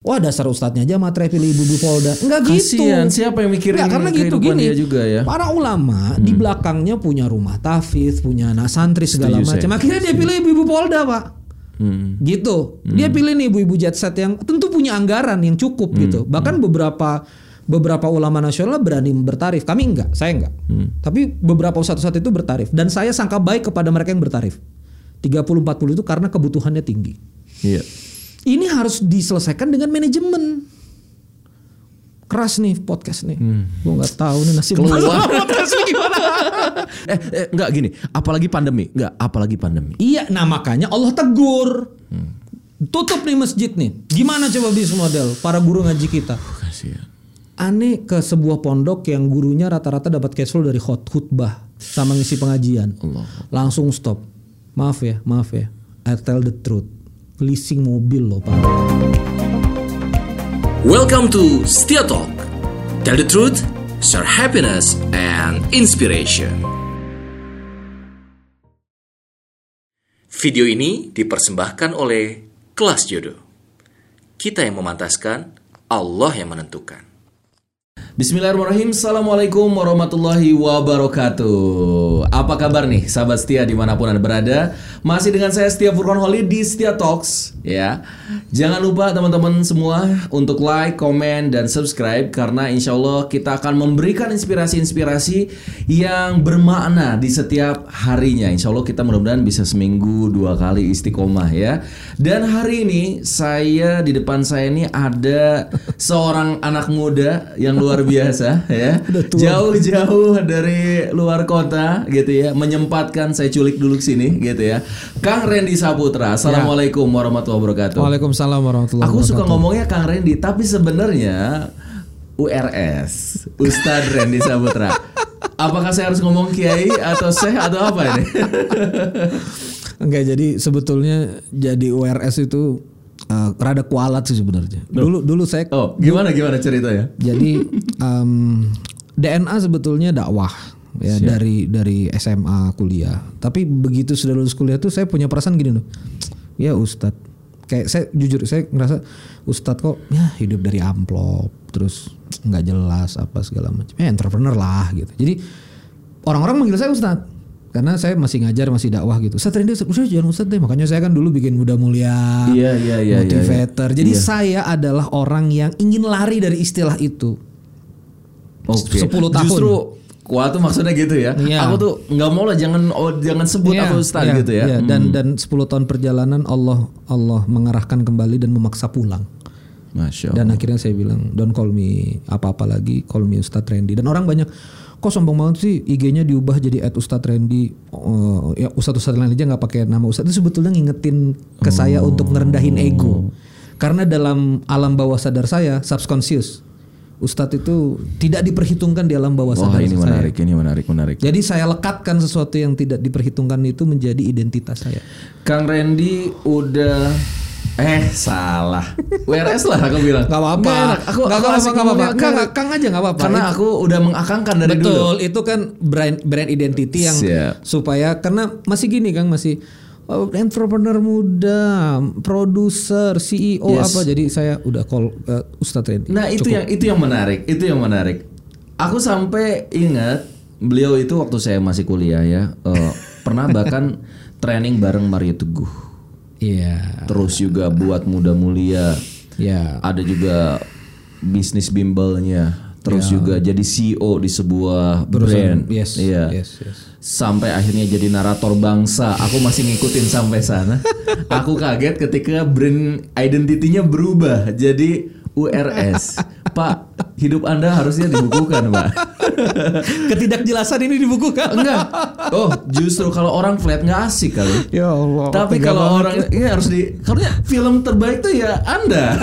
Wah dasar ustadznya aja matre pilih ibu-ibu Polda. Enggak gitu. Kasian, siapa yang mikirin Enggak, karena gitu gini. dia juga ya? Para ulama di belakangnya punya rumah tahfidz, punya anak santri segala macam. Akhirnya dia pilih ibu-ibu Polda, Pak. Hmm. Gitu. Dia pilih nih ibu-ibu jet set yang tentu punya anggaran yang cukup gitu. Bahkan beberapa beberapa ulama nasional berani bertarif. Kami enggak, saya enggak. Tapi beberapa ustadz-ustadz itu bertarif dan saya sangka baik kepada mereka yang bertarif. 30 40 itu karena kebutuhannya tinggi. Iya. Ini harus diselesaikan dengan manajemen. Keras nih podcast nih. Gua nggak tahu nih nasib Keluar. podcast gimana. eh, eh enggak gini, apalagi pandemi. Enggak, apalagi pandemi. iya, nah makanya Allah tegur. Tutup nih masjid nih. Gimana coba bisnis model para guru ngaji kita? Kasihan. Aneh ke sebuah pondok yang gurunya rata-rata dapat cash flow dari khut khutbah sama ngisi pengajian. Allah. Langsung stop. Maaf ya, maaf ya. I tell the truth. Leasing mobil loh Pak. Welcome to Setia Talk. Tell the truth, share happiness and inspiration. Video ini dipersembahkan oleh Kelas Jodoh. Kita yang memantaskan, Allah yang menentukan. Bismillahirrahmanirrahim. Assalamualaikum warahmatullahi wabarakatuh. Apa kabar nih sahabat setia di mana pun anda berada? Masih dengan saya Setia Furqan Holly di Setia Talks ya. Jangan lupa teman-teman semua untuk like, komen, dan subscribe Karena insya Allah kita akan memberikan inspirasi-inspirasi yang bermakna di setiap harinya. Insya Allah kita mudah-mudahan bisa seminggu dua kali istiqomah ya. Dan hari ini saya di depan saya ini ada seorang anak muda yang luar biasa ya. Jauh-jauh dari luar kota gitu ya. Menyempatkan saya culik dulu ke sini gitu ya. Kang Randy Saputra Assalamualaikum warahmatullahi wabarakatuh. Waalaikumsalam warahmatullahi aku suka ngomongnya Kang Randy tapi sebenarnya URS Ustadz Randy Saputra. Apakah saya harus ngomong Kiai atau Syekh atau apa ini? Enggak jadi sebetulnya jadi URS itu eh, rada kualat sih sebenarnya. Dulu dulu saya oh gimana gimana ceritanya jadi em, DNA sebetulnya dakwah ya dari dari SMA kuliah. Tapi begitu sudah lulus kuliah tuh saya punya perasaan gini loh. Ya Ustadz kayak saya jujur saya ngerasa Ustadz kok ya hidup dari amplop terus nggak jelas apa segala macam. Ya entrepreneur lah gitu. Jadi orang-orang manggil saya Ustadz karena saya masih ngajar masih dakwah gitu. Randy Ustadz Ustadz, jangan Ustadz deh. Makanya saya kan dulu bikin muda mulia Iya, iya, iya, iya, motivator. Jadi saya adalah orang yang ingin lari dari istilah itu. Oke. 10 tahun. Justru kuat tuh maksudnya gitu ya. Iya. Aku tuh nggak mau lah jangan oh, jangan sebut Iya, aku ustaz iya, gitu ya. iya. Hmm. Dan dan 10 tahun perjalanan Allah Allah mengarahkan kembali dan memaksa pulang. Masya Allah. Dan akhirnya saya bilang don't call me apa-apa lagi, call me Ustadz Randy. Dan orang banyak kok sombong banget sih IG-nya diubah jadi at Ustadz Randy. Oh, ya Ustadz Ustadz Randy aja nggak pakai nama Ustadz. Itu sebetulnya ngingetin ke saya untuk ngerendahin ego. Karena dalam alam bawah sadar saya subconscious Ustadz itu tidak diperhitungkan di alam bawah Wah sadar ini saya. menarik, ini menarik, menarik. Jadi saya lekatkan sesuatu yang tidak diperhitungkan itu menjadi identitas saya. Kang Randy udah eh salah. WRS lah aku bilang. Gak apa-apa. Aku aku apa-apa, nggak apa-apa. Kang, Kang aja nggak apa-apa. Karena aku udah mengakangkan dari dulu. Betul, itu kan brand brand identity yang Siap. supaya karena masih gini Kang masih oh, entrepreneur muda, produser, CEO Yes. apa jadi saya udah call uh, Ustadz Randy. Nah itu yang itu yang menarik, itu yang menarik. Aku sampai ingat beliau itu waktu saya masih kuliah ya, eh, pernah bahkan training bareng Mario Teguh. Iya. Terus juga buat muda mulia, Ya. ada juga bisnis bimbelnya. Terus juga jadi CEO di sebuah brand. Yes. Iya. Yes, yes. Sampai akhirnya jadi narator bangsa. Aku masih ngikutin sampai sana. Aku kaget ketika brand identitinya berubah jadi URS. Pak, hidup Anda harusnya dibukukan, Pak. Ketidakjelasan ini dibukukan. Enggak. Oh, justru kalau orang flat nggak asik kali. Ya Allah. Tapi kalau orang ini harus di karena film terbaik tuh ya Anda.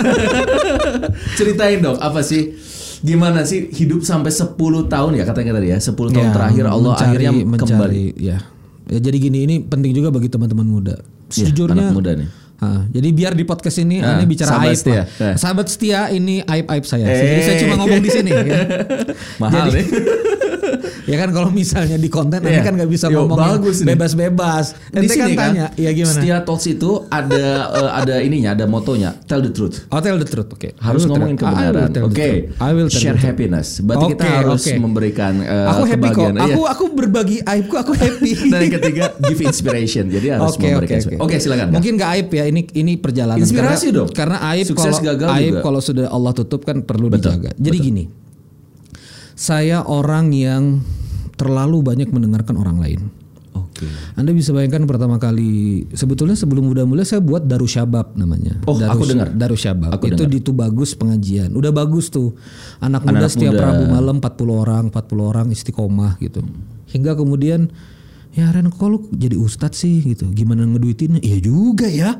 Ceritain dong apa sih gimana sih hidup sampai 10 tahun ya katanya tadi ya 10 tahun Ya, terakhir Allah mencari- akhirnya mencari, kembali. ya. Ya jadi gini ini penting juga bagi teman-teman muda. Iya, Sejujurnya anak muda nih. Jadi biar di podcast ini Ah, ini bicara sahabat aib. setia. Sahabat setia ini aib aib saya. Eh. Jadi saya cuma ngomong di sini. ya. Mahal Jadi- nih. Ya kan kalau misalnya di konten. Anda kan nggak bisa Yo, ngomong bebas-bebas. Di Ente kan sini tanya, ya gimana? Setia Talks itu ada eh, ada ininya, ada motonya, tell the truth. Oh, tell the truth. Oke. Harus I will ngomongin kebenaran. Oke. truth. I will tell Share truth. happiness. Berarti kita Oke, harus oke. memberikan eh, Aku happy kok. kebahagiaan. Iya. Aku aku berbagi aibku aku happy. Dan yang ketiga give inspiration. Jadi harus Oke memberikan. oke inspirasi. Oke, silakan. Kak. Mungkin gak aib ya ini ini perjalanan. Inspirasi karena, dong. Karena aib Sukses kalau gagal aib juga. kalau sudah Allah tutup kan perlu Betul, dijaga. Jadi gini, saya orang yang terlalu banyak mendengarkan orang lain. Oke. Anda bisa bayangkan pertama kali sebetulnya sebelum muda-muda saya buat Darushabab namanya. Oh, aku dengar. Darushabab. Aku itu di Tubagus pengajian. Udah bagus tuh. Anak muda Anak-anak setiap muda. Rabu malam 40 orang, 40 orang istiqomah gitu. Hingga kemudian ya Ren kok lu jadi ustadz sih gitu. Gimana ngeduitinnya? Iya juga ya.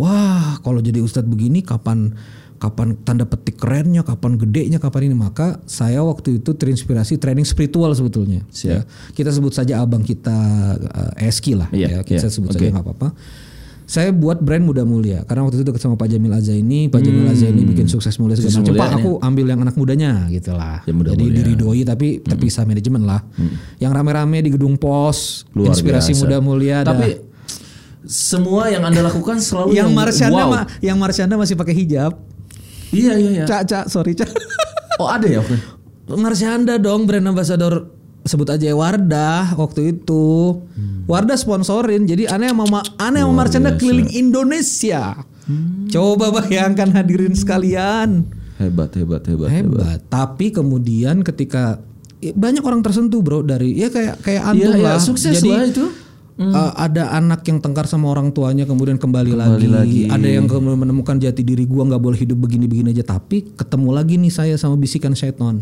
Wah, kalau jadi ustadz begini kapan kapan tanda petik kerennya, kapan gedenya, kapan ini maka saya waktu itu terinspirasi training spiritual sebetulnya. Ya. Kita sebut saja abang kita eh, Eski lah, Iya, ya. Kita iya, sebut oke. saja nggak apa-apa. Saya buat brand muda mulia karena waktu itu dekat sama Pak Jamil Azaini, Pak Jamil Azaini bikin sukses mulia segala Sukses macam. Pak, mulia, aku ambil yang anak mudanya gitu lah. Yang muda-muda. Jadi diridoi tapi terpisah manajemen lah. Yang rame-rame di gedung pos, Luar inspirasi biasa. muda mulia. dah. Tapi semua yang Anda lakukan selalu yang Marsyanda wow. ma- yang Marsyanda masih pakai hijab. Iya iya iya. Cak, cak, sorry, cak. Oh ada ya? Oke. Marsyanda dong brand ambassador sebut aja Wardah waktu itu. Wardah sponsorin. Jadi aneh sama Ma- aneh sama Marsyanda keliling Indonesia. Coba bayangkan hadirin sekalian. Hebat hebat hebat hebat. Hebat. Tapi kemudian ketika ya, banyak orang tersentuh, Bro, dari ya kayak kayak antum Iya, iya, lah. sukses Jadi lah itu. Uh, ada anak yang tengkar sama orang tuanya kemudian kembali, lagi. lagi. ada yang kemudian menemukan jati diri gua nggak boleh hidup begini-begini aja. Tapi ketemu lagi nih saya sama bisikan seton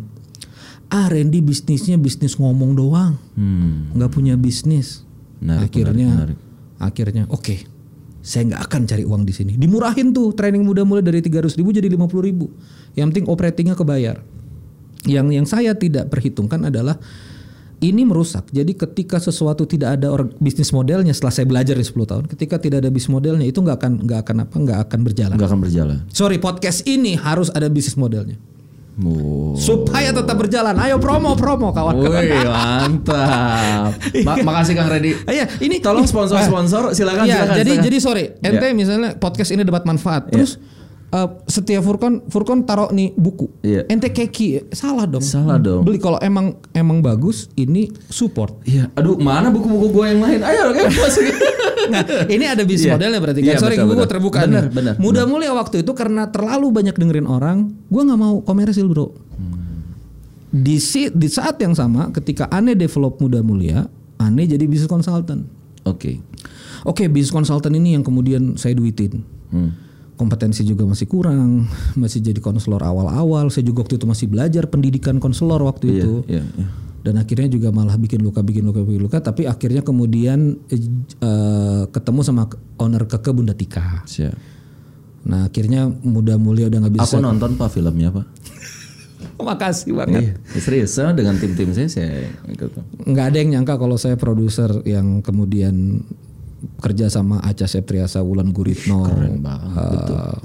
ah Randy bisnisnya bisnis ngomong doang. Hmm. nggak punya bisnis. Menarik, akhirnya menarik, akhirnya oke saya nggak akan cari uang di sini. Dimurahin tuh training muda mulai dari 300 ribu jadi 50 ribu. Yang penting operatingnya kebayar. Yang yang saya tidak perhitungkan adalah ini merusak. Jadi ketika sesuatu tidak ada or- bisnis modelnya setelah saya belajar di 10 tahun, ketika tidak ada bisnis modelnya itu nggak akan nggak akan apa nggak akan berjalan. Nggak akan berjalan. Sorry podcast ini harus ada bisnis modelnya Oh. supaya tetap berjalan. Ayo promo promo kawan-kawan. Wih mantap. Ma- makasih Kang Redi. Iya, ini Tolong sponsor-sponsor silakan Iya, silakan. jadi silakan. jadi sorry, ente misalnya podcast ini dapat manfaat, terus eh, setiap Furkon Furkon taruh nih buku, Iya. ente keki, salah dong. Salah dong. Beli kalau emang emang bagus, ini support. Iya, aduh mana buku-buku gue yang lain? Ayo, oke, masukin. Nah, ini ada bisnis Iya. modelnya berarti kan. Iya, Sorry, betul, gue betul. terbuka Benar, nih. benar, Mudah mulia waktu itu karena terlalu banyak dengerin orang, gue nggak mau komersil bro. Di, si- di saat yang sama, ketika aneh develop muda mulia, aneh jadi bisnis consultant. Oke. Oke, bisnis consultant ini yang kemudian saya duitin. Hmm. Kompetensi juga masih kurang, masih jadi konselor awal-awal. Saya juga waktu itu masih belajar pendidikan konselor waktu Iya, itu. iya, iya. Dan akhirnya juga malah bikin luka, bikin luka, bikin luka. Tapi akhirnya kemudian eh, ketemu sama owner keke Bunda Tika. Siap. Nah akhirnya muda mulia udah nggak bisa. Aku nonton Pak filmnya Pak. Makasih banget. Iya, serius dengan tim-tim saya saya ikut. Nggak ada yang nyangka kalau saya produser yang kemudian kerja sama Aca Septriasa, Wulan Guritno. Keren banget, eh,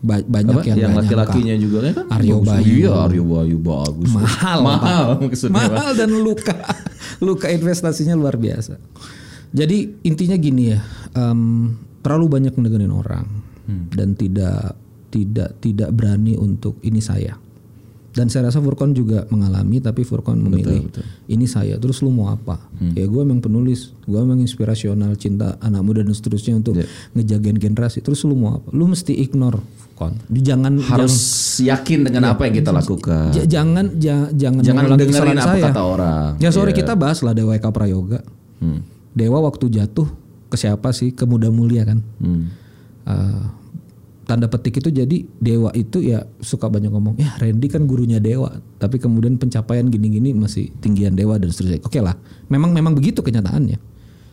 ba- banyak Apa? yang, yang laki-lakinya juga kan? Aryo. Bayu. Iya, Aryo Bayu bagus. mahal mahal maksudnya. Mahal dan luka luka investasinya luar biasa jadi intinya gini ya em, terlalu banyak mendengarin orang Hmm. dan tidak tidak tidak berani untuk ini saya dan saya rasa Furkon juga mengalami tapi Furkon memilih ini saya terus lu mau apa Hmm. ya gue emang penulis gue emang inspirasional cinta anak muda dan seterusnya untuk Iya. ngejagain generasi terus lu mau apa lu mesti ignore Kon jangan Harus yakin dengan apa yang kita lakukan. Ja- jangan ja- jangan Jangan dengerin apa saya. kata orang. Ya sorry Iya. kita bahas lah Dewa Eka Prayoga. Hmm. Dewa waktu jatuh ke siapa sih? Ke Muda Mulia kan. Hmm. Eh, tanda petik itu jadi Dewa itu ya suka banyak ngomong ya Randy kan gurunya Dewa tapi kemudian pencapaian gini-gini masih tinggian Dewa dan seterusnya. Oke lah, memang memang begitu kenyataannya.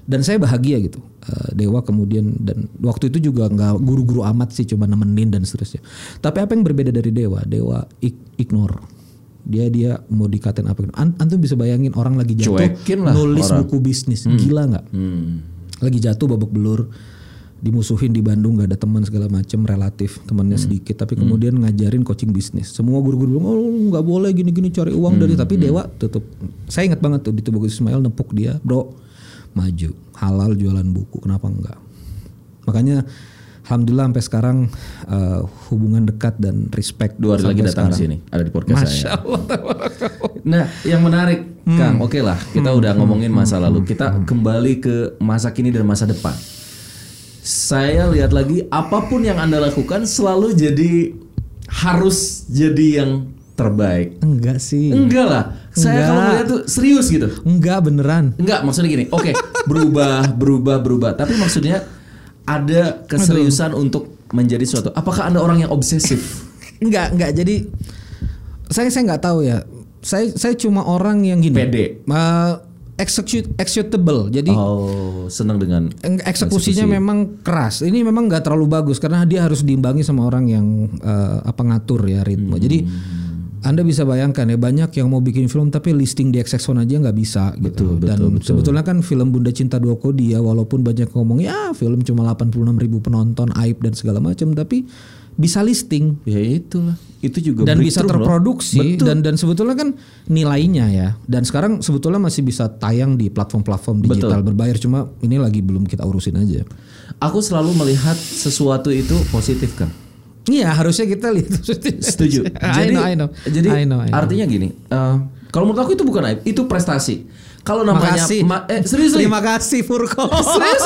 Dan saya bahagia gitu. Eh, Dewa kemudian dan waktu itu juga nggak guru-guru amat sih cuma nemenin dan seterusnya. Tapi apa yang berbeda dari Dewa? Dewa ig- ignore. Dia dia mau dikatain apa? An- Antum bisa bayangin orang lagi jatuh nulis orang. buku bisnis, gila nggak? Hmm. lagi jatuh babak belur dimusuhin di Bandung nggak ada teman segala macem relatif temannya sedikit tapi kemudian ngajarin coaching bisnis semua guru-guru bilang oh nggak boleh gini-gini cari uang dari tapi dewa tutup saya ingat banget tuh di tubuh Ismail nepuk dia bro maju halal jualan buku kenapa enggak makanya alhamdulillah sampai sekarang eh, hubungan dekat dan respect Dua hari lagi datang ke sekarang. sini, ada di podcast Masya saya. Allah. Nah, yang menarik, Kang, oke lah, kita udah ngomongin masa lalu, kita kembali ke masa kini dan masa depan. Saya lihat lagi, apa pun yang anda lakukan selalu jadi harus jadi yang terbaik. enggak sih Enggak lah, saya Enggak. kalau melihat tuh serius gitu. enggak beneran Enggak, maksudnya gini. Oke, berubah, berubah, berubah. Tapi maksudnya ada keseriusan untuk menjadi suatu. Apakah anda orang yang obsesif? Enggak, enggak. Jadi saya saya nggak tahu ya. Saya saya cuma orang yang gini. Pede. Eh, execute executable. Jadi Oh, senang dengan eng- eksekusinya memang keras. Ini memang nggak terlalu bagus karena dia harus diimbangi sama orang yang eh, apa ngatur ya ritme. Jadi anda bisa bayangkan ya banyak yang mau bikin film tapi listing di XX1 aja nggak bisa gitu. Dan sebetulnya kan film Bunda Cinta Dua Kodi ya walaupun banyak ngomong ya film cuma 86 ribu penonton aib dan segala macam tapi bisa listing Ya itulah. Itu juga dan bisa terproduksi dan dan sebetulnya kan nilainya ya dan sekarang sebetulnya masih bisa tayang di platform-platform digital berbayar cuma ini lagi belum kita urusin aja. Aku selalu melihat sesuatu itu positif kan. Iya harusnya kita lihat Setuju. I know, I know. Jadi I know, I know. artinya gini. eh, kalau menurut aku itu bukan aib, itu prestasi. Kalau namanya Makasih. ma- eh, serius. Terima kasih Furko. serius.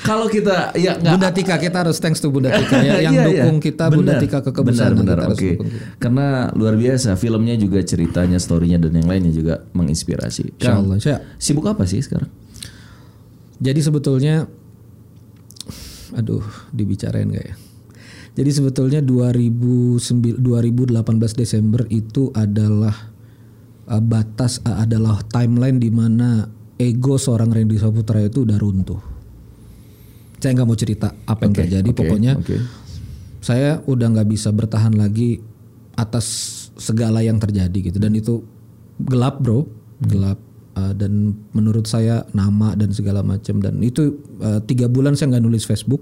Kalau kita ya nggak Bunda Tika kita harus thanks to Bunda Tika ya yang Iya, iya. dukung kita Bunda. Tika ke kebesaran Benar, benar. kita harus Oke. kita. Karena luar biasa filmnya juga ceritanya, storynya dan yang lainnya juga menginspirasi. Kang, Allah. Saya- sibuk apa sih sekarang? Jadi sebetulnya aduh dibicarain gak ya? Jadi sebetulnya 2009 2018 Desember itu adalah uh, batas uh, adalah timeline di mana ego seorang Randy Saputra itu udah runtuh. Saya nggak mau cerita apa yang terjadi, oke, pokoknya oke. saya udah nggak bisa bertahan lagi atas segala yang terjadi gitu dan itu gelap bro gelap Uh, dan menurut saya nama dan segala macam dan itu uh, tiga bulan saya nggak nulis Facebook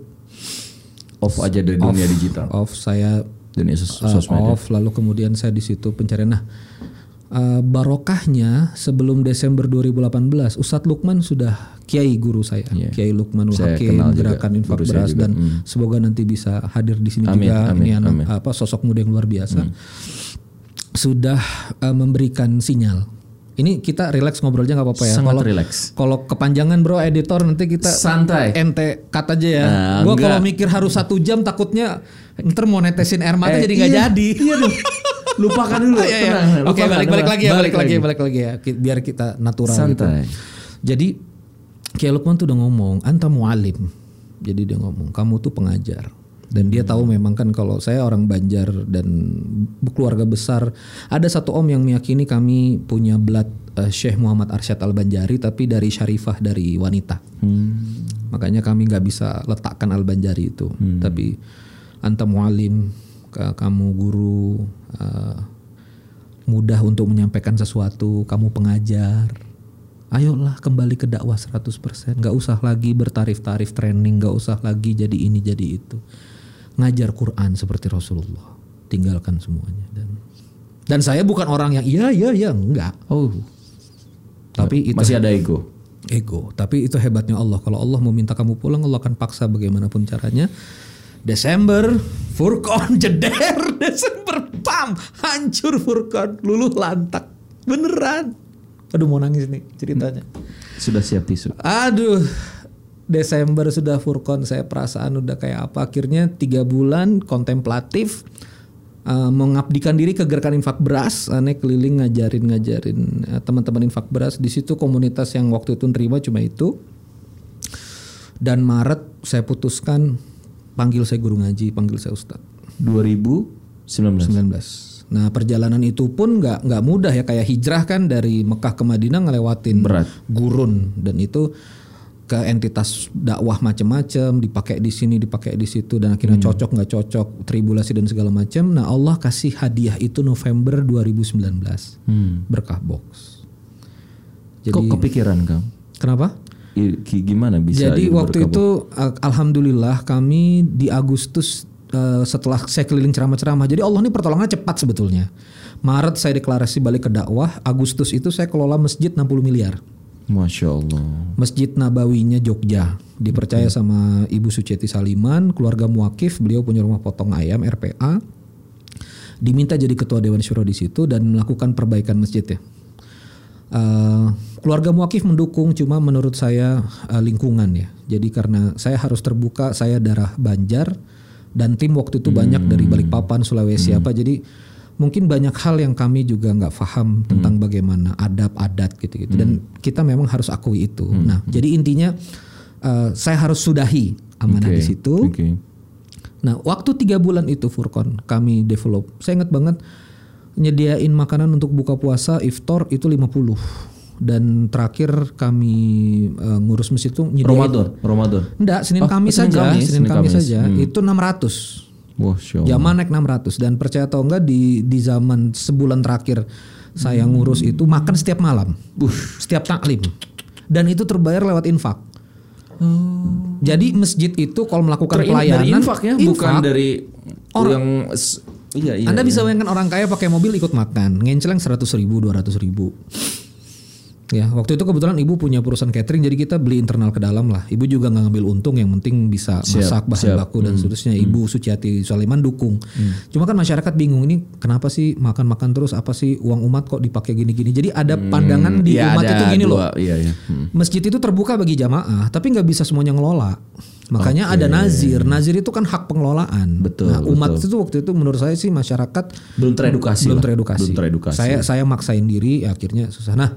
Off aja dari dunia digital. off saya Dunia sos- uh, sosmed. off lalu kemudian saya di situ pencarian nah uh, barokahnya sebelum Desember 2018 Ustadz Lukman sudah kiai guru saya Kiai Lukmanul Iya. Saya Hakim kenal juga, gerakan infak beras juga. Dan semoga nanti bisa hadir di sini Amin, juga amin, ini anak amin. Apa sosok muda yang luar biasa sudah uh, memberikan sinyal ini kita relax ngobrolnya nggak apa-apa ya Sangat kalau relax. kalau kepanjangan bro editor nanti kita Santai. ente cut aja ya. Nah, gua kalau mikir harus satu jam takutnya ntar mau netesin air mata Eh, jadi nggak iya, jadi. Iya dong. Lupakan dulu. Iya, iya. Oke lupakan, balik balik tenang. lagi ya balik lagi balik lagi ya biar kita natural gitu. Santai. Jadi Kiai Lukman tuh udah ngomong anta mualim. Jadi dia ngomong kamu tuh pengajar. Dan dia tahu memang kan kalau saya orang Banjar dan keluarga besar ada satu om yang meyakini kami punya blood eh, Syekh Muhammad Arsyad Al Banjari tapi dari syarifah dari wanita. Makanya kami nggak bisa letakkan Al Banjari itu. Tapi anta mualim, kamu guru, eh, mudah untuk menyampaikan sesuatu, kamu pengajar. Ayolah kembali ke dakwah 100%. Nggak usah lagi bertarif-tarif training, nggak usah lagi jadi ini jadi itu. Ngajar Quran seperti Rasulullah. Tinggalkan semuanya dan dan saya bukan orang yang iya iya iya enggak. Oh, Tapi itu masih ada ego. ego. Tapi itu hebatnya Allah. Kalau Allah mau minta kamu pulang, Allah akan paksa bagaimanapun caranya. Desember, Furkon jeder. Desember, pam, hancur Furkon, luluh lantak. Beneran. Aduh mau nangis nih ceritanya. Sudah siap tisu. Aduh, Desember sudah Furkon, saya perasaan udah kayak apa. Akhirnya tiga bulan kontemplatif, uh, mengabdikan diri ke gerakan infak beras, aneh keliling ngajarin ngajarin uh, teman-teman infak beras. Di situ komunitas yang waktu itu nerima cuma itu. Dan Maret saya putuskan panggil saya guru ngaji, panggil saya ustadz. 2019. 19. Nah perjalanan itu pun nggak nggak mudah ya kayak hijrah kan dari Mekah ke Madinah ngelewatin Berat. gurun dan itu ke entitas dakwah macam-macam dipakai di sini dipakai di situ dan akhirnya cocok nggak cocok tribulasi dan segala macam. Nah Allah kasih hadiah itu November 2019 berkah box. Jadi Kok kepikiran Kang? kenapa? Gimana bisa Jadi waktu berkabung? itu al- alhamdulillah kami di Agustus eh, setelah saya keliling ceramah-ceramah. Jadi Allah ini pertolongannya cepat sebetulnya. Maret saya deklarasi balik ke dakwah, Agustus itu saya kelola masjid 60 miliar. Masya Allah. Masjid Nabawinya Jogja dipercaya sama Ibu Suciati Saliman, keluarga muakif, beliau punya rumah potong ayam RPA. Diminta jadi ketua dewan syuro di situ dan melakukan perbaikan masjid ya. Eh, keluarga muakif mendukung cuma menurut saya eh, lingkungan ya. Jadi karena saya harus terbuka, saya darah Banjar dan tim waktu itu banyak dari Balikpapan, Sulawesi apa. Jadi mungkin banyak hal yang kami juga nggak paham tentang bagaimana adab adat gitu-gitu. Dan kita memang harus akui itu. Nah, jadi intinya eh, saya harus sudahi amanah Oke, di situ. Oke. Nah, waktu tiga bulan itu Furkon kami develop. Saya ingat banget nyediain makanan untuk buka puasa iftar itu 50 dan terakhir kami eh, ngurus masjid itu nyediain Ramadan, Ramadan. Enggak, Senin Oh, Kamis saja, Senin Senin Kamis saja Hmm. itu 600. Masya Allah. Zaman naik 600 dan percaya atau enggak di di zaman sebulan terakhir saya Hmm. ngurus itu makan setiap malam. Setiap taklim. Dan itu terbayar lewat infak. Jadi masjid itu kalau melakukan Ter- ini pelayanan dari infak ya, bukan infak, dari Orang- yang iya iya. Anda iya. bisa bayangkan orang kaya pakai mobil ikut makan, ngenceleng 100 ribu, 200 ribu. Ya, waktu itu kebetulan ibu punya perusahaan catering, jadi kita beli internal ke dalam lah. Ibu juga nggak ngambil untung, yang penting bisa masak bahan siap. baku dan seterusnya. Ibu Suciati Sulaiman dukung. Cuma kan masyarakat bingung ini kenapa sih makan-makan terus? Apa sih uang umat kok dipakai gini-gini? Jadi ada pandangan di Iya, umat itu gini loh. dua, Iya iya. Hmm. Masjid itu terbuka bagi jamaah, tapi nggak bisa semuanya ngelola. Makanya ada nazir. Nazir itu kan hak pengelolaan. Betul, Nah, umat itu waktu itu menurut saya sih masyarakat Belum teredukasi. belum teredukasi. Belum teredukasi. Saya saya maksain diri, ya akhirnya susah. Nah,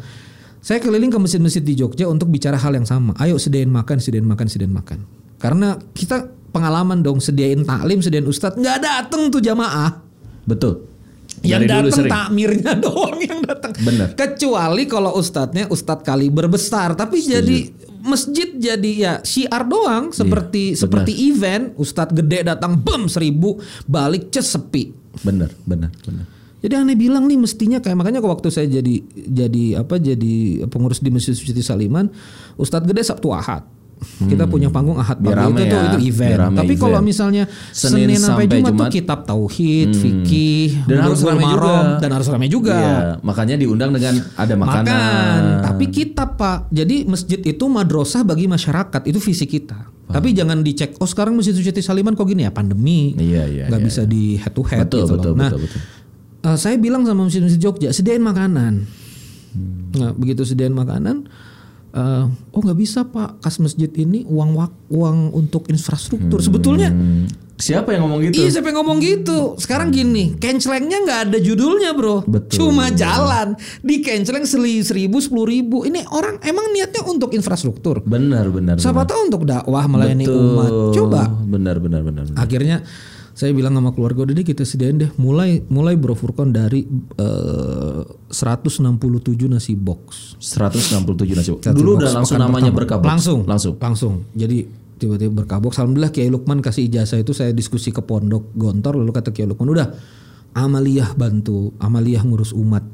saya keliling ke masjid-masjid di Jogja untuk bicara hal yang sama. Ayo sediain makan, sediain makan, sediain makan. Karena kita pengalaman dong sediain taklim, sediain ustadz, nggak dateng tuh jamaah. Betul. Yang datang takmirnya doang yang datang. Bener. Kecuali kalau ustadznya ustadz kaliber besar, tapi jadi masjid jadi ya syiar doang seperti Iya, seperti event ustadz gede datang bem seribu balik ces sepi. Benar, benar, benar. Jadi aneh bilang nih mestinya kayak makanya waktu saya jadi jadi apa jadi pengurus di Masjid Suci Saliman, Ustadz Gede Sabtu Ahad. Kita punya panggung Ahad Hmm. Biar itu, ya, itu event. biar Tapi kalau misalnya Senin Senin, sampai sampai Jumat, tuh Jumat. kitab tauhid, fikih, Dan harus ramai juga. Dan harus ramai juga. Iya, makanya diundang dengan ada makanan. Makan, tapi kitab Pak. Jadi masjid itu madrasah bagi masyarakat, itu visi kita. Tapi jangan dicek, oh sekarang Masjid Suci Saliman kok gini ya pandemi. Iya, iya, Nggak iya. bisa di head to head Betul, gitu betul, loh. Nah, betul, betul. Eh, saya bilang sama masjid-masjid Jogja sediain makanan. Nah begitu sediain makanan, eh, oh nggak bisa pak, kas masjid ini uang uang untuk infrastruktur. Sebetulnya, Hmm. Siapa yang ngomong gitu? iya siapa yang ngomong gitu. Sekarang gini, kencelengnya nggak ada judulnya bro, Betul. cuma jalan di kenceleng seli- seribu sepuluh ribu. Ini orang emang niatnya untuk infrastruktur. Benar, benar. Siapa benar. tahu untuk dakwah melayani Betul. umat. Coba Benar, benar, benar. benar. akhirnya saya bilang sama keluarga udah deh kita sediain deh. Mulai mulai Bro Furkon dari eh, 167 nasi box. 167 nasi. Satu Dulu box udah langsung namanya berkabung. langsung. Langsung. langsung. Jadi tiba-tiba berkabok alhamdulillah Kiai Lukman kasih ijazah itu saya diskusi ke pondok Gontor lalu kata Kiai Lukman udah Amaliyah bantu Amaliyah ngurus umat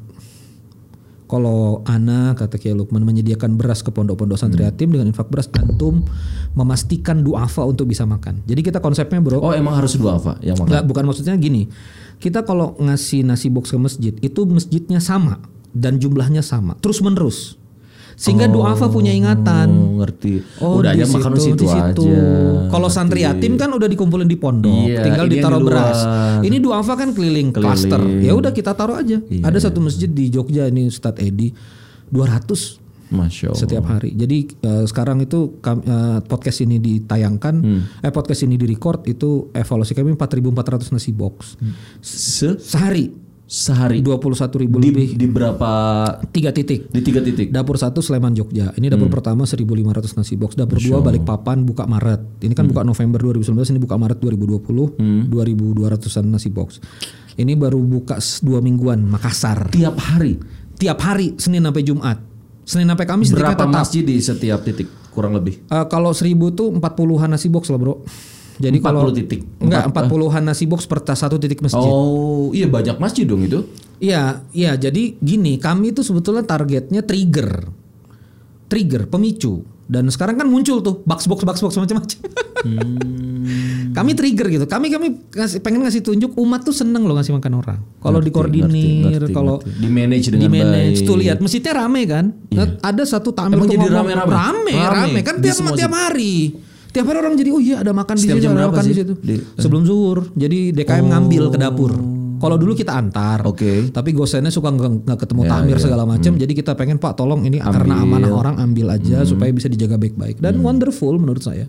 kalau Ana kata Kiai Lukman menyediakan beras ke pondok-pondok santri Hmm. yatim dengan infak beras antum memastikan duafa untuk bisa makan. Jadi kita konsepnya bro Oh, emang harus dua apa yang makan? Enggak, bukan maksudnya gini. Kita kalau ngasih nasi box ke masjid, itu masjidnya sama dan jumlahnya sama, terus menerus. Sehingga duafa punya ingatan. Oh, ngerti. Oh, udah di aja makan di situ, di situ. aja. Kalau santri yatim kan udah dikumpulin di pondok, Iya, tinggal ditaruh di beras. Ini duafa kan keliling, klaster. Ya udah kita taruh aja. Iya, Ada satu masjid di Jogja ini Ustadz Edi 200 Masya Allah. setiap hari. Jadi eh, sekarang itu eh, podcast ini ditayangkan, Hmm. eh podcast ini direcord itu evaluasi kami 4.400 nasi box Se sehari sehari 21.000 ribu di, lebih di berapa tiga titik. di tiga titik. Dapur satu Sleman Jogja. Ini Hmm. dapur pertama 1.500 nasi box. Dapur dua Balikpapan buka Maret. Ini kan buka November 2019. Ini buka Maret 2020. 2.200an nasi box. Ini baru buka dua mingguan Makassar. Tiap hari. Tiap hari Senin sampai Jumat. Senin sampai Kamis Berapa tetap. masjid di setiap titik kurang lebih? Eh, kalau 1000 tuh 40-an nasi box lah, Bro. Jadi 40 kalau titik. Enggak, 40-an nasi box per satu titik masjid. Oh, iya banyak masjid dong itu. Iya, iya. Jadi gini, kami itu sebetulnya targetnya trigger, trigger, pemicu. Dan sekarang kan muncul tuh box box box box macam-macam. Hmm. kami trigger gitu. Kami kami ngasih, pengen ngasih tunjuk umat tuh seneng loh ngasih makan orang. Kalau dikoordinir, kalau. Di manage dengan di manage baik. tuh lihat masjidnya rame kan. Ada satu Emang tuh jadi ngomong, rame-rame? rame, Rame. rame. kan tiap tiap hari. Tiap hari orang jadi oh iya ada makan di Setiap situ, jam ada makan di sih? situ. Di- Sebelum zuhur. Jadi DKM ngambil ke dapur. Kalau dulu kita antar, Oke. tapi gosennya suka nggak ketemu Ya, tamir ya. segala macam. Jadi kita pengen Pak tolong ini karena amanah orang ambil aja supaya bisa dijaga baik-baik dan wonderful menurut saya.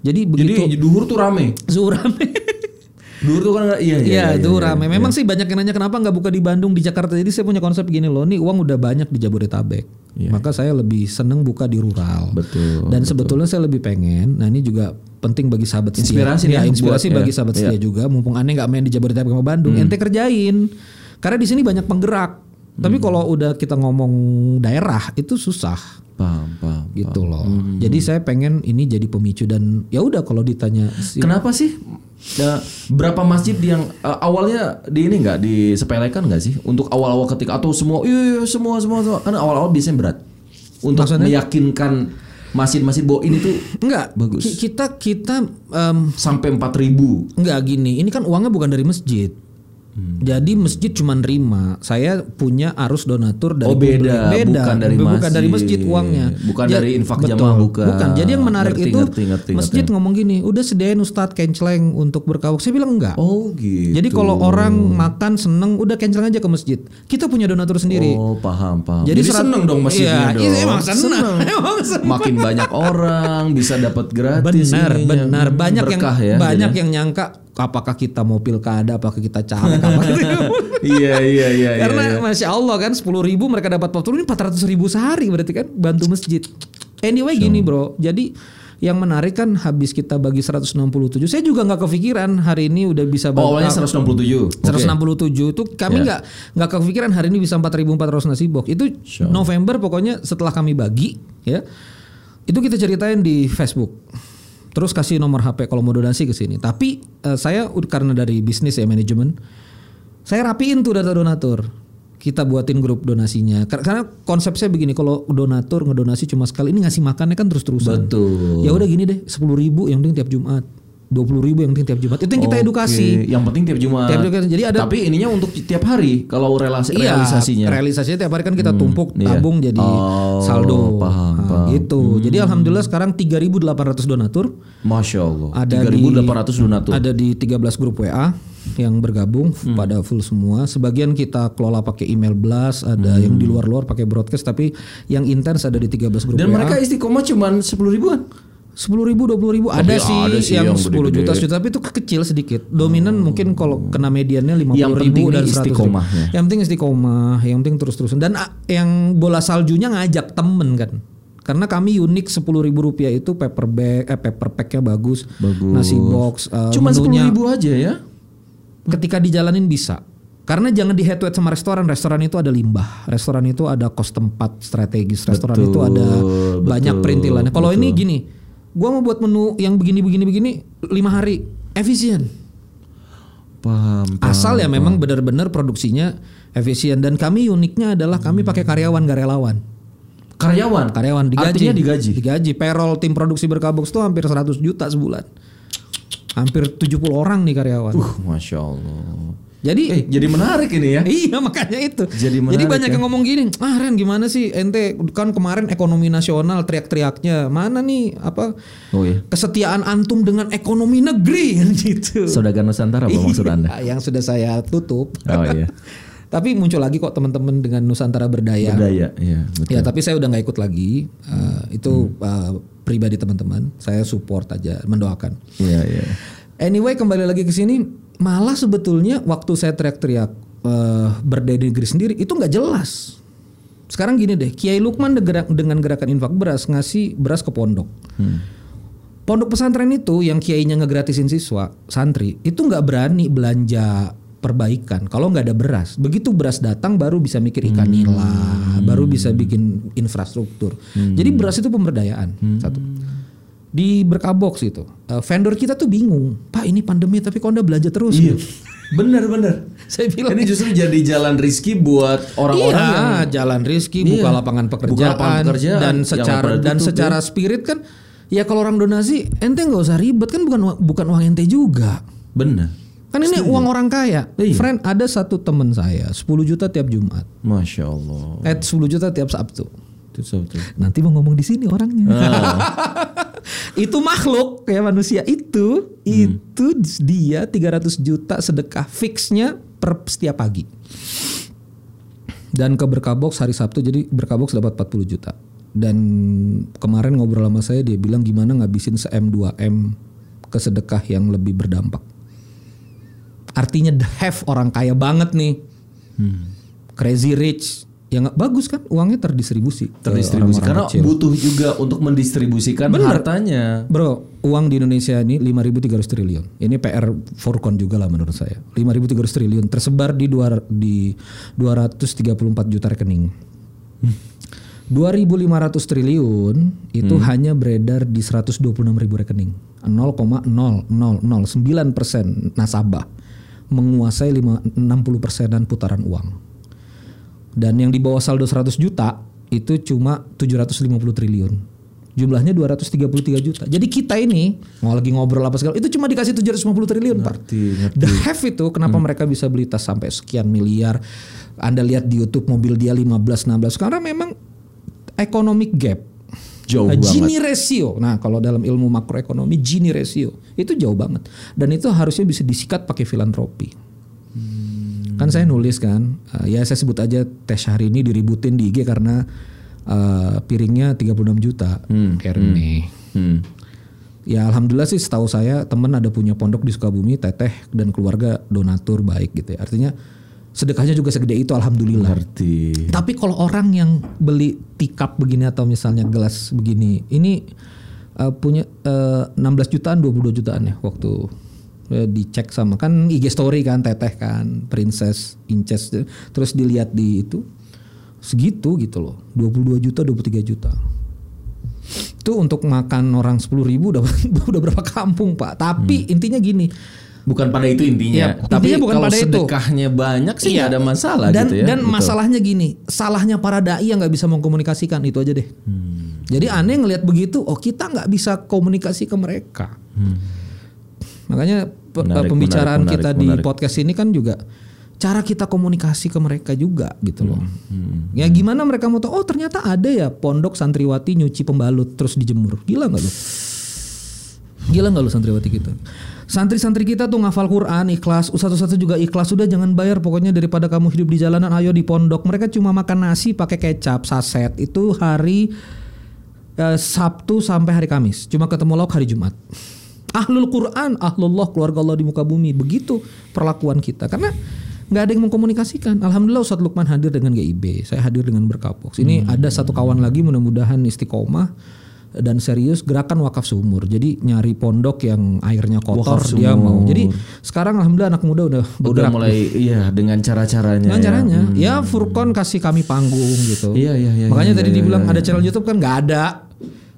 Jadi begitu Jadi duhur tuh rame. zuhur rame. Duhur tuh kan iya Iya, itu rame. Memang sih banyak yang nanya kenapa nggak buka di Bandung, di Jakarta. Jadi saya punya konsep gini loh, nih uang udah banyak di Jabodetabek. Maka saya lebih seneng buka di rural. Betul, Dan sebetulnya saya lebih pengen, nah ini juga penting bagi sahabat setia. Inspirasi ya, inspirasi buat- bagi ya, sahabat ya. setia juga. Mumpung aneh nggak main di Jabodetabek sama Bandung, ente kerjain. Karena di sini banyak penggerak. Tapi kalau udah kita ngomong daerah itu susah Paham, paham. gitu loh. Jadi saya pengen ini jadi pemicu dan ya udah kalau ditanya Kenapa sih ya, berapa masjid yang uh, awalnya di ini nggak? Disepelekan nggak sih? Untuk awal-awal ketika atau semua iya, iya semua semua semua. Kan awal-awal biasanya berat. Untuk meyakinkan masjid-masjid bahwa ini tuh enggak Bagus. ki- kita kita em, sampai 4000 Enggak gini, ini kan uangnya bukan dari masjid. Hmm. Jadi masjid cuma nerima. Saya punya arus donatur dari Oh, beda. publik. Bukan dari bukan dari masjid. masjid uangnya. Bukan Ja- dari infak betul. jamaah, bukan. Bukan. Jadi yang menarik Ngerti, itu ngerti, ngerti, masjid ngomong gini, udah sediain Ustadz kenceleng untuk berkawuk. Saya bilang enggak. oh gitu Jadi kalau orang makan seneng, udah kenceleng aja ke masjid. Kita punya donatur sendiri. oh paham paham Jadi jadi, serat- seneng dong masjidnya Iya, dong iya, emang seneng. Emang seneng. makin banyak orang bisa dapat gratis Benar, benar. Banyak Berkah yang ya, banyak jadinya. yang nyangka apakah kita mau pilkada, apakah kita caleg, apa iya iya iya iya, Karena iya. masya Allah kan 10 ribu mereka dapat 40 ini 400 ribu sehari berarti kan bantu masjid. Anyway gini bro, jadi yang menarik kan habis kita bagi 167, saya juga nggak kepikiran hari ini udah bisa oh awalnya bakal- 167 Oke. 167 itu kami Ya. nggak nggak kepikiran hari ini bisa 4.400 nasi box itu November pokoknya setelah kami bagi ya itu kita ceritain di Facebook terus kasih nomor HP kalau mau donasi ke sini. Tapi eh, saya karena dari bisnis ya manajemen saya rapiin tuh data donatur. Kita buatin grup donasinya. Kar- karena konsep saya begini kalau donatur ngedonasi cuma sekali ini ngasih makannya kan terus terusan betul. Ya udah gini deh 10.000 ribu yang penting tiap Jumat 20.000 ribu yang penting tiap Jumat itu yang kita Oke, edukasi Yang penting tiap Jumat. Tiap Jumat. Jadi ada- Tapi ininya untuk tiap hari kalau relasi Iya, realisasinya. realisasinya tiap hari kan kita tumpuk iya. tabung jadi Oh, saldo. paham, Nah, paham. gitu. Jadi alhamdulillah sekarang 3.800 donatur Masya Allah. ada 3.800 di, donatur. Ada di 13 grup WA yang bergabung Hmm. pada full semua. Sebagian kita kelola pakai email blast, ada Hmm. yang di luar-luar pakai broadcast tapi yang intens ada di 13 grup Dan WA. mereka istiqomah cuman 10 ribuan. Sepuluh ribu, dua puluh ribu ada, Tapi sih ada sih yang 10 juta, juta tapi itu kecil sedikit. Dominan mungkin kalau kena mediannya lima puluh ribu dan nih 100 ribu. istiqomahnya. Yang penting istiqomah, yang penting terus-terusan. Dan ah, yang bola saljunya ngajak temen kan. Karena kami unik sepuluh ribu rupiah itu paper bag, eh, paper packnya bagus, Bagus. nasi box, eh, Cuma 10 menunya ribu aja ya. ketika dijalanin bisa. Karena jangan di head to head sama restoran. Restoran itu ada limbah. Restoran itu ada kos tempat strategis. Restoran Betul, itu ada banyak betul, perintilannya. Kalau ini gini, gua mau buat menu yang begini begini begini lima hari efisien. Paham. Asal ya memang benar-benar produksinya efisien dan kami uniknya adalah kami pakai karyawan gak relawan. Karyawan. Karyawan digaji. Artinya digaji. Digaji. Payroll tim produksi berkabox tuh hampir 100 juta sebulan. Hampir 70 orang nih karyawan. Uh, Masya Allah. Jadi Eh, jadi menarik ini ya. Iya makanya itu. Jadi menarik banyak ya. yang ngomong gini, ah Ren gimana sih ente kan kemarin ekonomi nasional teriak-teriaknya mana nih apa Oh iya. kesetiaan antum dengan ekonomi negeri kan gitu. Saudagar Nusantara apa maksud Anda? Iya, yang sudah saya tutup. Oh iya. Tapi muncul lagi kok teman-teman dengan Nusantara Berdaya. Budaya, iya, betul. Ya tapi saya udah nggak ikut lagi. Uh, itu Hmm. uh, pribadi teman-teman. Saya support aja, mendoakan. Iya, iya. Anyway kembali lagi ke sini, malah sebetulnya waktu saya teriak-teriak uh, negeri sendiri itu nggak jelas. Sekarang gini deh, Kiai Lukman degerak- dengan gerakan infak beras ngasih beras ke pondok. Pondok pesantren itu yang kiainya ngegratisin siswa santri itu nggak berani belanja perbaikan kalau nggak ada beras. Begitu beras datang baru bisa mikir ikan nila, baru bisa bikin infrastruktur. Jadi beras itu pemberdayaan satu di berkabox itu. Eh, vendor kita tuh bingung, Pak ini pandemi tapi kok anda belanja terus? gitu. Bener bener. Saya bilang Ini justru jadi jalan rizki buat orang-orang iya, yang jalan rizki, buka Iya, lapangan buka pekerjaan, lapangan pekerjaan dan secara dan tutup, secara spirit kan ya kalau orang donasi ente nggak usah ribet kan bukan bukan uang ente juga. bener. Kan ini uang orang kaya. Iya. Friend, ada satu teman saya 10 juta tiap Jumat. Masya Allah. Eh 10 juta tiap Sabtu. Nanti mau ngomong di sini orangnya. itu makhluk kayak manusia itu itu dia 300 juta sedekah fixnya per setiap pagi. Dan ke Berkabox hari Sabtu jadi Berkabox dapat 40 juta. Dan kemarin ngobrol sama saya dia bilang gimana ngabisin se M 2 M ke sedekah yang lebih berdampak. Artinya the have orang kaya banget nih. Crazy rich ya nggak bagus kan uangnya terdistribusi Terdistribusi orang-orang karena kecil. butuh juga untuk mendistribusikan Bener. hartanya. Bro, uang di Indonesia ini 5.300 triliun. Ini PR Furkon juga lah menurut saya. 5.300 triliun tersebar di dua di 234 juta rekening. 2.500 triliun itu hanya beredar di 126 ribu rekening. 0,0009 persen nasabah menguasai 5, 60 persenan putaran uang. Dan yang di bawah saldo 100 juta itu cuma 750 triliun. Jumlahnya 233 juta. Jadi kita ini mau lagi ngobrol apa segala itu cuma dikasih 750 triliun, Pak. The have itu kenapa mereka bisa beli tas sampai sekian miliar. Anda lihat di YouTube mobil dia 15 16 karena memang economic gap Jauh Uh, banget. Gini ratio. Nah, kalau dalam ilmu makroekonomi Gini ratio itu jauh banget. Dan itu harusnya bisa disikat pakai filantropi. Kan saya nulis kan, uh, ya saya sebut aja tes hari ini diributin di IG karena uh, piringnya 36 juta. Kerne. Hmm. Ya alhamdulillah sih setahu saya teman ada punya pondok di Sukabumi, teteh dan keluarga donatur baik gitu ya. Artinya sedekahnya juga segede itu alhamdulillah. Ngerti. Tapi kalau orang yang beli tikap begini atau misalnya gelas begini, ini uh, punya uh, 16 jutaan, 22 jutaan ya waktu dicek sama kan IG story kan, teteh kan, princess, inces, terus dilihat di itu segitu gitu loh, 22 juta, 23 juta. Itu untuk makan orang 10 ribu udah, udah berapa kampung pak. Tapi intinya gini, Bukan pada itu intinya. Iya, Tapi intinya bukan kalau pada itu. sedekahnya banyak sih nggak ada masalah dan, gitu ya. Dan Betul. masalahnya gini, salahnya para dai yang nggak bisa mengkomunikasikan itu aja deh. Hmm. Jadi aneh ngelihat begitu, oh kita nggak bisa komunikasi ke mereka. Makanya Hmm. Menarik, pembicaraan menarik, kita menarik, di menarik. podcast ini kan juga cara kita komunikasi ke mereka juga gitu loh. Hmm. Ya gimana mereka mau tahu? Oh ternyata ada ya pondok santriwati nyuci pembalut terus dijemur. Gila nggak lu? Gila nggak lu santriwati kita? Santri-santri kita tuh ngafal Quran, ikhlas, satu-satu juga ikhlas. Sudah jangan bayar pokoknya daripada kamu hidup di jalanan, ayo di pondok. Mereka cuma makan nasi pakai kecap, saset. Itu hari eh, Sabtu sampai hari Kamis. Cuma ketemu lauk hari Jumat. Ahlul Quran, ahlullah, keluarga Allah di muka bumi. Begitu perlakuan kita. Karena nggak ada yang mengkomunikasikan. Alhamdulillah Ustadz Lukman hadir dengan GIB. Saya hadir dengan Berkapox. Ini ada satu kawan lagi mudah-mudahan istiqomah dan serius gerakan wakaf sumur. Jadi nyari pondok yang airnya kotor Wakaf dia sumur. mau. Jadi sekarang alhamdulillah anak muda udah Udah bergerak mulai iya dengan cara-caranya. dengan ya. caranya. Ya Furkon kasih kami panggung gitu. Iya, iya, iya, Makanya iya, tadi iya, dibilang iya, ada channel YouTube kan nggak ada.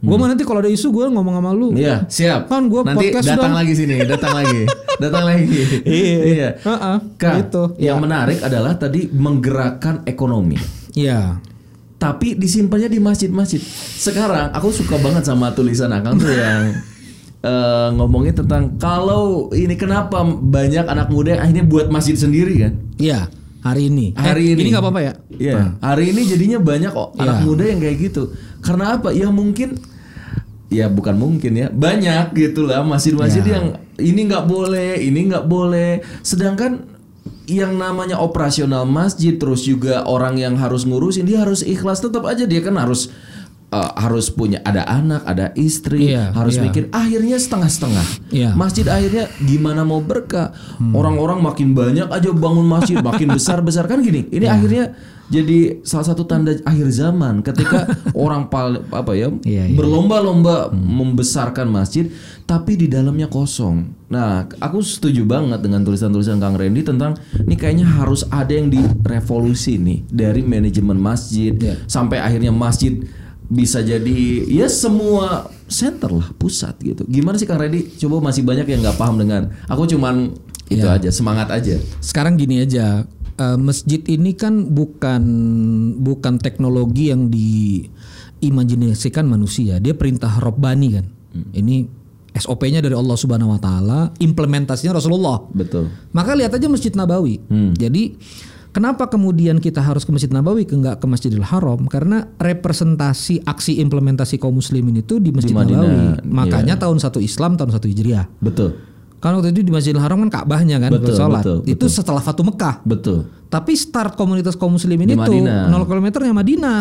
Gue mah nanti kalau ada isu gue ngomong sama lu. Iya, siap. Kan gua Nanti podcast datang sudah- lagi sini, datang lagi. datang lagi. iya. Heeh, Kak, gitu. yang menarik adalah tadi menggerakkan ekonomi. Iya. Tapi disimpannya di masjid-masjid. Sekarang aku suka banget sama tulisan Akang tuh yang eh, ngomongin tentang kalau ini kenapa banyak anak muda yang akhirnya buat masjid sendiri kan? Iya. Hari ini. Hari Eh, ini. Ini nggak apa-apa ya? Iya. Hari ini jadinya banyak kok anak Iya. muda yang kayak gitu. Karena apa? Ya mungkin ya bukan mungkin ya banyak gitu lah masjid-masjid Ya. yang ini nggak boleh, ini nggak boleh. Sedangkan yang namanya operasional masjid terus juga orang yang harus ngurusin dia harus ikhlas tetap aja dia kan harus uh, harus punya ada anak, ada istri, Iya, harus iya. mikir akhirnya setengah-setengah. Iya. Masjid akhirnya gimana mau berkah? Orang-orang makin banyak aja bangun masjid, makin besar-besar kan gini. Ini akhirnya jadi salah satu tanda akhir zaman ketika orang pal apa ya Iya, iya. berlomba-lomba membesarkan masjid tapi di dalamnya kosong. Nah, aku setuju banget dengan tulisan-tulisan Kang Randy tentang ini kayaknya harus ada yang direvolusi nih dari manajemen masjid Iya. sampai akhirnya masjid bisa jadi ya semua center lah pusat gitu. Gimana sih Kang Randy? Coba masih banyak yang nggak paham dengan. Aku cuman Itu Ya. aja, semangat aja. Sekarang gini aja, eh, masjid ini kan bukan bukan teknologi yang diimajinasikan manusia. Dia perintah Robbani kan. Ini SOP-nya dari Allah Subhanahu Wa Taala, implementasinya Rasulullah. Betul. Maka lihat aja Masjid Nabawi. Jadi kenapa kemudian kita harus ke Masjid Nabawi ke nggak ke Masjidil Haram? Karena representasi aksi implementasi kaum muslimin itu di Masjid Madinah, Nabawi. iya. Makanya tahun satu Islam, tahun satu Hijriah. Betul. Kan waktu itu di Masjidil Haram kan Ka'bahnya kan Betul, bersolat. betul, Itu setelah Fatu Mekah. Betul. Tapi start komunitas kaum muslimin Di itu Madinah. 0 kilometernya Madinah.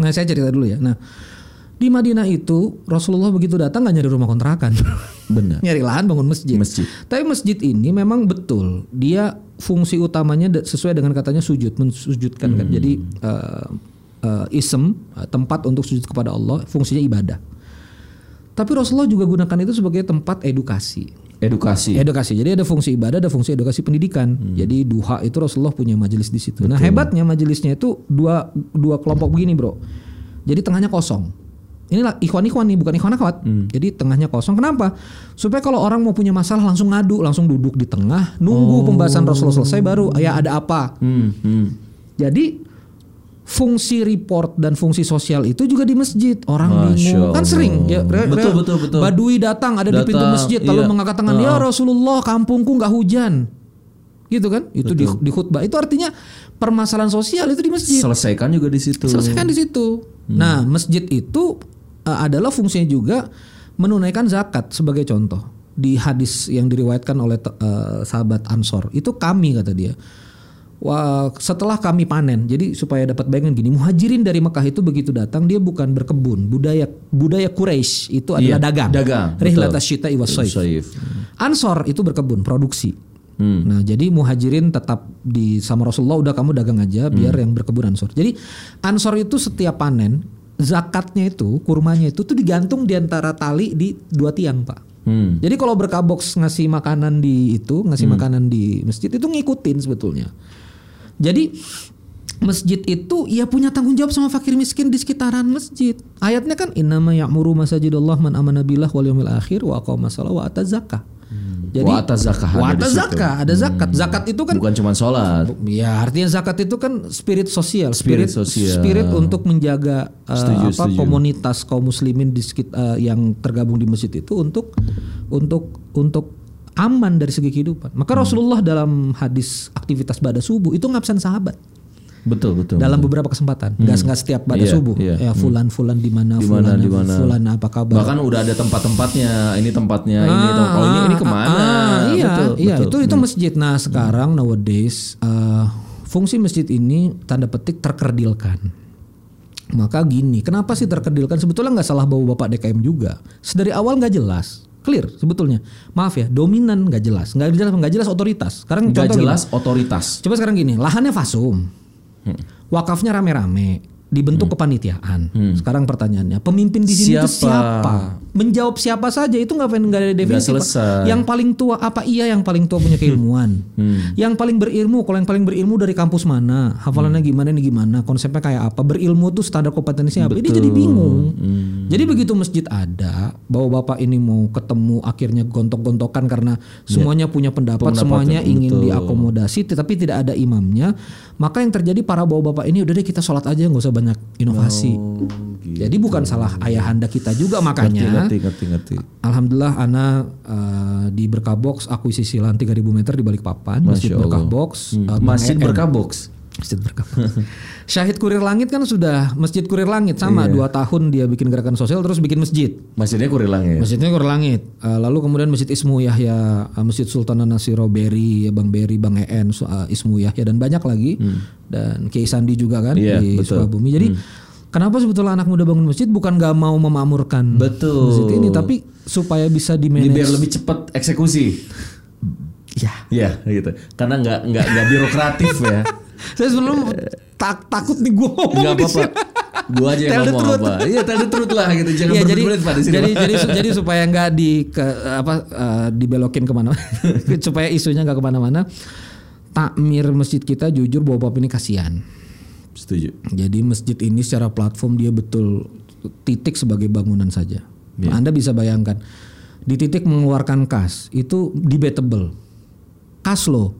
Nah saya cerita dulu ya. Nah di Madinah itu Rasulullah begitu datang nggak nyari rumah kontrakan, Benar. nyari lahan bangun masjid. Masjid. Tapi masjid ini memang betul dia fungsi utamanya sesuai dengan katanya sujud, mensujudkan kan. Jadi eh, eh, isem eh, tempat untuk sujud kepada Allah, fungsinya ibadah. Tapi Rasulullah juga gunakan itu sebagai tempat edukasi. Edukasi. Edukasi. Jadi ada fungsi ibadah, ada fungsi edukasi pendidikan. Jadi duha itu Rasulullah punya majelis di situ. Nah hebatnya majelisnya itu dua dua kelompok begini bro. Jadi tengahnya kosong. Inilah ikhwan-ikhwan nih, bukan ikhwan akhwat. Jadi tengahnya kosong. Kenapa? Supaya kalau orang mau punya masalah langsung ngadu, langsung duduk di tengah, nunggu pembahasan Rasulullah selesai baru ya ada apa. Hmm, hmm. Jadi fungsi report dan fungsi sosial itu juga di masjid. Orang Masya bingung. Kan sering ya, re- Betul, re- betul, betul. Badui datang ada di pintu Datang, masjid lalu iya. mengatakan ya Rasulullah kampungku nggak hujan. Gitu kan? Itu di, di khutbah. Itu artinya permasalahan sosial itu di masjid. Selesaikan juga di situ. Selesaikan di situ. Nah, masjid itu uh, adalah fungsinya juga menunaikan zakat sebagai contoh. Di hadis yang diriwayatkan oleh uh, sahabat Ansor, itu kami kata dia. Wah, setelah kami panen, jadi supaya dapat bayangan gini, muhajirin dari Mekah itu begitu datang dia bukan berkebun, budaya budaya Quraisy itu adalah Iya, dagang. dagang, Rihlat was-saif. Saif. Ansor itu berkebun, produksi. Hmm. Nah, jadi muhajirin tetap di sama Rasulullah udah kamu dagang aja biar Hmm. yang berkebun Ansor. Jadi Ansor itu setiap panen zakatnya itu, kurmanya itu tuh digantung di antara tali di dua tiang, Pak. Hmm. Jadi kalau berkaboks ngasih makanan di itu, ngasih makanan di masjid itu ngikutin sebetulnya. Jadi masjid itu ya punya tanggung jawab sama fakir miskin di sekitaran masjid. Ayatnya kan innama ya'muru masajidallah man amana billah wal yawmil akhir wa aqama wa ata zakah. Jadi Wa ata zakah wa ada zakah, ada zakat. Zakat itu kan Bukan cuma sholat. Ya artinya zakat itu kan spirit sosial, Spirit spirit sosial. spirit untuk menjaga uh, Setuju, apa setuju. komunitas kaum muslimin di sekit- uh, yang tergabung di masjid itu untuk untuk untuk aman dari segi kehidupan. Maka Hmm. Rasulullah dalam hadis aktivitas pada subuh itu ngabsen sahabat Betul, betul. dalam beberapa kesempatan. Nggak nggak setiap pada Iya, subuh. iya. Ya fulan fulan di mana fulan mana, di mana. fulan apa kabar. Bahkan udah ada tempat-tempatnya. Ini tempatnya ini. tempat- Oh ini ini ke mana? Ah, iya, betul, iya betul. itu itu masjid. Nah sekarang nowadays uh, fungsi masjid ini tanda petik terkerdilkan. Maka gini, kenapa sih terkerdilkan? Sebetulnya nggak salah bawa bapak DKM juga. Sedari awal nggak jelas, clear sebetulnya. Maaf ya, dominan nggak jelas, nggak jelas nggak jelas otoritas. Sekarang Nggak contoh gini. jelas otoritas. Coba sekarang gini, lahannya fasum, wakafnya rame-rame, dibentuk kepanitiaan. Sekarang pertanyaannya, pemimpin di sini itu Siapa? Menjawab siapa saja itu nggak nggak ada definisi. Selesai. Yang paling tua apa iya yang paling tua punya keilmuan? Yang paling berilmu, kalau yang paling berilmu dari kampus mana? Hafalannya gimana ini gimana? Konsepnya kayak apa? Berilmu tuh standar kompetensinya apa? Ini jadi bingung. Jadi begitu masjid ada, bahwa bapak ini mau ketemu akhirnya gontok-gontokan karena semuanya punya pendapat, Pendapat, semuanya ya, ingin betul. diakomodasi, tetapi tidak ada imamnya. Maka yang terjadi para bapak-bapak ini udah deh kita sholat aja nggak usah banyak inovasi. Jadi bukan salah ayahanda kita juga makanya. Ngerti, ngerti, ngerti. Alhamdulillah Ana eh, di Berkabox akuisisi lahan 3000 meter di balik papan Masjid Allah. Berkabox Hmm. Bang Masjid EM. berkabox. Masjid Berkabox Syahid Kurir Langit kan sudah Masjid Kurir Langit sama Iya. dua tahun dia bikin gerakan sosial terus bikin masjid Masjidnya kurilang ya. Masjidnya Kurir Langit Eh, lalu kemudian Masjid Ismu Yahya Masjid Sultan Nasiro Beri Bang Beri Bang En eh, Ismu Yahya dan banyak lagi dan Kiai Sandi juga kan Hmm. Iya, di betul. Hmm. Sukabumi jadi Kenapa sebetulnya anak muda bangun masjid bukan gak mau memakmurkan Betul. masjid ini tapi supaya bisa di biar lebih cepat eksekusi. Ya. Ya gitu. Karena nggak nggak nggak birokratif ya. Saya sebelum tak, takut nih gue ngomong di apa-apa. sini. Gua aja yang ngomong apa. Iya, tell the truth lah gitu. Jangan Iya, jadi di sini. jadi jadi jadi supaya nggak di ke, apa eh, dibelokin ke mana supaya isunya nggak ke mana-mana takmir masjid kita jujur bapak ini kasihan Setuju. jadi masjid ini secara platform dia betul titik sebagai bangunan saja Iya. anda bisa bayangkan di titik mengeluarkan kas itu debatable. Kas loh.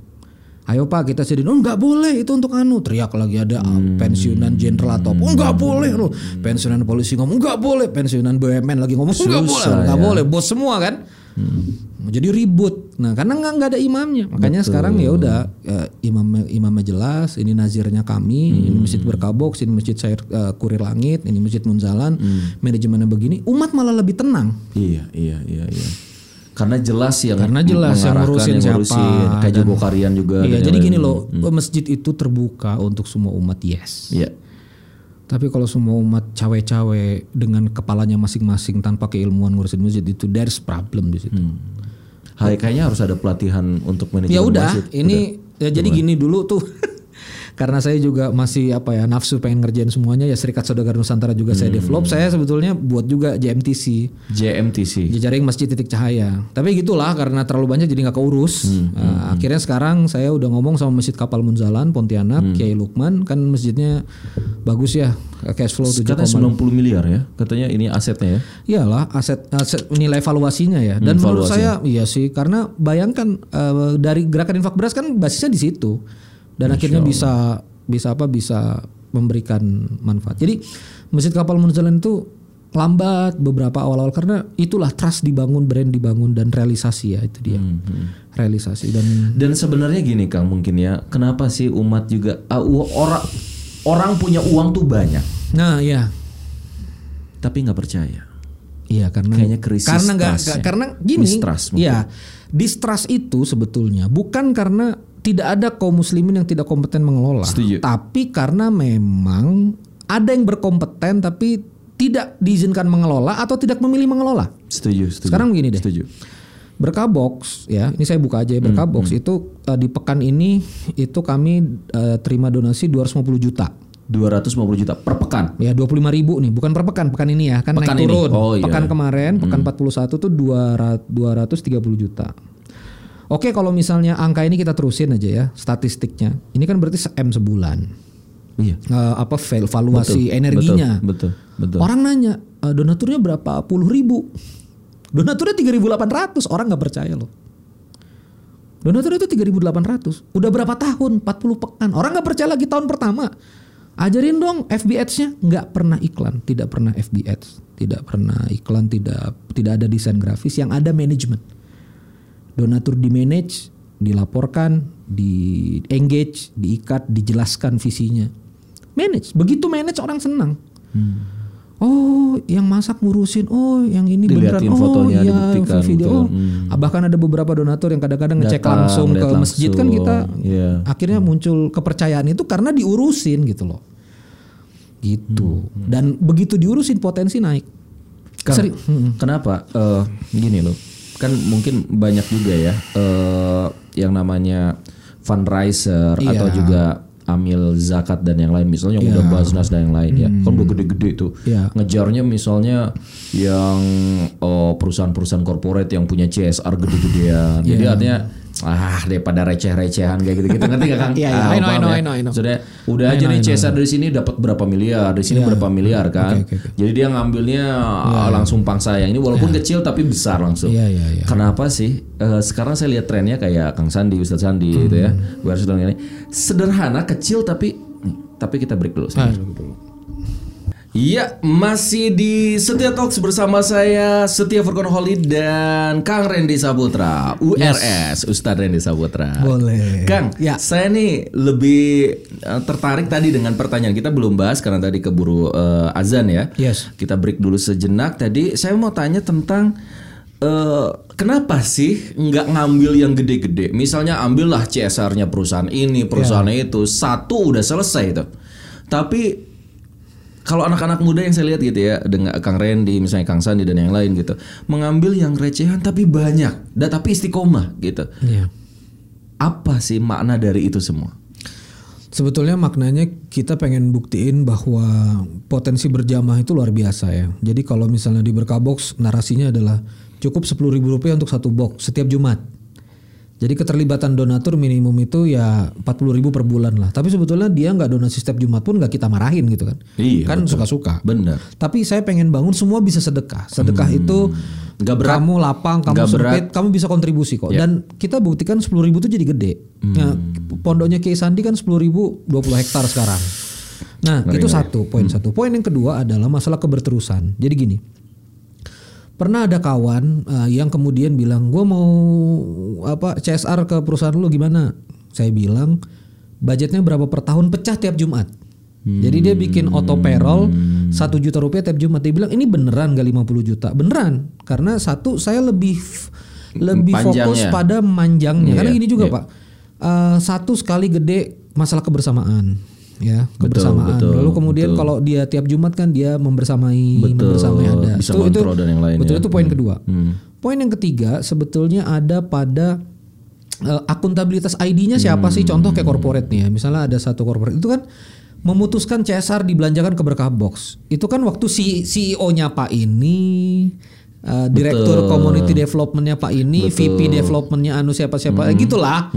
Ayo Pak kita sedihin. Oh nggak boleh itu untuk anu teriak lagi ada ah, pensiunan jenderal atau oh nggak boleh loh. Pensiunan polisi ngomong nggak boleh. Pensiunan BUMN lagi ngomong nggak boleh. Susah, Nggak ya. boleh. Bos semua kan. Jadi ribut. Nah karena nggak nggak ada imamnya. Makanya sekarang ya udah eh, imam imamnya jelas. Ini nazirnya kami. Ini masjid berkaboks. Ini masjid Sair eh, Kurir Langit. Ini masjid Munzalan. Manajemennya begini. Umat malah lebih tenang. Iya, iya, iya, iya. Karena jelas yang Karena jelas yang ngurusin yang siapa, ngurusin. Kayak dan- Jogokarian juga. Iya, jadi gini loh, masjid itu terbuka untuk semua umat, yes. Iya. Tapi kalau semua umat cawe-cawe dengan kepalanya masing-masing tanpa keilmuan ngurusin masjid itu there's problem di situ. Hai, kayaknya harus ada pelatihan untuk manajemen Ya udah, ini ya jadi gini dulu tuh. Karena saya juga masih apa ya nafsu pengen ngerjain semuanya ya Serikat Saudagar Nusantara juga saya develop. Saya sebetulnya buat juga JMTC. JMTC. Jejaring Masjid Titik Cahaya. Tapi gitulah karena terlalu banyak jadi nggak keurus. Nah, Akhirnya sekarang saya udah ngomong sama Masjid Kapal Munzalan Pontianak Kiai Lukman kan masjidnya bagus ya cash flow 7, Katanya 90 miliar ya. Katanya ini asetnya ya. Iyalah aset aset nilai valuasinya ya. Dan menurut saya iya sih karena bayangkan eh, dari gerakan infak beras kan basisnya di situ. Dan akhirnya bisa bisa apa bisa memberikan manfaat. Jadi Masjid Kapal Munzalan itu lambat beberapa awal-awal karena itulah trust dibangun, brand dibangun dan realisasi ya itu dia. Realisasi dan Dan sebenarnya gini Kang mungkin ya, kenapa sih umat juga ah, u- orang orang punya uang tuh banyak, nah ya tapi nggak percaya. Iya karena Kayaknya krisis karena nggak ya. karena gini Mistrust mungkin. ya distrust itu sebetulnya bukan karena tidak ada kaum muslimin yang tidak kompeten mengelola Setuju. tapi karena memang ada yang berkompeten tapi tidak diizinkan mengelola atau tidak memilih mengelola Setuju, setuju. Sekarang begini deh. Setuju. Berkabox ya ini saya buka aja ya Hmm, Berkabox itu eh, di pekan ini itu kami eh, terima donasi 250 juta 250 juta per pekan. Ya 25 ribu nih, bukan per pekan, pekan ini ya, kan Pekan naik ini. turun. Oh, iya. Pekan kemarin, pekan 41 tuh 200 230 juta. Oke, kalau misalnya angka ini kita terusin aja ya, statistiknya. Ini kan berarti se-M sebulan. Iya. Eh, apa val- valuasi energinya. Betul, betul. Orang nanya, "Eh, donaturnya berapa? Puluh ribu. Donaturnya 3.800, orang nggak percaya loh. Donaturnya itu 3.800. Udah berapa tahun? 40 pekan. Orang nggak percaya lagi tahun pertama. Ajarin dong FB Ads-nya nggak pernah iklan, tidak pernah FB Ads, tidak pernah iklan, tidak tidak ada desain grafis, yang ada manajemen. Donatur di manage, dilaporkan, di engage, diikat, dijelaskan visinya. Manage, begitu manage orang senang. Oh, yang masak ngurusin. Oh, yang ini beneran. Diliatin Oh, fotonya, iya, dibuktikan video. gitu. Oh, Hmm. bahkan ada beberapa donatur yang kadang-kadang ngecek langsung ke lihat masjid kan langsung. kita Iya. akhirnya muncul kepercayaan itu karena diurusin gitu loh. Gitu. Hmm, Dan begitu diurusin potensi naik. Kang, Seri- Hmm. kenapa? Eh, gini loh, kan mungkin banyak juga ya eh, yang namanya fundraiser Iya. atau juga amil zakat dan yang lain misalnya Iya. udah basnas dan yang lain ya kan udah gede-gede tuh Iya. ngejarnya misalnya yang oh, perusahaan-perusahaan corporate yang punya CSR gede-gedean jadi Iya. artinya ah daripada receh-recehan kayak gitu-gitu ngerti gak Kang? Iya, iya. Ah, I know, I paham know, ya? I know, I know. Maksudnya udah aja nih. CSR dari sini dapat berapa miliar, dari sini Iya. berapa miliar kan. Jadi dia ngambilnya uh, langsung pangsa yang ini walaupun kecil tapi besar langsung. Iya, iya, iya. Kenapa sih? Eh, sekarang saya lihat trennya kayak Kang Sandi, Ustadz Sandi gitu ya. Hmm. Gue harus ini sederhana, kecil tapi tapi kita break dulu. Ah. Iya, masih di Setia Talks bersama saya Setia Furkon Holid dan Kang Randy Saputra, URS, Ustadz Randy Saputra. Boleh. Kang, Ya. saya nih lebih eh, tertarik tadi dengan pertanyaan kita belum bahas karena tadi keburu eh, azan ya. Yes. Kita break dulu sejenak. Tadi saya mau tanya tentang eh, kenapa sih nggak ngambil yang gede-gede? Misalnya ambillah CSR-nya perusahaan ini, perusahaan itu, satu udah selesai itu. Tapi kalau anak-anak muda yang saya lihat gitu ya dengan Kang Randy misalnya Kang Sandi dan yang lain gitu mengambil yang recehan tapi banyak dan tapi istiqomah gitu Iya. apa sih makna dari itu semua Sebetulnya maknanya kita pengen buktiin bahwa potensi berjamaah itu luar biasa ya. Jadi kalau misalnya di Berkabox narasinya adalah cukup 10.000 rupiah untuk satu box setiap Jumat. Jadi keterlibatan donatur minimum itu ya 40.000 per bulan lah. Tapi sebetulnya dia nggak donasi setiap Jumat pun nggak kita marahin gitu kan. Iya, kan suka-suka. benar Tapi saya pengen bangun semua bisa sedekah. Sedekah itu Nggak berat. Kamu lapang, kamu berat. sempit, kamu bisa kontribusi kok. Ya. Dan kita buktikan 10.000 ribu itu jadi gede. Hmm. Nah, pondoknya Kiai Sandi kan 10.000 ribu 20 hektar sekarang. Nah, itu satu poin Hmm. satu. Poin yang kedua adalah masalah keberterusan. Jadi gini, pernah ada kawan uh, yang kemudian bilang, gue mau apa CSR ke perusahaan lu gimana? Saya bilang, budgetnya berapa per tahun? Pecah tiap Jumat. Jadi dia bikin auto payroll satu juta rupiah tiap Jumat. Dia bilang ini beneran gak 50 juta? Beneran. Karena satu saya lebih lebih fokus Panjangnya. pada manjangnya. Karena Iya, gini juga iya. pak, Eh, satu sekali gede masalah kebersamaan, ya Betul, kebersamaan. betul, Lalu kemudian betul. kalau dia tiap Jumat kan dia membersamai, Betul, membersamai ada. bisa kontrol dan yang lainnya. Betul itu poin kedua. Hmm. Poin yang ketiga sebetulnya ada pada eh, akuntabilitas ID-nya siapa sih? Contoh kayak corporate nih ya. Misalnya ada satu corporate itu kan memutuskan CSR dibelanjakan ke berkah box. Itu kan waktu si CEO-nya Pak ini eh, direktur community development-nya Pak ini, VP development-nya anu siapa-siapa, Hmm. gitulah.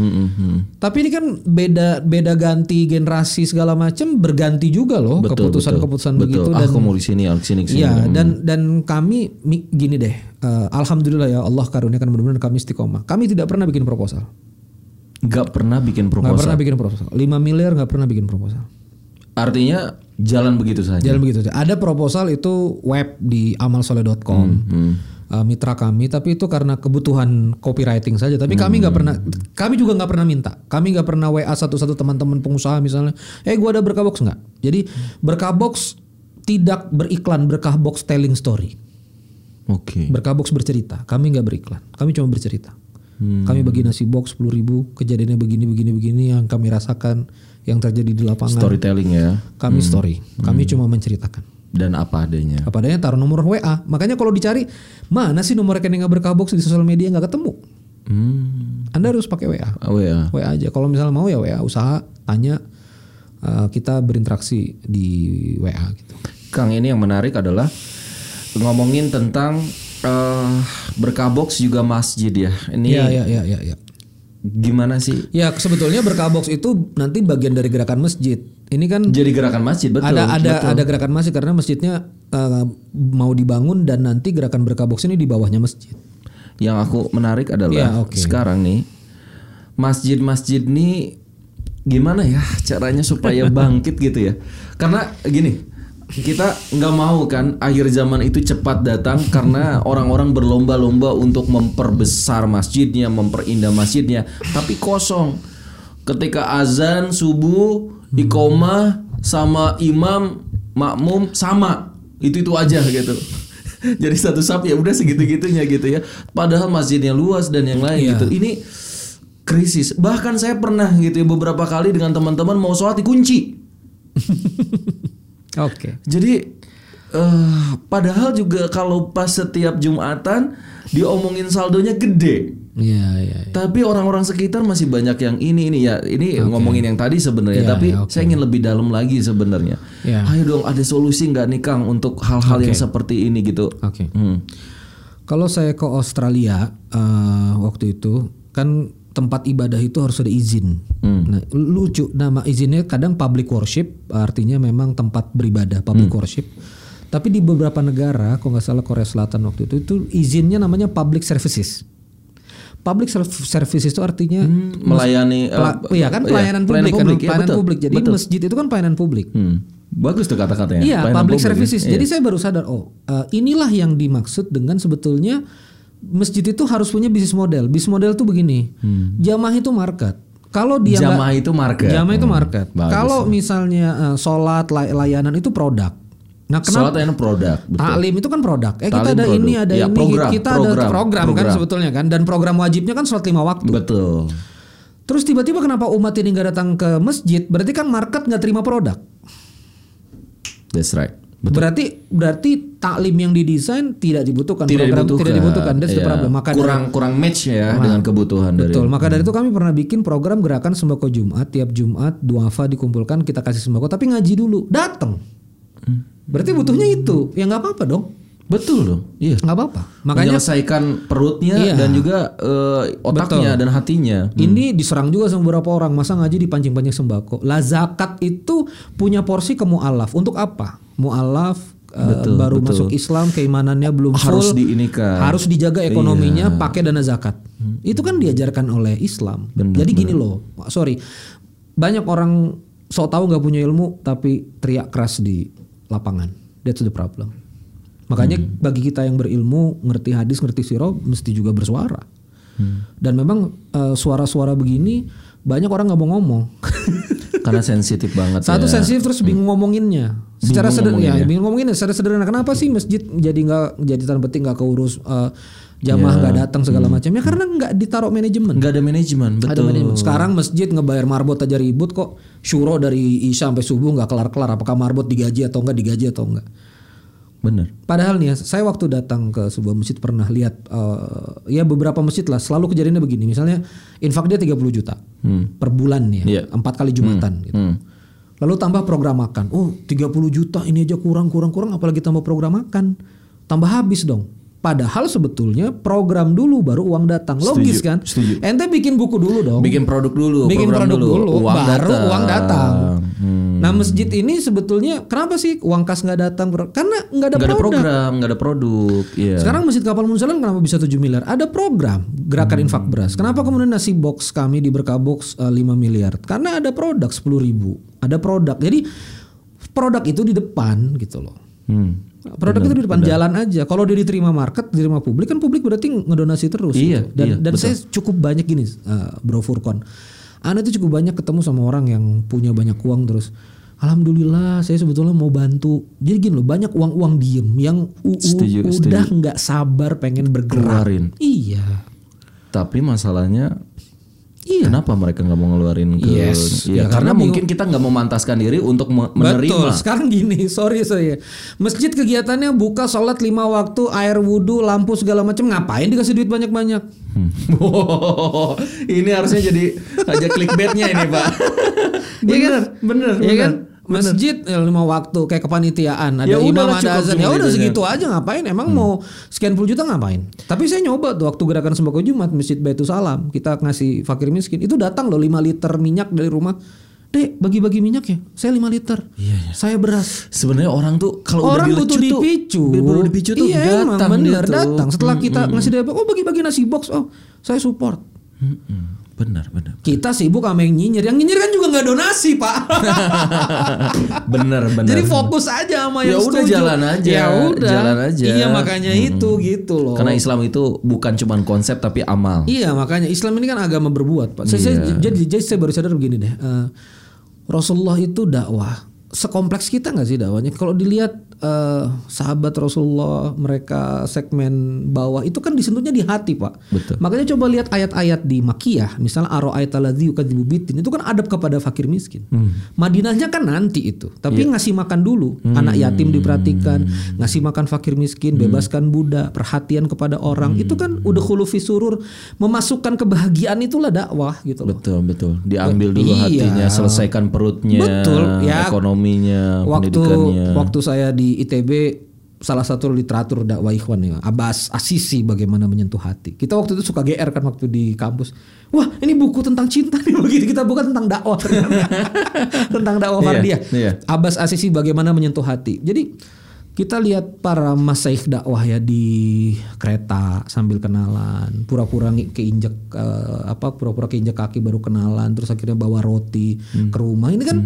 Tapi ini kan beda beda ganti generasi segala macam berganti juga loh keputusan-keputusan begitu Betul. dan ah, kamu di sini, di sini. Iya dan dan kami mi- gini deh, eh, alhamdulillah ya Allah karuniakan benar-benar kami istiqomah. Kami tidak pernah bikin proposal, Nggak pernah bikin proposal. pernah bikin proposal. 5 miliar nggak pernah bikin proposal. Artinya jalan begitu saja. Jalan begitu aja. Ada proposal itu web di amalsoleh.com. Hmm. eh, mitra kami tapi itu karena kebutuhan copywriting saja tapi kami nggak pernah kami juga nggak pernah minta kami nggak pernah wa satu-satu teman-teman pengusaha misalnya eh gua ada berkah box nggak jadi berkah box tidak beriklan berkah box telling story Oke. Berkah box bercerita. Kami nggak beriklan. Kami cuma bercerita. Kami bagi nasi box 10 ribu. Kejadiannya begini begini begini yang kami rasakan yang terjadi di lapangan. Storytelling ya. Kami story. Kami cuma menceritakan. Dan apa adanya. Apa adanya taruh nomor WA. Makanya kalau dicari mana sih nomor rekening berkah box di sosial media nggak ketemu. Hmm. Anda harus pakai WA. Oh ya. WA aja. Kalau misalnya mau ya WA usaha tanya eh, kita berinteraksi di WA gitu. Kang ini yang menarik adalah ngomongin tentang eh berkah box juga masjid ya. Ini Iya iya iya iya. Ya. Gimana sih? Ya sebetulnya berkah box itu nanti bagian dari gerakan masjid. Ini kan Jadi gerakan masjid betul. ada ada betul. ada gerakan masjid karena masjidnya eh, mau dibangun dan nanti gerakan berkah box ini di bawahnya masjid. Yang aku menarik adalah Iya, oke. sekarang nih masjid-masjid nih gimana ya caranya supaya bangkit gitu ya? Karena gini, kita nggak mau kan akhir zaman itu cepat datang karena orang-orang berlomba-lomba untuk memperbesar masjidnya, memperindah masjidnya, tapi kosong. Ketika azan subuh, iqomah sama imam makmum sama, itu itu aja gitu. Jadi satu sap ya udah segitu-gitunya gitu ya. Padahal masjidnya luas dan yang lain Iya. gitu. Ini krisis. Bahkan saya pernah gitu ya beberapa kali dengan teman-teman mau sholat dikunci. Oke. Jadi eh padahal juga kalau pas setiap Jumatan diomongin saldonya gede. Iya iya. iya. Tapi orang-orang sekitar masih banyak yang ini ini ya. Ini ngomongin yang tadi sebenarnya, Iya, tapi iya, oke. saya ingin lebih dalam lagi sebenarnya. Iya. Ayo dong ada solusi nggak nih Kang untuk hal-hal yang seperti ini gitu. Oke. Hmm. Kalau saya ke Australia eh, waktu itu kan tempat ibadah itu harus ada izin. Nah, lucu nama izinnya kadang public worship artinya memang tempat beribadah public worship. Tapi di beberapa negara, kalau nggak salah Korea Selatan waktu itu itu izinnya namanya public services. Public serv- services itu artinya melayani, Pela- eh, iya kan iya, pelayanan publik, pelayanan kan, publik, iya, pelayanan betul, publik. Jadi betul. masjid itu kan pelayanan publik. Hmm. Bagus tuh kata-katanya. Iya, Pelayanan public publik ya. services. Iya. Jadi saya baru sadar, oh eh, inilah yang dimaksud dengan sebetulnya masjid itu harus punya bisnis model. Bisnis model tuh begini, jamaah itu market. Kalau dia Hmm. Jamaah itu market. jamaah itu Hmm, market. bagus. Kalau misalnya eh, sholat lay- layanan itu produk. Nah, Sholat kenapa? yang produk, betul. Taklim itu kan produk. Eh kita ada produk. ini, ada Ya, ini, program, kita program, ada program, kan program. sebetulnya kan. Dan program wajibnya kan sholat lima waktu. Betul. Terus tiba-tiba kenapa umat ini nggak datang ke masjid? Berarti kan market nggak terima produk. That's right. Berarti berarti taklim yang didesain tidak dibutuhkan Tidak program dibutuhkan. tidak dibutuhkan the Iya. problem. Maka kurang kurang match ya dengan kebutuhan dari, dari betul. Maka dari itu kami pernah bikin program gerakan sembako Jumat tiap Jumat duafa dikumpulkan kita kasih sembako tapi ngaji dulu datang. Berarti butuhnya itu ya nggak apa-apa dong Betul dong. Iya. nggak apa-apa. Makanya menyelesaikan perutnya Iya. dan juga eh, otaknya dan hatinya. Ini diserang juga sama beberapa orang masa ngaji dipancing-pancing sembako. Lah zakat itu punya porsi ke mualaf. Untuk apa? Mualaf uh, baru masuk Islam keimanannya belum Harus full diinikan. harus dijaga ekonominya Iya. pakai dana zakat. Itu kan diajarkan oleh Islam. Jadi gini loh sorry. Banyak orang so tahu nggak punya ilmu tapi teriak keras di lapangan. That's the problem. Makanya Hmm. bagi kita yang berilmu ngerti hadis ngerti sirah mesti juga bersuara. Dan memang uh, suara-suara begini banyak orang nggak mau ngomong Karena sensitif banget Satu ya. sensitif terus bingung ngomonginnya. Secara sederhana, ya, bingung ngomonginnya. Secara sederhana, kenapa sih masjid jadi nggak jadi tanda petik nggak keurus eh, jamaah nggak datang segala macam? Ya karena nggak ditaruh manajemen. Nggak ada manajemen, Ada betul. manajemen. Sekarang masjid ngebayar marbot aja ribut kok. Syuro dari isya sampai subuh nggak kelar-kelar. Apakah marbot digaji atau enggak digaji atau enggak? Bener. Padahal nih, ya, saya waktu datang ke sebuah masjid pernah lihat eh, ya beberapa masjid lah selalu kejadiannya begini. Misalnya infak dia 30 juta per bulan ya, Iya. empat kali jumatan gitu. Hmm. Lalu tambah program makan. Oh 30 juta ini aja kurang kurang kurang apalagi tambah program makan. Tambah habis dong. Padahal sebetulnya program dulu baru uang datang. Logis Setuju, kan? setuju. Ente bikin buku dulu dong. Bikin produk dulu, bikin produk dulu, uang baru datang. uang datang. Hmm. Nah masjid ini sebetulnya kenapa sih uang kas nggak datang? Karena nggak ada, ada program, nggak ada produk. Iya. Sekarang Masjid Kapal Munzalan kenapa bisa 7 miliar? Ada program gerakan Hmm. infak beras. Kenapa kemudian nasi box kami di Berkah Box eh, 5 miliar? Karena ada produk 10 ribu. Ada produk. Jadi produk itu di depan gitu loh. Hmm. Produk itu di depan jalan aja. Kalau dia diterima market, diterima publik kan publik berarti ngedonasi terus. Iya, gitu. Dan iya, dan saya cukup banyak gini, eh, Bro Furkon. Anda itu cukup banyak ketemu sama orang yang punya banyak uang terus. Alhamdulillah, saya sebetulnya mau bantu. Jadi gini loh, banyak uang-uang diem yang Setuju, udah nggak sabar pengen bergerak. Keluarin. Iya, Tapi masalahnya iya. kenapa mereka nggak mau ngeluarin ke Yes. Iya, Ya, karena karena mungkin kita nggak memantaskan diri untuk me- menerima. Betul. Sekarang gini, sorry saya. Masjid kegiatannya buka sholat lima waktu, air wudhu, lampu segala macam. Ngapain dikasih duit banyak-banyak? Oh, ini harusnya jadi aja clickbaitnya ini pak. Iya kan? bener, Iya kan? bener. Masjid ya, lima waktu kayak kepanitiaan. Ada Ya imam udahlah, ada azan. ya udah gitu segitu aja ngapain? Emang mau sekian puluh juta ngapain? Tapi saya nyoba tuh waktu gerakan sembako Jumat Masjid Baitul Salam. Kita ngasih fakir miskin. Itu datang loh 5 liter minyak dari rumah. Dek bagi-bagi minyak ya? Saya 5 liter. Saya beras. Sebenarnya orang tuh kalau Orang udah butuh dipicu. baru dipicu tuh iya, emang datang bener gitu. datang. Setelah kita ngasih dia, oh bagi-bagi nasi box, oh saya support. Mm-mm. Benar, benar. Kita sibuk sama yang nyinyir. Yang nyinyir kan juga nggak donasi pak. benar, benar. Jadi fokus aja sama Ya yang udah, setuju. jalan aja, Ya udah. jalan aja. Iya makanya itu gitu loh. Karena Islam itu bukan cuma konsep tapi amal. Iya makanya Islam ini kan agama berbuat pak. Saya, saya- jadi, jadi saya baru sadar begini deh. Eh, Rasulullah itu dakwah sekompleks kita nggak sih dakwahnya? Kalau dilihat eh, sahabat Rasulullah mereka segmen bawah itu kan disentuhnya di hati pak. Betul. Makanya coba lihat ayat-ayat di Makiyah, misalnya aro ayat aladzi yukadzibu bitin itu kan adab kepada fakir miskin. Madinahnya kan nanti itu, tapi ngasih makan dulu, anak yatim diperhatikan, ngasih makan fakir miskin, bebaskan budak, perhatian kepada orang itu kan udah khulufi surur, memasukkan kebahagiaan itulah dakwah gitu loh. Betul, betul. Diambil dulu Iya. hatinya, selesaikan perutnya, Betul, ya. ekonominya, Waktu pendidikannya. waktu saya di ITB salah satu literatur dakwah ikhwan ya Abbas Asisi bagaimana menyentuh hati. Kita waktu itu suka GR kan waktu di kampus. Wah, ini buku tentang cinta nih begitu kita bukan tentang dakwah tentang dakwah Iya, fardiyah. iya. Abbas Asisi bagaimana menyentuh hati. Jadi kita lihat para masaih dakwah ya di kereta sambil kenalan, pura-pura keinjek eh, apa pura-pura keinjek kaki baru kenalan, terus akhirnya bawa roti Hmm. ke rumah. Ini kan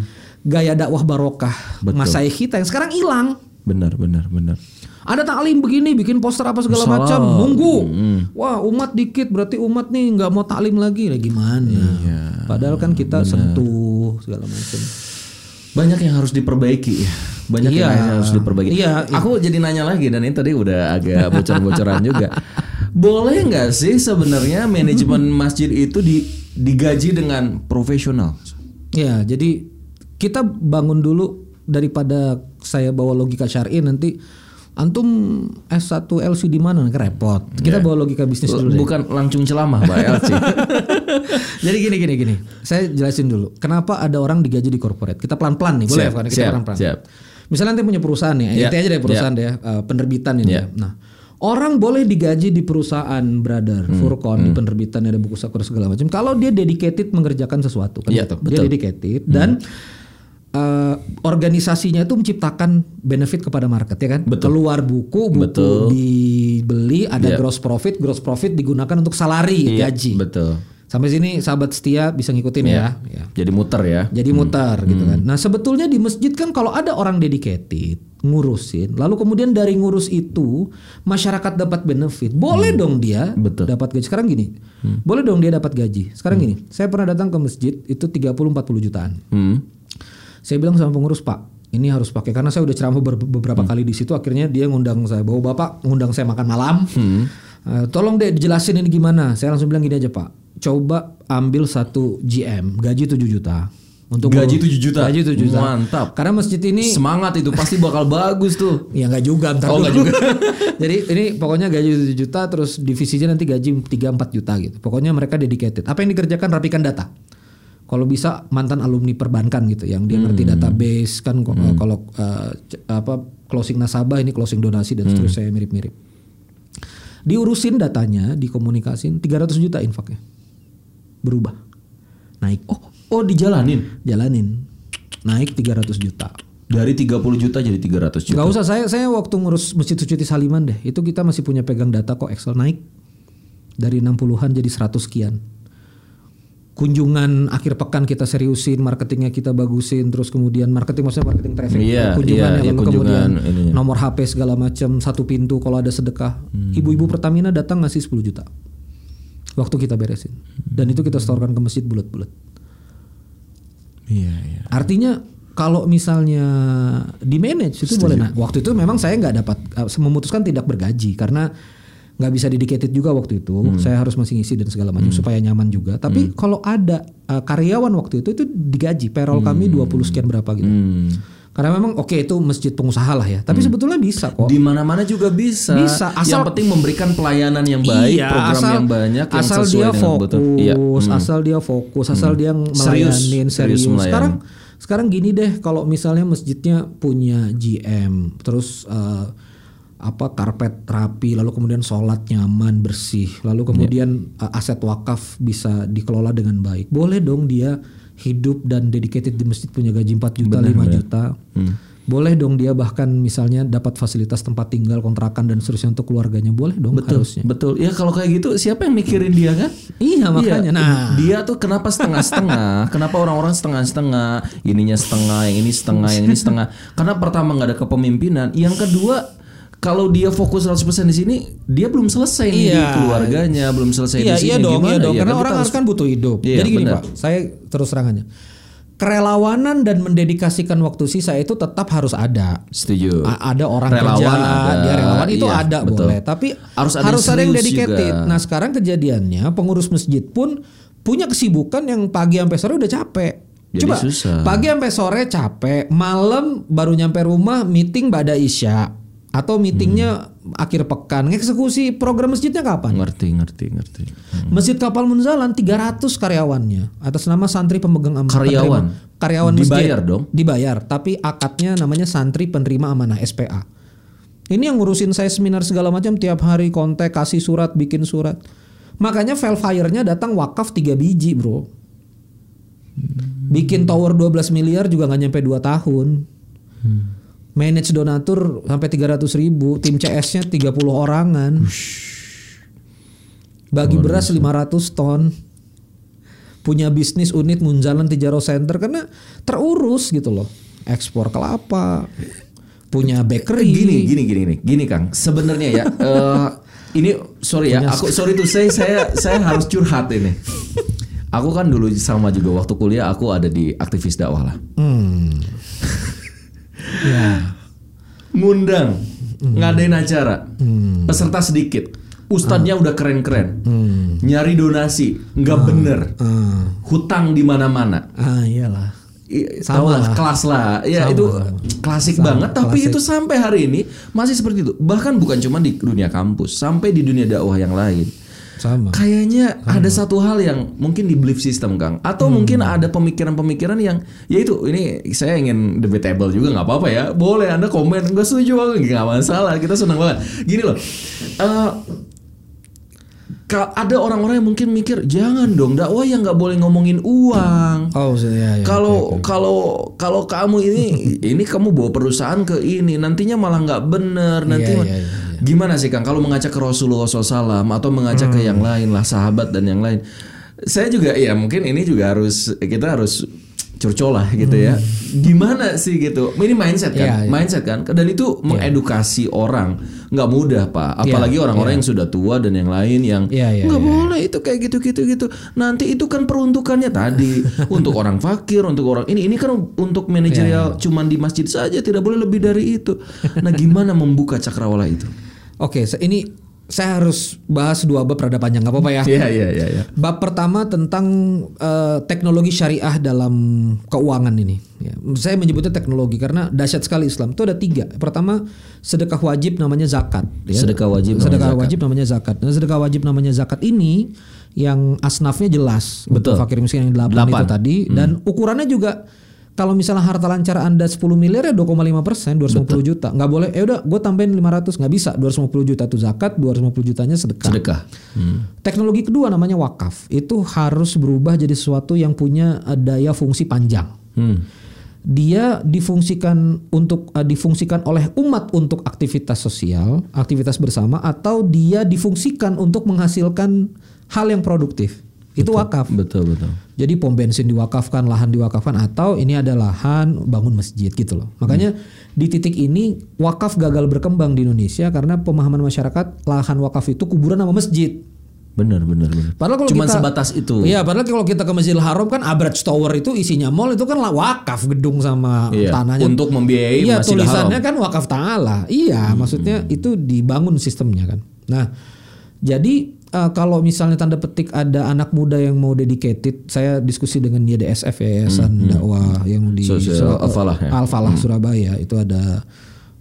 gaya dakwah barokah masaih kita yang sekarang hilang. Benar, benar, benar. Ada taklim begini, bikin poster apa segala Salah. macam, nunggu. Hmm. Wah umat dikit, berarti umat nih nggak mau taklim lagi, lah gimana? Iya, Padahal kan kita sentuh segala macam. Banyak yang harus diperbaiki ya. Banyak Iya. yang harus diperbaiki. Iya, Aku jadi nanya lagi dan ini tadi udah agak bocor-bocoran juga. Boleh nggak sih sebenarnya manajemen masjid itu di, digaji dengan profesional? Ya, jadi kita bangun dulu daripada saya bawa logika syar'i nanti antum S1 LC di mana Kan repot. Kita bawa logika bisnis dulu deh. Bukan langsung celamah, Mbak LC. Jadi gini gini gini. Saya jelasin dulu. Kenapa ada orang digaji di corporate? Kita pelan-pelan nih, boleh Pak? Kita pelan-pelan. siap. Misalnya nanti punya perusahaan ya, inti aja deh perusahaan deh, ya, eh, penerbitan ini. Ya. ya. Nah, orang boleh digaji di perusahaan brother, Hmm, Furkon, di penerbitan ada buku sakur segala macam. Kalau dia dedicated mengerjakan sesuatu, kan Iya, gitu. Dia betul. Hmm. dedicated dan eh, organisasinya itu menciptakan benefit kepada market ya kan. Keluar buku, buku Betul. dibeli, ada Iya. gross profit, gross profit digunakan untuk salary, Iya, gaji. Betul. Sampai sini sahabat setia bisa ngikutin ya. ya. Jadi muter ya. Jadi mutar gitu kan. Nah sebetulnya di masjid kan kalau ada orang dedicated ngurusin, lalu kemudian dari ngurus itu masyarakat dapat benefit, boleh dong dia Betul. dapat gaji. Sekarang gini, boleh dong dia dapat gaji. Sekarang gini, saya pernah datang ke masjid itu 30-40 jutaan. Hmm. Saya bilang sama pengurus Pak, ini harus pakai karena saya udah ceramah ber- beberapa kali di situ. Akhirnya dia ngundang saya, bahwa bapak ngundang saya makan malam. Eh, tolong deh dijelasin ini gimana. Saya langsung bilang gini aja Pak, coba ambil satu GM gaji 7 juta. Untuk Gaji 7 juta? Gaji 7 juta. Mantap. Karena masjid ini Semangat itu pasti bakal bagus tuh. Ya nggak juga ntar Oh, dulu. Jadi ini pokoknya gaji 7 juta terus divisinya nanti gaji 3-4 juta gitu. Pokoknya mereka dedicated. Apa yang dikerjakan rapikan data. Kalau bisa mantan alumni perbankan gitu yang dia ngerti database kan ko- kalau c- apa closing nasabah ini closing donasi dan seterusnya mirip-mirip. Diurusin datanya, dikomunikasin 300 juta infaknya. Berubah. Naik. Oh, oh dijalanin. Jalanin. Naik 300 juta. Dari 30 juta jadi 300 juta. Gak usah saya saya waktu ngurus Masjid Suci Saliman deh. Itu kita masih punya pegang data kok Excel naik dari 60-an jadi 100 sekian. Kunjungan akhir pekan kita seriusin, marketingnya kita bagusin, terus kemudian marketing maksudnya marketing traffic, Iya, kunjungannya iya, iya, lalu kunjungan kemudian ininya. nomor HP segala macam satu pintu kalau ada sedekah. Hmm. Ibu-ibu Pertamina datang ngasih 10 juta. Waktu kita beresin. Dan itu kita setorkan ke masjid bulat-bulat. Iya, iya. Artinya kalau misalnya di manage itu boleh. Nah, waktu itu memang saya nggak dapat eh, memutuskan tidak bergaji karena nggak bisa dedicated juga waktu itu. Hmm. Saya harus masih ngisi dan segala macam supaya nyaman juga. Tapi kalau ada eh, karyawan waktu itu itu digaji payroll kami 20 sekian berapa gitu. Hmm. Karena memang oke itu masjid pengusaha lah ya. Tapi sebetulnya bisa kok. Di mana-mana juga bisa. Bisa, asal- yang penting memberikan pelayanan yang baik, Iya, program asal, yang banyak yang asal sesuai dia dengan fokus, kebutuhan. Iya. Hmm. asal dia fokus, asal dia Serius, melayanin serius serius. melayani. Sekarang sekarang gini deh, kalau misalnya masjidnya punya GM, terus eh, apa karpet rapi, lalu kemudian sholat nyaman bersih, lalu Iya. kemudian eh, aset wakaf bisa dikelola dengan baik, boleh dong dia hidup dan dedicated di masjid punya gaji 4 juta, 5 juta. Hmm. Boleh dong dia bahkan misalnya dapat fasilitas tempat tinggal, kontrakan dan seterusnya untuk keluarganya. Boleh dong harusnya. Betul. Ya kalau kayak gitu siapa yang mikirin dia kan? Iya makanya. Iya. Nah, dia tuh kenapa setengah-setengah? kenapa orang-orang setengah-setengah? Ininya setengah, yang ini setengah, yang ini setengah. Karena pertama nggak ada kepemimpinan. Yang kedua, kalau dia fokus 100% di sini, dia belum selesai nih di Iya. keluarganya, belum selesai iya di sini. iya dong, Gimana? iya dong. Ya Karena kan orang harus kan butuh hidup. Iya, Jadi gini benar. pak, saya terus terangannya. Kerelawanan dan mendedikasikan waktu sisa itu tetap harus ada. Setuju. A- ada orang Relawan kerja, ada. dia relawan itu Iya, ada betul. boleh. Tapi Harus harus, ada yang ada yang dedicated. juga. Nah sekarang kejadiannya pengurus masjid pun punya kesibukan yang pagi sampai sore udah capek. Jadi Coba susah. pagi sampai sore capek, malam baru nyampe rumah meeting pada isya atau meetingnya Hmm. akhir pekan. Eksekusi program masjidnya kapan? Ngerti, ngerti, ngerti. Masjid Kapal Munzalan 300 karyawannya atas nama santri pemegang amanah. Karyawan? penerima- Karyawan masjid. Dibayar dong? Dibayar, tapi akadnya namanya santri penerima amanah SPA. Ini yang ngurusin saya seminar segala macam tiap hari kontak, kasih surat, bikin surat. Makanya file fire-nya datang wakaf 3 biji, Bro. Bikin tower 12 miliar juga nggak nyampe 2 tahun. Manage donatur sampai 300 ribu, tim CS-nya 30 orangan. Bagi beras 500 ton. Punya bisnis unit Munjalan Tijaro Center karena terurus gitu loh. Ekspor kelapa. Punya bakery. Gini, gini, gini, gini, gini, Kang. Sebenarnya ya, eh, ini sorry ya, aku sorry tuh saya, saya, saya harus curhat ini. Aku kan dulu sama juga waktu kuliah aku ada di aktivis dakwah lah. Hmm. ya. Ngundang, ngadain acara, peserta sedikit, ustadznya udah keren-keren, nyari donasi, nggak bener, Ah, hutang di mana-mana. ah iyalah. I- Sama lah. kelas lah. Ya Sama. itu klasik Sama, banget. Tapi klasik. itu sampai hari ini masih seperti itu. Bahkan bukan cuma di dunia kampus, sampai di dunia dakwah yang lain. Sama. Kayaknya ada satu hal yang mungkin di belief system Kang, atau Hmm. mungkin ada pemikiran-pemikiran yang, ya itu ini saya ingin debatable juga nggak apa-apa ya. Boleh Anda komen, gue setuju nggak masalah. Kita senang banget. Gini loh. Ka- ada orang-orang yang mungkin mikir jangan dong dakwah yang nggak boleh ngomongin uang. Oh, ya, ya. Kalau kalau kalau kamu ini ini kamu bawa perusahaan ke ini nantinya malah nggak bener nanti Iya, ma- iya, iya, gimana sih kang? Kalau mengajak ke Rasulullah SAW atau mengajak ke Hmm. yang lain lah sahabat dan yang lain saya juga ya mungkin ini juga harus kita harus curcol lah gitu ya. Gimana sih gitu? Ini mindset kan Hmm. Iya, iya. mindset kan dan itu mengedukasi orang. Nggak mudah pak. Apalagi orang-orang yang sudah tua dan yang lain yang Iya, iya, nggak iya. boleh itu kayak gitu gitu. Gitu nanti itu kan peruntukannya tadi. Untuk orang fakir untuk orang ini ini kan untuk Iya, manajerial cuman di masjid saja tidak boleh lebih dari itu. Nah gimana membuka cakrawala itu Oke, se- ini saya harus bahas dua bab rada panjang, nggak apa-apa ya. iya iya iya iya Bab pertama tentang eh, teknologi syariah dalam keuangan ini. Ya, saya menyebutnya teknologi karena dahsyat sekali Islam. Itu ada tiga. Pertama sedekah wajib namanya zakat. ya. Sedekah wajib Sedekah namanya wajib namanya zakat. Nah, sedekah wajib namanya zakat ini yang asnafnya jelas. Betul. Untuk fakir miskin yang delapan, Delapan. Hmm. itu tadi. Dan ukurannya juga kalau misalnya harta lancar anda 10 miliar ya 2,5 persen 250 juta nggak boleh ya udah gue tambahin 500 nggak bisa 250 juta itu zakat 250 jutanya sedekah sedekah Hmm. Teknologi kedua namanya wakaf. Itu harus berubah jadi sesuatu yang punya eh, daya fungsi panjang. Hmm. Dia difungsikan untuk eh, difungsikan oleh umat untuk aktivitas sosial, aktivitas bersama atau dia difungsikan untuk menghasilkan hal yang produktif. Itu wakaf. betul betul Jadi pom bensin diwakafkan, lahan diwakafkan atau ini ada lahan bangun masjid gitu loh. Makanya di titik ini wakaf gagal berkembang di Indonesia karena pemahaman masyarakat lahan wakaf itu kuburan sama masjid. benar benar benar Padahal kalau cuman kita, sebatas itu Iya, padahal kalau kita ke Masjidil Haram kan Abraj Tower itu isinya mall itu kan wakaf gedung sama Iya, tanahnya. untuk membiayai Iya, Masjidil tulisannya Haram. kan wakaf taala. Iya, maksudnya itu dibangun sistemnya kan. Nah, jadi eh, kalau misalnya tanda petik ada anak muda yang mau dedicated, saya diskusi dengan YDSF ya, Yayasan Dakwah yang di Sur- Al-Falah ya? Al-Falah, Surabaya. Itu ada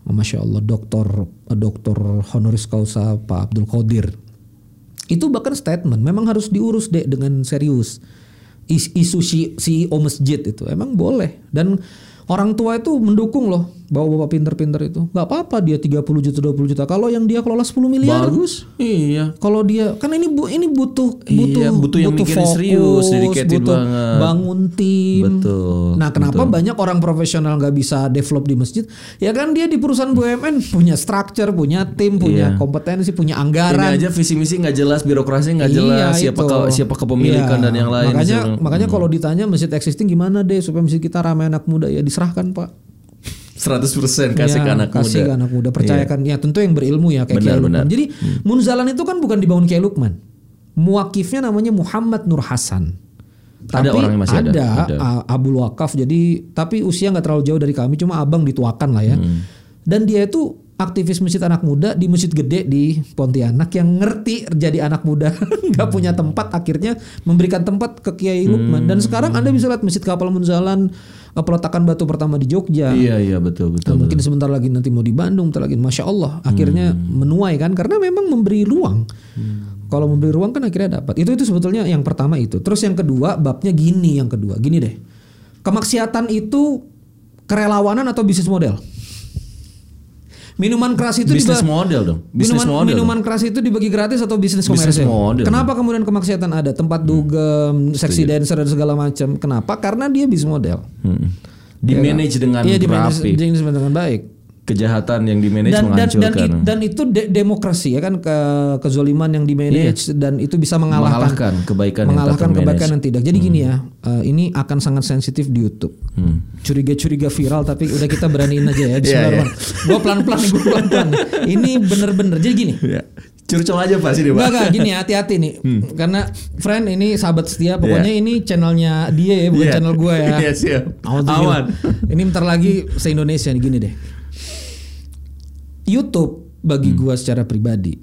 Masya Allah doktor doktor honoris causa Pak Abdul Qadir. Itu bahkan statement memang harus diurus deh dengan serius. Is- isu si- CEO masjid itu emang boleh. Dan orang tua itu mendukung loh bawa bapak pinter-pinter itu nggak apa-apa dia 30 juta 20 juta kalau yang dia kelola 10 miliar bagus iya kalau dia kan ini bu ini butuh butuh Iya, butuh yang mikirin serius, dedicated butuh banget. bangun tim. Betul, Nah, kenapa banyak orang profesional nggak bisa develop di masjid? Ya kan dia di perusahaan BUMN punya structure, punya tim, punya Iya. kompetensi, punya ini anggaran. aja visi misi nggak jelas birokrasi nggak Iya, jelas siapa itu. ke, siapa kepemilikan Iya. dan yang lain Makanya Misalnya- makanya kalau ditanya masjid existing gimana deh supaya masjid kita ramai anak muda ya diserahkan, Pak. 100% kasih Ya, ke anak kasih muda Iya. ke anak muda percayakan ya tentu yang berilmu ya kayak Benar, Kiai Lukman. benar. Hmm. Jadi Munzalan itu kan bukan dibangun Kiai Lukman. Muakifnya namanya Muhammad Nur Hasan. Ada orang yang masih ada? Ada. A- Abul Wakaf jadi tapi usia nggak terlalu jauh dari kami cuma abang dituakan lah ya. Hmm. Dan dia itu aktivis masjid anak muda di masjid gede di Pontianak yang ngerti jadi anak muda nggak punya tempat akhirnya memberikan tempat ke Kiai Lukman dan sekarang anda bisa lihat masjid kapal Munzalan peletakan batu pertama di Jogja iya iya betul Nah, betul mungkin sebentar lagi nanti mau di Bandung, bentar lagi, masya Allah, akhirnya menuai kan, karena memang memberi ruang. Kalau memberi ruang kan akhirnya dapat. Itu itu sebetulnya yang pertama itu. Terus yang kedua, babnya gini, yang kedua, gini deh, kemaksiatan itu kerelawanan atau bisnis model. Minuman keras itu bisnis model dong bisnis minuman, model minuman keras itu dibagi gratis atau bisnis komersil? model. Kenapa kemudian kemaksiatan ada? Tempat dugem, seksi dancer dan segala macam. Kenapa? Karena dia bisnis model. Hmm. di manage dengan Iya, di manage dengan baik kejahatan yang di manage dan dan dan, menghancurkan it- dan itu de- demokrasi ya kan ke kezoliman yang di manage dan itu bisa mengalahkan mengalahkan kebaikan mengalahkan yang kebaikan yang tidak. Jadi gini ya, eh, ini akan sangat sensitif di YouTube. Curiga-curiga viral tapi udah kita beraniin aja ya. Iya, Gue pelan-pelan nih, gue pelan-pelan. ini bener-bener. Jadi gini. ya. curcol aja pak sini Enggak pak enggak gini hati-hati nih. Karena friend ini sahabat setia pokoknya ini channelnya dia ya bukan Iya. channel gue ya. Iya, siap. Alhamdulillah. Aman. Ini bentar lagi se-Indonesia nih gini deh. YouTube bagi gua secara pribadi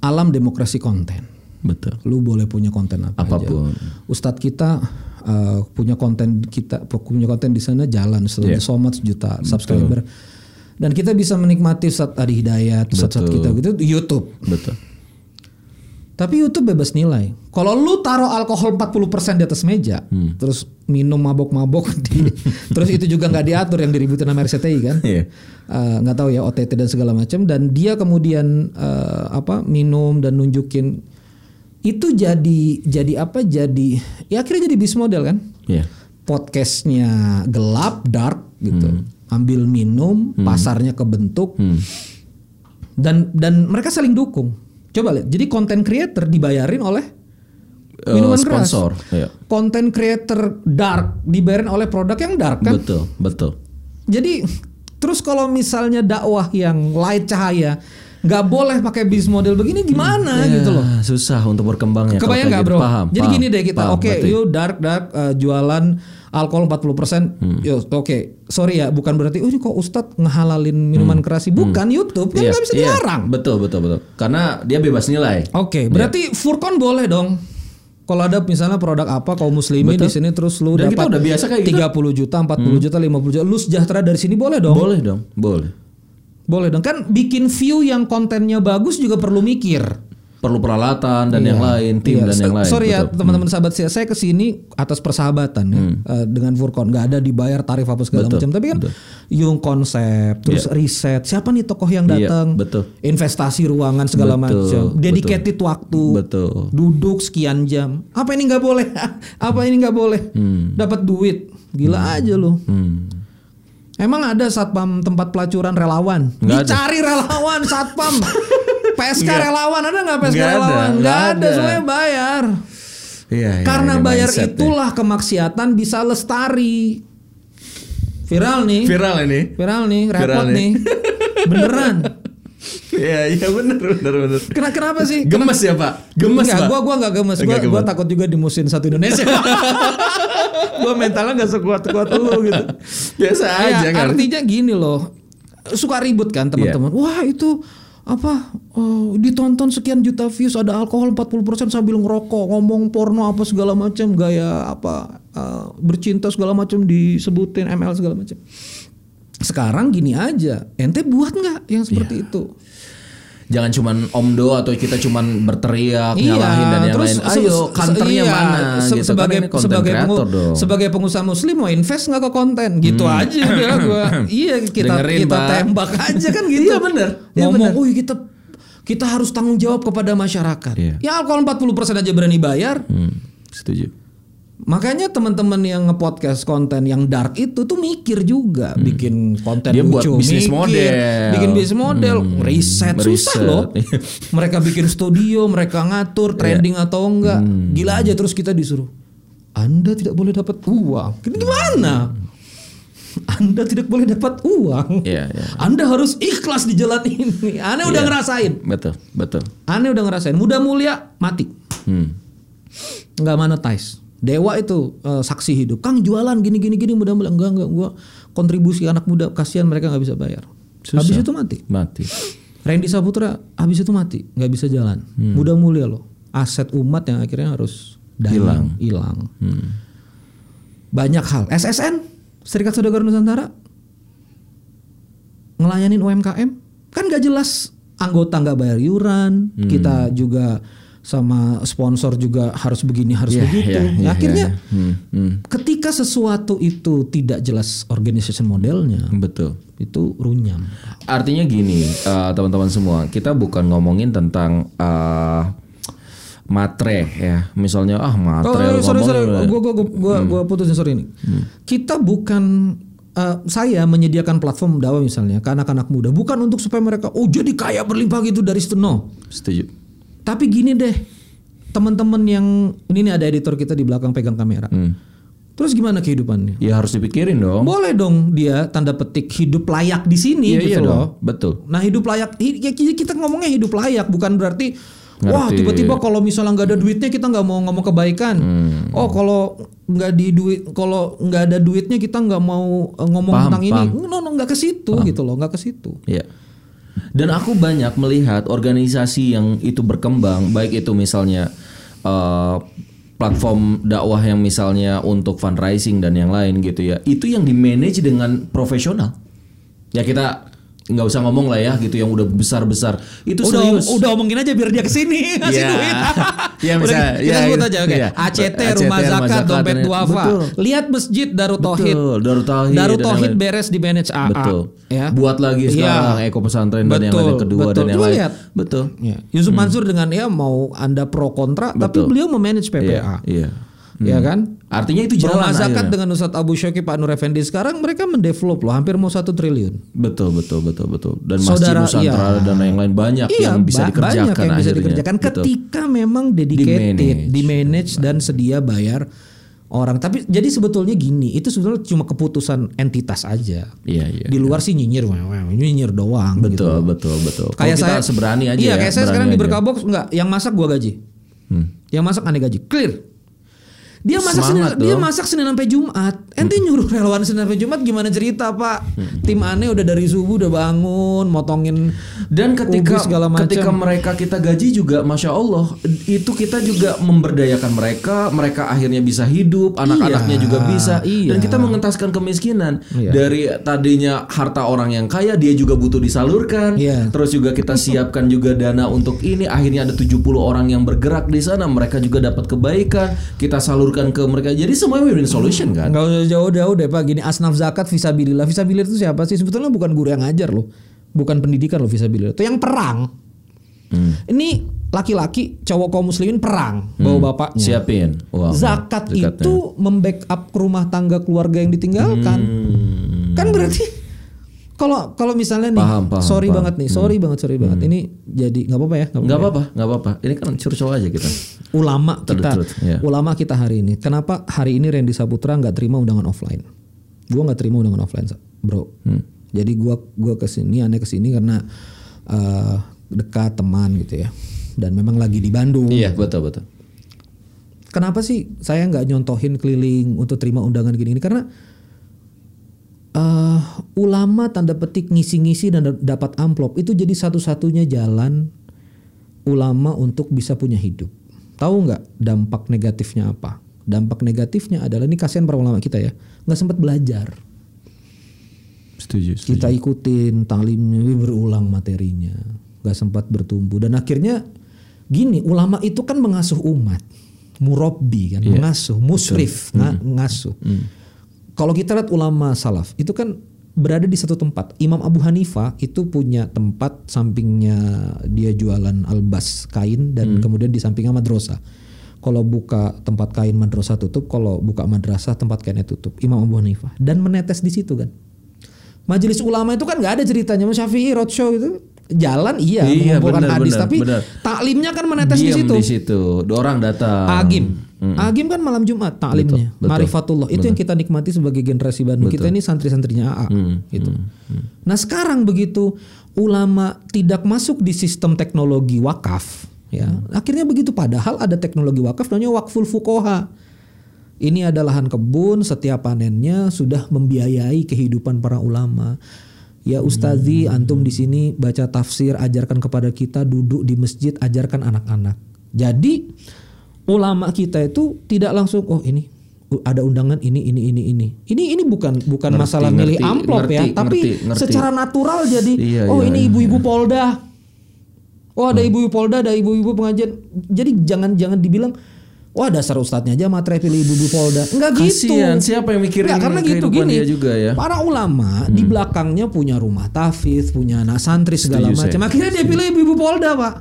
alam demokrasi konten. betul Lu boleh punya konten apa Apa pun. aja. Ustadz kita uh, punya konten kita punya konten di sana jalan Yeah. so much juta subscriber. Dan kita bisa menikmati Ustadz Adi Hidayat, Ustadz kita gitu YouTube. betul Tapi YouTube bebas nilai. Kalau lu taruh alkohol 40% di atas meja, Hmm. terus minum mabok-mabok di terus itu juga nggak diatur yang diributin sama RCTI kan? Iya. Eh, nggak tahu ya OTT dan segala macam dan dia kemudian eh, apa minum dan nunjukin itu jadi jadi apa jadi ya akhirnya jadi bis model kan Iya. podcastnya gelap dark gitu ambil minum pasarnya kebentuk Hmm. dan dan mereka saling dukung coba lihat jadi content creator dibayarin oleh Eh, minuman keras sponsor. Iya. content creator dark dibayarin oleh produk yang dark kan Betul, betul. jadi terus kalau misalnya dakwah yang light cahaya nggak boleh pakai bis model begini gimana gitu loh Ya, susah untuk berkembangnya. Kebayang nggak gitu. bro? Paham. Jadi paham, gini deh kita, oke, berarti. yuk dark dark uh, jualan alkohol 40%. Hmm. Yo, oke, sorry ya, bukan berarti, oh ini kok Ustadz ngehalalin minuman keras sih? Bukan YouTube kan Hmm. Iya, nggak bisa iya. dilarang. Betul, betul, betul. Karena dia bebas nilai. Oke, berarti Furkon boleh dong. Kalau ada misalnya produk apa kaum muslimin di sini terus lu Dan kita dapat udah biasa kayak gitu. 30 juta, 40 juta, 50 juta, lu sejahtera dari sini boleh dong. Boleh dong, boleh. Boleh dong. Kan bikin view yang kontennya bagus juga perlu mikir. Perlu peralatan dan yang lain, tim Iya, dan yang lain. Sorry ya betul. Hmm. teman-teman sahabat saya, saya ke sini atas persahabatan ya, eh, dengan Furkon, nggak ada dibayar tarif apa segala Betul, macam. Tapi kan yung konsep, terus riset, siapa nih tokoh yang Iya, datang, betul. investasi ruangan segala Betul, macam, betul. dedicated waktu, Betul. duduk sekian jam. Apa ini nggak boleh? apa ini nggak boleh? Dapat duit, gila aja loh. Hmm. Emang ada satpam tempat pelacuran relawan? Nggak ada. Dicari relawan satpam. PSK relawan ada nggak PSK Nggak ada, relawan? Nggak nggak ada, ada. semuanya bayar. Iya, iya, Karena ini bayar itulah kemaksiatan bisa lestari. Viral nih. viral ini. Viral nih, repot Viral nih. nih. Beneran. Iya, iya benar, benar, benar. Kenapa, kenapa sih? Gemes ya, Pak? Gemes, Enggak, Pak. gua gua enggak gemes. Gua, gua takut juga dimusuhin satu Indonesia. gua mentalnya enggak sekuat-kuat lu gitu. Biasa aja Ya, kan. artinya gini loh. Suka ribut kan teman-teman. Iya. Wah, itu apa oh, ditonton sekian juta views ada alkohol 40% sambil ngerokok ngomong porno apa segala macam gaya apa eh, bercinta segala macam disebutin ML segala macam sekarang gini aja ente buat nggak yang seperti Iya. itu Jangan cuman omdo atau kita cuman berteriak, Iya, nyalahin dan yang terus lain. Ayo, kantornya iya, mana se- gitu. sebagai kan sebagai pengu- dong. sebagai pengusaha muslim mau invest nggak ke konten gitu aja udah gua iya kita Dengerin, kita Pak. tembak aja kan gitu Iya, bener. Iya, ngomong. "Wih, kita kita harus tanggung jawab kepada masyarakat Iya. ya alkohol 40% aja berani bayar Hmm, setuju. Makanya teman-teman yang ngepodcast konten yang dark itu tuh mikir juga bikin konten Hmm. Dia buat lucu bisnis mikir, model. bikin bisnis model Hmm, riset susah riset. loh mereka bikin studio mereka ngatur trending atau enggak Hmm. gila aja terus kita disuruh anda tidak boleh dapat uang Ini gimana anda tidak boleh dapat uang Iya, iya. anda harus ikhlas di jalan ini aneh udah Iya. ngerasain Betul, betul. aneh udah ngerasain muda mulia mati Hmm. nggak monetize. Dewa itu eh, saksi hidup. Kang jualan gini gini gini mudah mudahan enggak enggak gua kontribusi anak muda kasihan mereka nggak bisa bayar. Susah. Habis itu mati. Mati. Randy Saputra habis itu mati nggak bisa jalan. Hmm. Mudah mulia loh. Aset umat yang akhirnya harus Hilang. hilang. Hilang. Hmm. Banyak hal. SSN Serikat Saudagar Nusantara ngelayanin UMKM kan nggak jelas anggota nggak bayar iuran Hmm. kita juga sama sponsor juga harus begini harus Iya, begitu iya, iya, akhirnya iya. Hmm, hmm. ketika sesuatu itu tidak jelas organization modelnya Betul. itu runyam Artinya gini, eh, teman-teman semua, kita bukan ngomongin tentang eh, matre ya. Misalnya ah matre. Oh, sorry sorry, ngomongin- gua gua gua gua, Hmm. gua putusin sorry ini. Kita bukan eh, saya menyediakan platform dakwah misalnya ke anak-anak muda bukan untuk supaya mereka oh jadi kaya berlimpah gitu dari situ no. Setuju. Tapi gini deh, teman-teman yang ini nih ada editor kita di belakang pegang kamera. Hmm. Terus gimana kehidupannya? Ya harus dipikirin dong. Boleh dong dia tanda petik hidup layak di sini Iya, gitu iya loh. dong. Betul. Nah hidup layak, ya ki- kita ngomongnya hidup layak bukan berarti wah Ngerti. tiba-tiba kalau misalnya nggak ada duitnya kita nggak mau ngomong kebaikan. Hmm. Oh kalau nggak di duit, kalau nggak ada duitnya kita nggak mau eh, ngomong Paham, tentang ini. paham. No no nggak ke situ gitu loh, nggak ke situ. Iya. Dan aku banyak melihat organisasi yang itu berkembang, baik itu misalnya eh, platform dakwah yang misalnya untuk fundraising dan yang lain gitu ya, itu yang di manage dengan profesional. Ya kita nggak usah ngomong lah ya gitu yang udah besar besar itu udah serius udah omongin aja biar dia ke sini ngasih Iya. duit. Iya, Udah, bisa. kita Iya, sebut aja oke. Iya. ACT, ACT, rumah zakat, dompet duafa. Betul. Lihat masjid Darut Tauhid. Betul, Darut Tauhid Tauhid beres di manage AA. betul Ya. buat lagi Iya. sekarang eko pesantren dan yang Betul, lain kedua betul. dan yang lain lihat. betul Ya. Yusuf Mansur dengan ya mau Anda pro kontra tapi Betul. beliau memanage PPA. iya Ya kan? artinya itu jalan zakat akhirnya. dengan Ustadz Abu Syaki Pak Nur Effendi sekarang mereka mendevelop loh hampir mau satu triliun. betul betul betul betul dan masjid Saudara, Nusantara iya. dan yang lain banyak Iya, yang bisa ba- dikerjakan banyak yang bisa akhirnya. dikerjakan Betul. ketika memang dedicated, Di-manage. di manage dan sedia bayar orang. Tapi jadi sebetulnya gini, itu sebetulnya cuma keputusan entitas aja. iya iya Di luar sih nyinyir, nyinyir doang. gitu. betul betul betul Kalau Kayak kita saya seberani aja Iya, ya, kayak saya sekarang di aja. Berkabox enggak, yang masak gua gaji. Hmm. Yang masak aneh gaji. Clear. Dia masak Senin, dia masak Senin sampai Jumat. Ente nyuruh relawan Senin sampai Jumat gimana cerita, Pak? Tim aneh udah dari subuh udah bangun, motongin Dan ketika ubi segala macam. ketika mereka kita gaji juga, masya Allah, itu kita juga memberdayakan mereka. Mereka akhirnya bisa hidup, anak-anaknya juga bisa. iya. Dan kita mengentaskan kemiskinan Iya. dari tadinya harta orang yang kaya, dia juga butuh disalurkan. Iya. Terus juga kita siapkan juga dana untuk ini. Akhirnya ada 70 orang yang bergerak di sana. Mereka juga dapat kebaikan. Kita salurkan ke mereka. Jadi semuanya win-win solution kan? Enggak usah jauh-jauh deh Pak. Gini asnaf zakat visabilillah. Visabilillah itu siapa sih? Sebetulnya bukan guru yang ngajar loh. Bukan pendidikan loh visabilillah. Itu yang perang. Hmm. Ini laki-laki cowok kaum muslimin perang bawa bapaknya. Siapin. Wow. Zakat Zakatnya. itu membackup rumah tangga keluarga yang ditinggalkan. Hmm. Kan berarti kalau kalau misalnya nih, Paham, paham, sorry paham. banget nih, sorry banget, sorry banget. Ini jadi nggak apa-apa ya? nggak Nggak apa-apa ya? apa-apa, nggak apa-apa. Ini kan curcol aja kita. ulama kita truth, ya. ulama kita hari ini kenapa hari ini Randy Saputra nggak terima undangan offline gua nggak terima undangan offline bro Hmm. jadi gua gua ke sini aneh ke sini karena eh, dekat teman gitu ya dan memang lagi di Bandung Iya, betul betul. kenapa sih saya nggak nyontohin keliling untuk terima undangan gini-gini karena eh, ulama tanda petik ngisi-ngisi dan da- dapat amplop itu jadi satu-satunya jalan ulama untuk bisa punya hidup. Tahu nggak dampak negatifnya apa? Dampak negatifnya adalah ini kasihan para ulama kita ya, nggak sempat belajar. Setuju. Kita ikutin talimnya berulang materinya, nggak sempat bertumbuh dan akhirnya gini ulama itu kan mengasuh umat, murabbi kan, mengasuh, musrif, nga- ngasuh. Kalau kita lihat ulama salaf itu kan berada di satu tempat. Imam Abu Hanifah itu punya tempat sampingnya dia jualan albas kain dan kemudian di sampingnya madrasah. Kalau buka tempat kain madrasah tutup, kalau buka madrasah tempat kainnya tutup. Imam Abu Hanifah dan menetes di situ kan. Majelis ulama itu kan nggak ada ceritanya Mas Syafi'i roadshow itu jalan iya, Iya, mengumpulkan hadis benar, tapi benar. taklimnya kan menetes di Diam situ. di situ. Dua orang datang. Agim. Agim kan malam Jumat taklimnya. Betul, betul. Marifatullah. Itu yang kita nikmati sebagai generasi Bandung. Kita ini santri-santrinya AA gitu. Nah, sekarang begitu ulama tidak masuk di sistem teknologi wakaf ya. Akhirnya begitu padahal ada teknologi wakaf namanya wakful fukoha. Ini ada lahan kebun, setiap panennya sudah membiayai kehidupan para ulama. Ya ustazi, antum di sini baca tafsir, ajarkan kepada kita duduk di masjid, ajarkan anak-anak. Jadi ulama kita itu tidak langsung oh ini ada undangan ini ini ini ini. Ini ini bukan bukan Ngerti, masalah milih ngerti, amplop ya, ngerti, tapi ngerti, ngerti. secara natural jadi Iya, oh iya, ini iya, ibu-ibu Polda. Oh ada ibu-ibu Polda, ada ibu-ibu pengajian. Jadi jangan jangan dibilang Wah dasar ustadznya aja matre pilih ibu-ibu Polda. Enggak gitu. Kasian, siapa yang mikirin Enggak, karena gitu gini. dia juga ya? Para ulama di belakangnya punya rumah tahfiz, punya anak santri segala macam. Akhirnya dia pilih ibu-ibu Polda, Pak.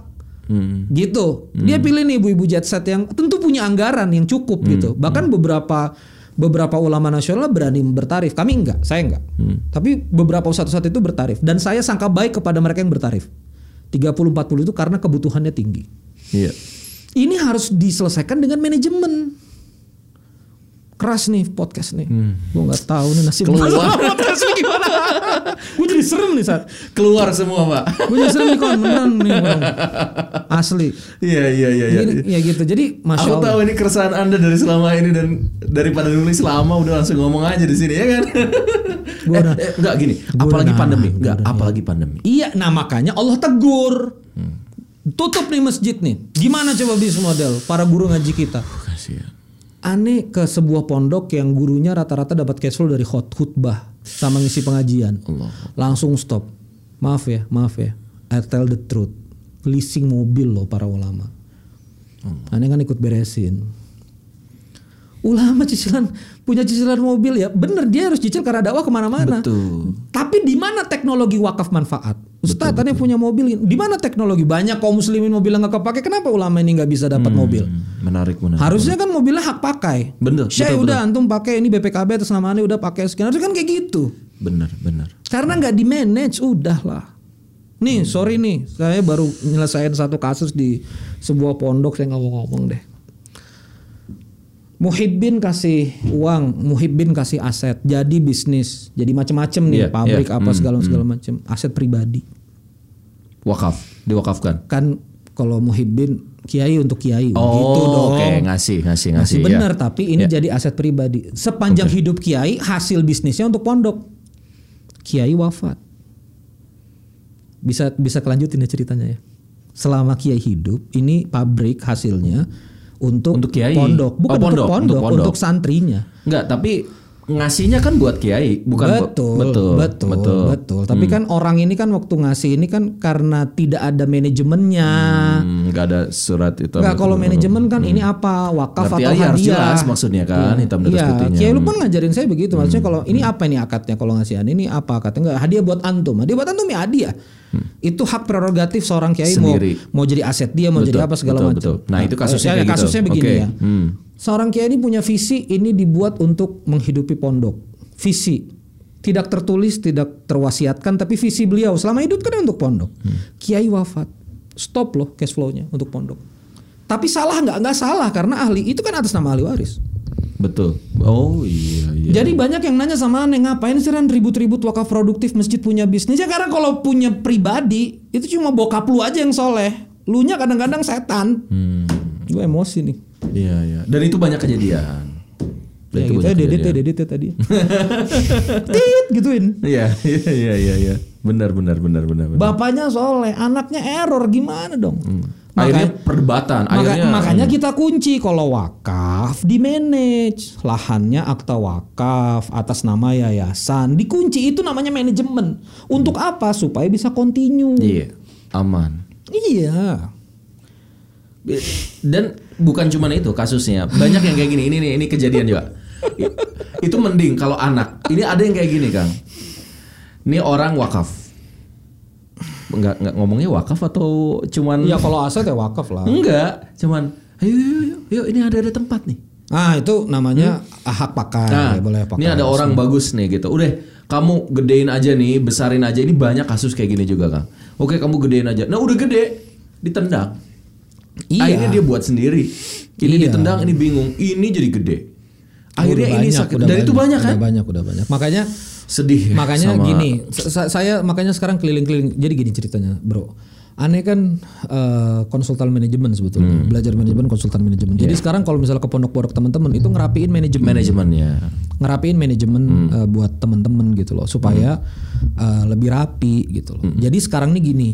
Hmm. Gitu. Dia pilih nih ibu-ibu jet set yang tentu punya anggaran yang cukup gitu. Bahkan beberapa beberapa ulama nasional berani bertarif. Kami enggak, saya enggak. Tapi beberapa ustadz-ustadz itu bertarif dan saya sangka baik kepada mereka yang bertarif. 30 40 itu karena kebutuhannya tinggi. Iya. Ini harus diselesaikan dengan manajemen. Keras nih podcast nih. Gue nggak tahu nih nasib Keluar. podcast ini gimana. Gue jadi serem nih saat. Keluar semua, Pak. Gue jadi serem nih kon beneran nih Kon. Asli. Iya, iya, iya, iya. Ya gitu. Jadi masya Aku Allah. tahu ini keresahan Anda dari selama ini dan daripada nulis lama udah langsung ngomong aja di sini ya kan. Gua udah- eh, enggak gini, Gua apalagi udah pandemi, enggak, udah, apalagi pandemi. Iya, nah makanya Allah tegur. Tutup nih masjid nih. Gimana coba bisnis model para guru ngaji kita? Kasihan. aneh ke sebuah pondok yang gurunya rata-rata dapat cash flow dari khutbah sama ngisi pengajian. Langsung stop. Maaf ya, maaf ya. I tell the truth. Leasing mobil loh para ulama. Aneh kan ikut beresin. Ulama cicilan punya cicilan mobil ya, bener dia harus cicil karena dakwah ke mana-mana. Betul. Tapi di mana teknologi wakaf manfaat? Ustaz, aneh punya mobil, di mana teknologi? Banyak kaum muslimin mobilnya nggak kepake, kenapa ulama ini nggak bisa dapat mobil? Hmm, menarik menarik. Harusnya kan mobilnya hak pakai. Bener, betul, udah antum pakai ini BPKB atas nama aneh udah pakai sekian. Harusnya kan kayak gitu. Benar benar. Karena nggak di manage, udahlah. Nih, sorry nih, saya baru nyelesain satu kasus di sebuah pondok saya nggak mau ngomong deh. Muhibbin kasih uang, Muhibbin kasih aset, jadi bisnis, jadi macem-macem nih, Iya, pabrik iya. apa Hmm, segala segala macem, aset pribadi. Wakaf, diwakafkan. Kan kalau Muhibbin kiai untuk kiai, Oh, gitu dong. oke ngasih ngasih ngasih. Masih ya. benar, tapi ini jadi aset pribadi. Sepanjang hidup kiai, hasil bisnisnya untuk pondok. Kiai wafat. Bisa bisa kelanjutin ya ceritanya ya. Selama kiai hidup, ini pabrik hasilnya untuk, Untuk kiai. pondok, bukan Oh, pondok, untuk pondok, untuk untuk, pondok. santrinya. Enggak, tapi ngasihnya kan buat kiai, bukan betul, betul, betul, betul, betul. Tapi kan orang ini kan waktu ngasih ini kan karena tidak ada manajemennya. Hmm, ada surat itu. Enggak kalau manajemen kan ini apa wakaf Berarti atau aja harus hadiah. jelas maksudnya kan, hitam di atas Iya, putihnya. Kiai Lukman ngajarin saya begitu. Maksudnya kalau ini apa ini akadnya kalau ngasihan ini apa akadnya? Enggak, hadiah buat antum. Hadiah buat antum ya hadiah. Itu hak prerogatif seorang kiai mau Sendiri. mau jadi aset dia, mau Betul, jadi apa segala macam. betul. Nah, itu kasusnya eh, kayak gitu. kasusnya begini Oke. ya. Hmm. Seorang kiai ini punya visi ini dibuat untuk menghidupi pondok. Visi tidak tertulis, tidak terwasiatkan, tapi visi beliau selama hidup kan untuk pondok. Hmm. Kiai wafat, stop loh cash flow-nya untuk pondok. Tapi salah nggak? Nggak salah karena ahli itu kan atas nama ahli waris. Betul. Oh iya iya. Jadi banyak yang nanya sama aneh ngapain sih Ran ribut-ribut wakaf produktif masjid punya bisnis ya karena kalau punya pribadi itu cuma bokap lu aja yang soleh. Lu nya kadang-kadang setan. Hmm. Gue emosi nih. Iya iya. Dan itu banyak kejadian. Dan Ya itu gitu ya dedit ya ya tadi. Tit gituin. Iya iya iya iya iya. Benar benar benar benar. benar. Bapaknya soleh, anaknya error gimana dong? Akhirnya perdebatan. Maka- Akhirnya makanya kita kunci kalau wakaf di manage lahannya akta wakaf atas nama yayasan dikunci itu namanya manajemen untuk apa supaya bisa continue Iya. Aman. iya Dan bukan cuma itu kasusnya. Banyak yang kayak gini. Ini nih ini kejadian juga. Itu mending kalau anak. Ini ada yang kayak gini, Kang. Ini orang wakaf. Enggak enggak ngomongnya wakaf atau cuman ya kalau aset ya wakaf lah Enggak, cuman ayo yuk, yuk, yuk ini ada ada tempat nih. ah itu namanya hak pakai Nah, boleh pakai ini ada orang bagus nih gitu. Udah, kamu gedein aja nih, besarin aja. Ini banyak kasus kayak gini juga, Kang. Oke, kamu gedein aja. Nah, udah gede, ditendang. Iya. Akhirnya dia buat sendiri. Ini Iya. ditendang, ini bingung. Ini jadi gede. Akhirnya Udah ini banyak, sakit. udah Dan itu banyak kan? udah banyak udah banyak. Makanya Sedih. makanya sama- gini sa- saya makanya sekarang keliling-keliling. Jadi gini ceritanya bro. Aneh kan eh, konsultan manajemen sebetulnya. Belajar manajemen konsultan manajemen. Jadi sekarang kalau misalnya ke pondok-pondok teman-teman itu ngerapiin manajemen. Manajemennya. ngerapiin manajemen eh, buat teman-teman gitu loh. Supaya eh, lebih rapi gitu loh. Jadi sekarang nih gini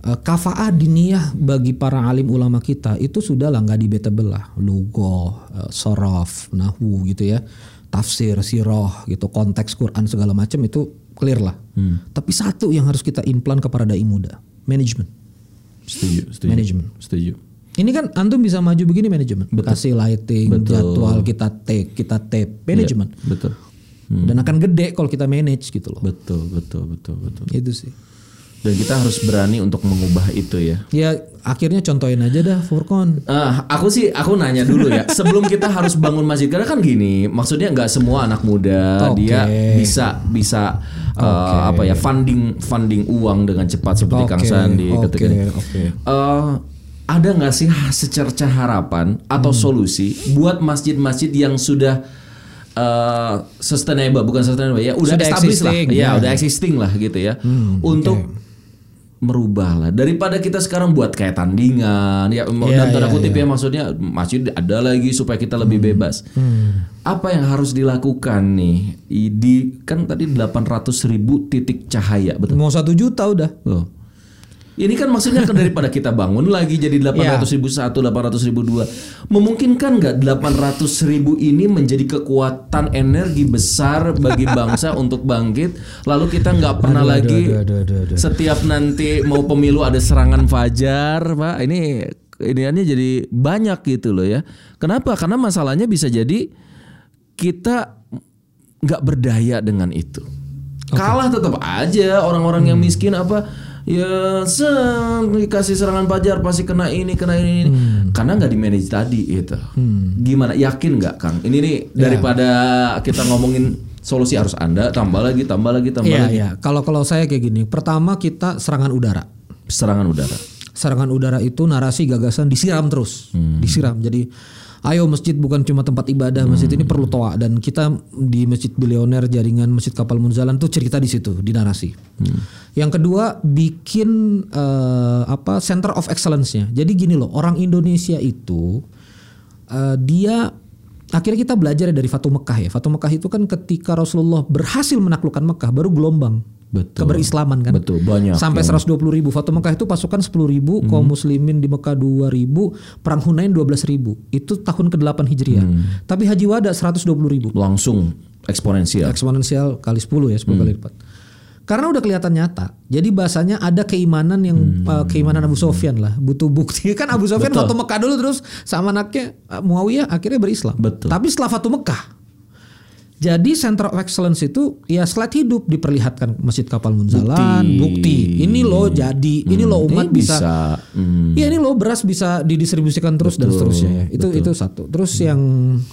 kafaah diniyah bagi para alim ulama kita itu sudah lah nggak debatable lah lugoh eh, sorof nahu gitu ya tafsir siroh gitu konteks Quran segala macam itu clear lah tapi satu yang harus kita implan kepada dai muda manajemen Setuju, setuju. Manajemen. Setuju. ini kan antum bisa maju begini manajemen kasih lighting Betul. jadwal kita take kita tape manajemen Betul. dan akan gede kalau kita manage gitu loh Betul, betul, betul, betul. itu sih Dan kita harus berani untuk mengubah itu ya. ya akhirnya contohin aja dah Furkon Ah, aku sih aku nanya dulu ya sebelum kita harus bangun masjid karena kan gini maksudnya nggak semua anak muda Oke. dia bisa bisa uh, apa ya funding funding uang dengan cepat seperti Kang Oke, Sandi oke, ketika ini. oke. Eh, ada nggak sih secerca harapan atau Hmm. solusi buat masjid-masjid yang sudah eh, sustainable bukan sustainable ya udah Sudah established lah existing, ya ya. Hmm, udah existing lah gitu ya untuk merubah lah daripada kita sekarang buat kayak tandingan ya Iya, dalam tanda iya, kutip ya maksudnya masih ada lagi supaya kita lebih Hmm. bebas. Apa yang harus dilakukan nih? Di kan tadi 800 ribu titik cahaya betul? Mau satu juta udah. Oh. Ini kan maksudnya kan daripada kita bangun lagi jadi 800 ribu satu, 800 ribu dua, memungkinkan nggak 800 ribu ini menjadi kekuatan energi besar bagi bangsa untuk bangkit? Lalu kita nggak pernah lagi setiap nanti mau pemilu ada serangan fajar, pak. Ini iniannya jadi banyak gitu loh ya. Kenapa? Karena masalahnya bisa jadi kita nggak berdaya dengan itu. Kalah tetap aja orang-orang yang miskin apa ya se dikasih serangan pajar pasti kena ini kena ini karena nggak di manage tadi gitu. Gimana yakin nggak Kang? Ini nih daripada kita ngomongin solusi harus Anda tambah lagi tambah lagi tambah Iya, lagi iya. Kalau kalau saya kayak gini, pertama kita serangan udara. serangan udara. Serangan udara itu narasi gagasan disiram terus, disiram. Jadi ayo masjid bukan cuma tempat ibadah, masjid ini perlu toa dan kita di Masjid Bilioner jaringan Masjid Kapal Munzalan tuh cerita di situ di narasi. Yang kedua bikin eh, apa center of excellence-nya. Jadi gini loh, orang Indonesia itu eh, dia akhirnya kita belajar dari Fatu Mekah ya. Fatu Mekah itu kan ketika Rasulullah berhasil menaklukkan Mekah baru gelombang Betul. keberislaman kan. Betul, banyak Sampai 120 ribu. Fatu Mekah itu pasukan 10 ribu, kaum muslimin di Mekah 2 ribu, perang Hunain 12 ribu. Itu tahun ke-8 Hijriah. Tapi Haji Wada 120 ribu. Langsung eksponensial. Eksponensial kali 10 ya, 10 kali lipat. Karena udah kelihatan nyata. Jadi bahasanya ada keimanan yang uh, keimanan Abu Sofyan lah, butuh bukti. Kan Abu Sofyan Fatu Mekah dulu terus sama anaknya uh, Muawiyah akhirnya berislam. Betul. Tapi setelah Fatu Mekah jadi Center of Excellence itu ya slide hidup diperlihatkan Masjid Kapal Munzalan, bukti. Ini loh jadi, ini loh umat Ini bisa, bisa, hmm. Iya ini loh beras bisa didistribusikan terus dan seterusnya ya. Itu itu satu. Terus yang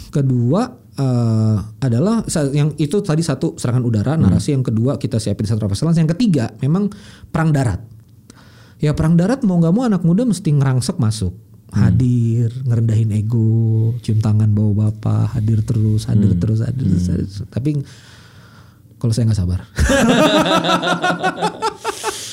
kedua eh, adalah yang itu tadi satu serangan udara narasi yang kedua kita siapin Center of Excellence. Yang ketiga memang perang darat. Ya perang darat mau nggak mau anak muda mesti ngerangsek masuk. Hadir, ngerendahin ego, cium tangan bawa bapak, hadir terus, hadir terus, hadir terus, hadir terus. Tapi kalau saya nggak sabar.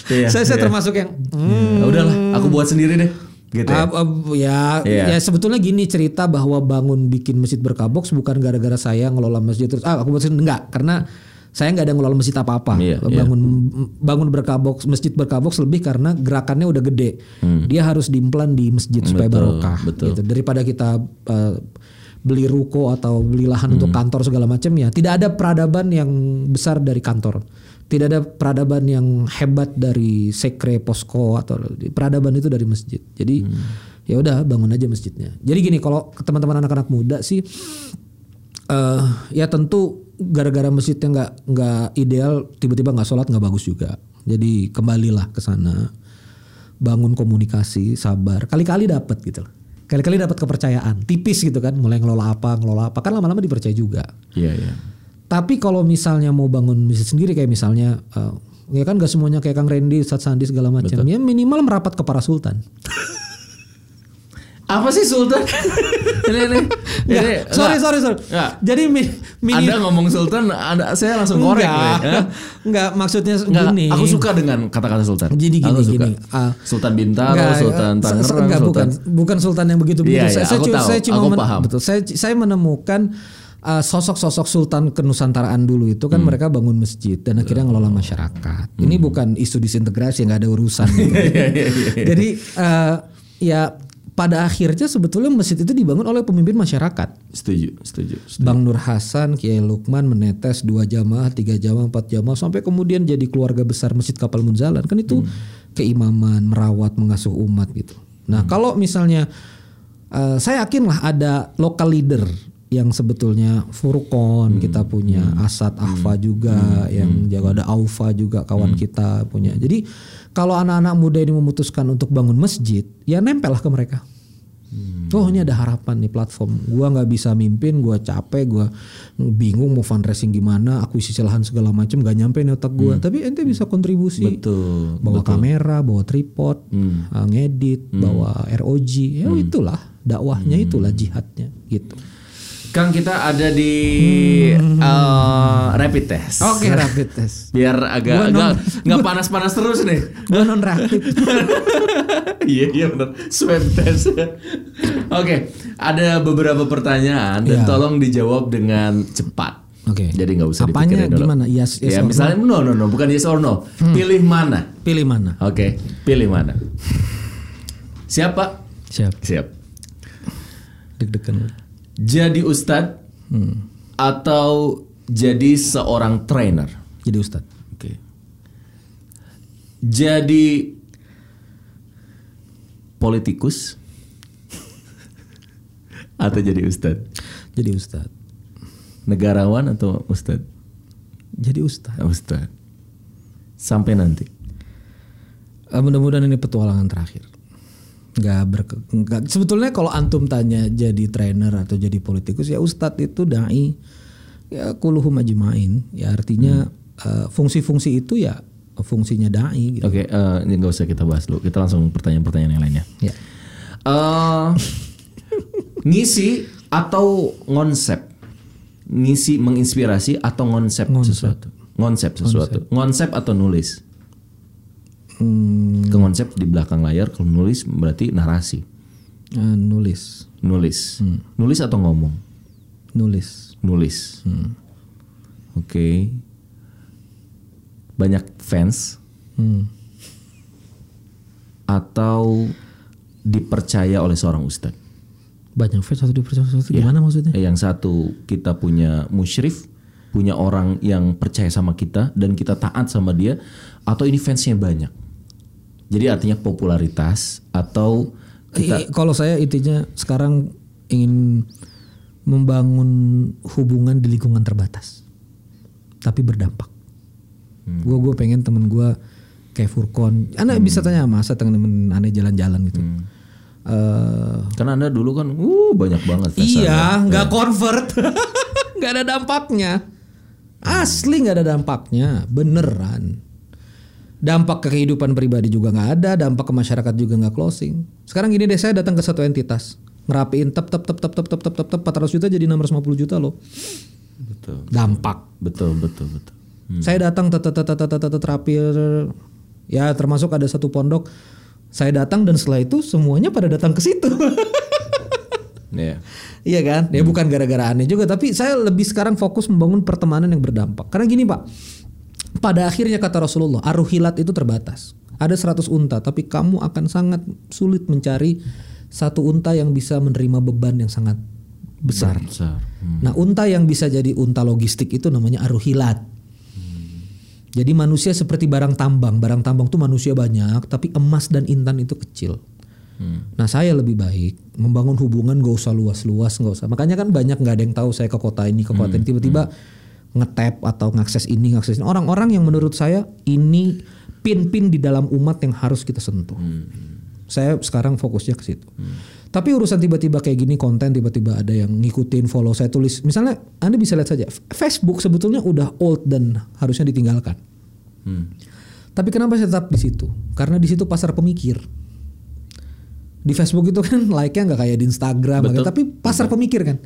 Iya, saya saya iya. termasuk yang hmm, Ya udahlah, aku buat sendiri deh. Gitu ya. Ah, ah, ya, Iya. ya sebetulnya gini cerita bahwa bangun bikin masjid berkaboks bukan gara-gara saya ngelola masjid terus ah aku buat sendiri enggak karena saya nggak ada ngelola masjid apa-apa. Iya, iya. bangun bangun berkaboks masjid berkaboks lebih karena gerakannya udah gede. Dia harus diimplan di masjid supaya Hmm. Betul, barokah betul. gitu. Daripada kita eh, beli ruko atau beli lahan untuk Hmm. kantor segala macam ya, tidak ada peradaban yang besar dari kantor. Tidak ada peradaban yang hebat dari sekre posko atau peradaban itu dari masjid. Jadi Hmm. ya udah bangun aja masjidnya. Jadi gini kalau teman-teman anak-anak muda sih eh ya tentu gara-gara masjidnya nggak nggak ideal tiba-tiba nggak sholat nggak bagus juga. Jadi kembalilah ke sana, bangun komunikasi, sabar. Kali-kali dapat gitu. loh. Kali-kali dapat kepercayaan, tipis gitu kan. Mulai ngelola apa, ngelola apa kan lama-lama dipercaya juga. Iya, iya. Tapi kalau misalnya mau bangun masjid sendiri kayak misalnya eh, ya kan gak semuanya kayak Kang Randy, Ustadz Sandi segala macam. Ya minimal merapat ke para sultan. Apa sih Sultan? ini ini. Nggak, ini sorry, sorry, sorry. Nggak. Jadi mi, mini, Anda ngomong Sultan, Anda, saya langsung ngorek enggak, ya. enggak, maksudnya Enggak, gini. aku suka dengan kata-kata Sultan. Jadi gini, aku suka. gini, ah. Sultan Bintaro, Enggak, Sultan Tangerang, enggak, Sultan. bukan, bukan sultan yang begitu begitu. Iya, saya, iya, saya, aku cu- tahu, saya cuma aku men- paham. betul. Saya saya menemukan uh, sosok-sosok sultan kenusantaraan dulu itu kan mereka bangun masjid dan akhirnya ngelola masyarakat. Ini bukan isu disintegrasi nggak ada urusan. gitu. Jadi uh, ya pada akhirnya sebetulnya masjid itu dibangun oleh pemimpin masyarakat. Setuju, setuju. setuju. Bang Nur Hasan, Kiai Lukman menetes dua jamaah, tiga jamaah, empat jamaah sampai kemudian jadi keluarga besar Masjid Kapal Munzalan kan itu keimaman, merawat, mengasuh umat gitu. Nah kalau misalnya eh, saya yakin lah ada local leader yang sebetulnya Furqon kita punya Asad Ahfa juga yang jaga ada Aufa juga kawan kita punya. Jadi kalau anak-anak muda ini memutuskan untuk bangun masjid, ya nempel lah ke mereka. Oh ini ada harapan nih platform. Gua nggak bisa mimpin, gua capek, gua bingung mau fundraising gimana, akuisisi lahan segala macam, gak nyampe nih otak gua. Tapi ente bisa kontribusi. Betul. Bawa kamera, bawa tripod, uh, ngedit, bawa ROG. Ya itulah dakwahnya, itulah jihadnya gitu. Kang kita ada di eh, rapid test. Oke, rapid test. Biar agak agak nggak panas-panas terus nih. Gua non reaktif. Iya iya benar. Swab test. Oke, ada beberapa pertanyaan dan Iya. tolong dijawab dengan cepat. Oke. Jadi nggak usah Apanya dipikirin dulu. gimana? Yes, yes ya or no? misalnya no no no bukan yes or no. Pilih mana? Pilih mana? Oke, pilih mana? Siapa? Siap. Siap. Deg-degan. Jadi ustadz Hmm. atau jadi seorang trainer? Jadi ustad. Oke. Jadi politikus atau jadi ustadz? Jadi ustad. Negarawan atau ustadz? Jadi ustad. Ustadz. Sampai nanti. Eh, mudah-mudahan ini petualangan terakhir. Nggak berke, nggak- sebetulnya kalau antum tanya jadi trainer atau jadi politikus ya ustadz itu dai ya kuluhum ajmain ya artinya eh, fungsi-fungsi itu ya fungsinya dai gitu. Oke, eh, ini nggak usah kita bahas dulu. Kita langsung pertanyaan-pertanyaan yang lainnya. Ya. eh ngisi atau ngonsep? Ngisi menginspirasi atau ngonsep, sesuatu? Ngonsep sesuatu. Ngonsep atau nulis? Hmm, Ke konsep di belakang layar, kalau nulis berarti narasi. eh, nulis, Nulis. Nulis atau ngomong? nulis. Nulis. Oke. Banyak fans Hmm. atau dipercaya oleh seorang ustadz? Banyak fans atau dipercaya sesuatu gimana maksudnya? Eh, Yang satu kita punya musyrif, punya orang yang percaya sama kita dan kita taat sama dia, atau ini fansnya banyak. Jadi artinya popularitas atau kita kalau saya intinya sekarang ingin membangun hubungan di lingkungan terbatas, tapi berdampak. Gue gue pengen temen gue kayak Furkon, anda bisa tanya sama saya temen aneh jalan-jalan gitu. Eh, karena anda dulu kan, uh banyak banget iya, Anda. nggak convert, nggak ada dampaknya. Asli nggak ada dampaknya, beneran. Dampak ke kehidupan pribadi juga nggak ada, dampak ke masyarakat juga nggak closing. Sekarang gini deh, saya datang ke satu entitas, ngerapiin tep tep tep tep tep tep tep tep tep 400 juta jadi 650 juta loh. Betul, Dampak. betul, betul, betul. Saya datang tet tet tet tet tet tet terapi ya termasuk ada satu pondok saya datang dan setelah itu semuanya pada datang ke situ. Iya. Iya kan? Ya bukan gara-gara aneh juga, tapi saya lebih sekarang fokus membangun pertemanan yang berdampak. Karena gini Pak, pada akhirnya kata Rasulullah, aruhilat itu terbatas. Ada 100 unta, tapi kamu akan sangat sulit mencari satu unta yang bisa menerima beban yang sangat besar. Besar. Hmm. Nah, unta yang bisa jadi unta logistik itu namanya aruhilat. Jadi manusia seperti barang tambang. Barang tambang tuh manusia banyak, tapi emas dan intan itu kecil. Nah saya lebih baik membangun hubungan gak usah luas-luas nggak usah. Makanya kan banyak nggak ada yang tahu saya ke kota ini ke kota ini tiba-tiba ngetap atau ngakses ini ngakses ini. Orang-orang yang menurut saya ini pin-pin di dalam umat yang harus kita sentuh. Saya sekarang fokusnya ke situ. Tapi urusan tiba-tiba kayak gini konten tiba-tiba ada yang ngikutin follow saya tulis. Misalnya Anda bisa lihat saja Facebook sebetulnya udah old dan harusnya ditinggalkan. Hmm. Tapi kenapa saya tetap di situ? Karena di situ pasar pemikir. Di Facebook itu kan like-nya nggak kayak di Instagram, Betul. tapi pasar pemikir kan.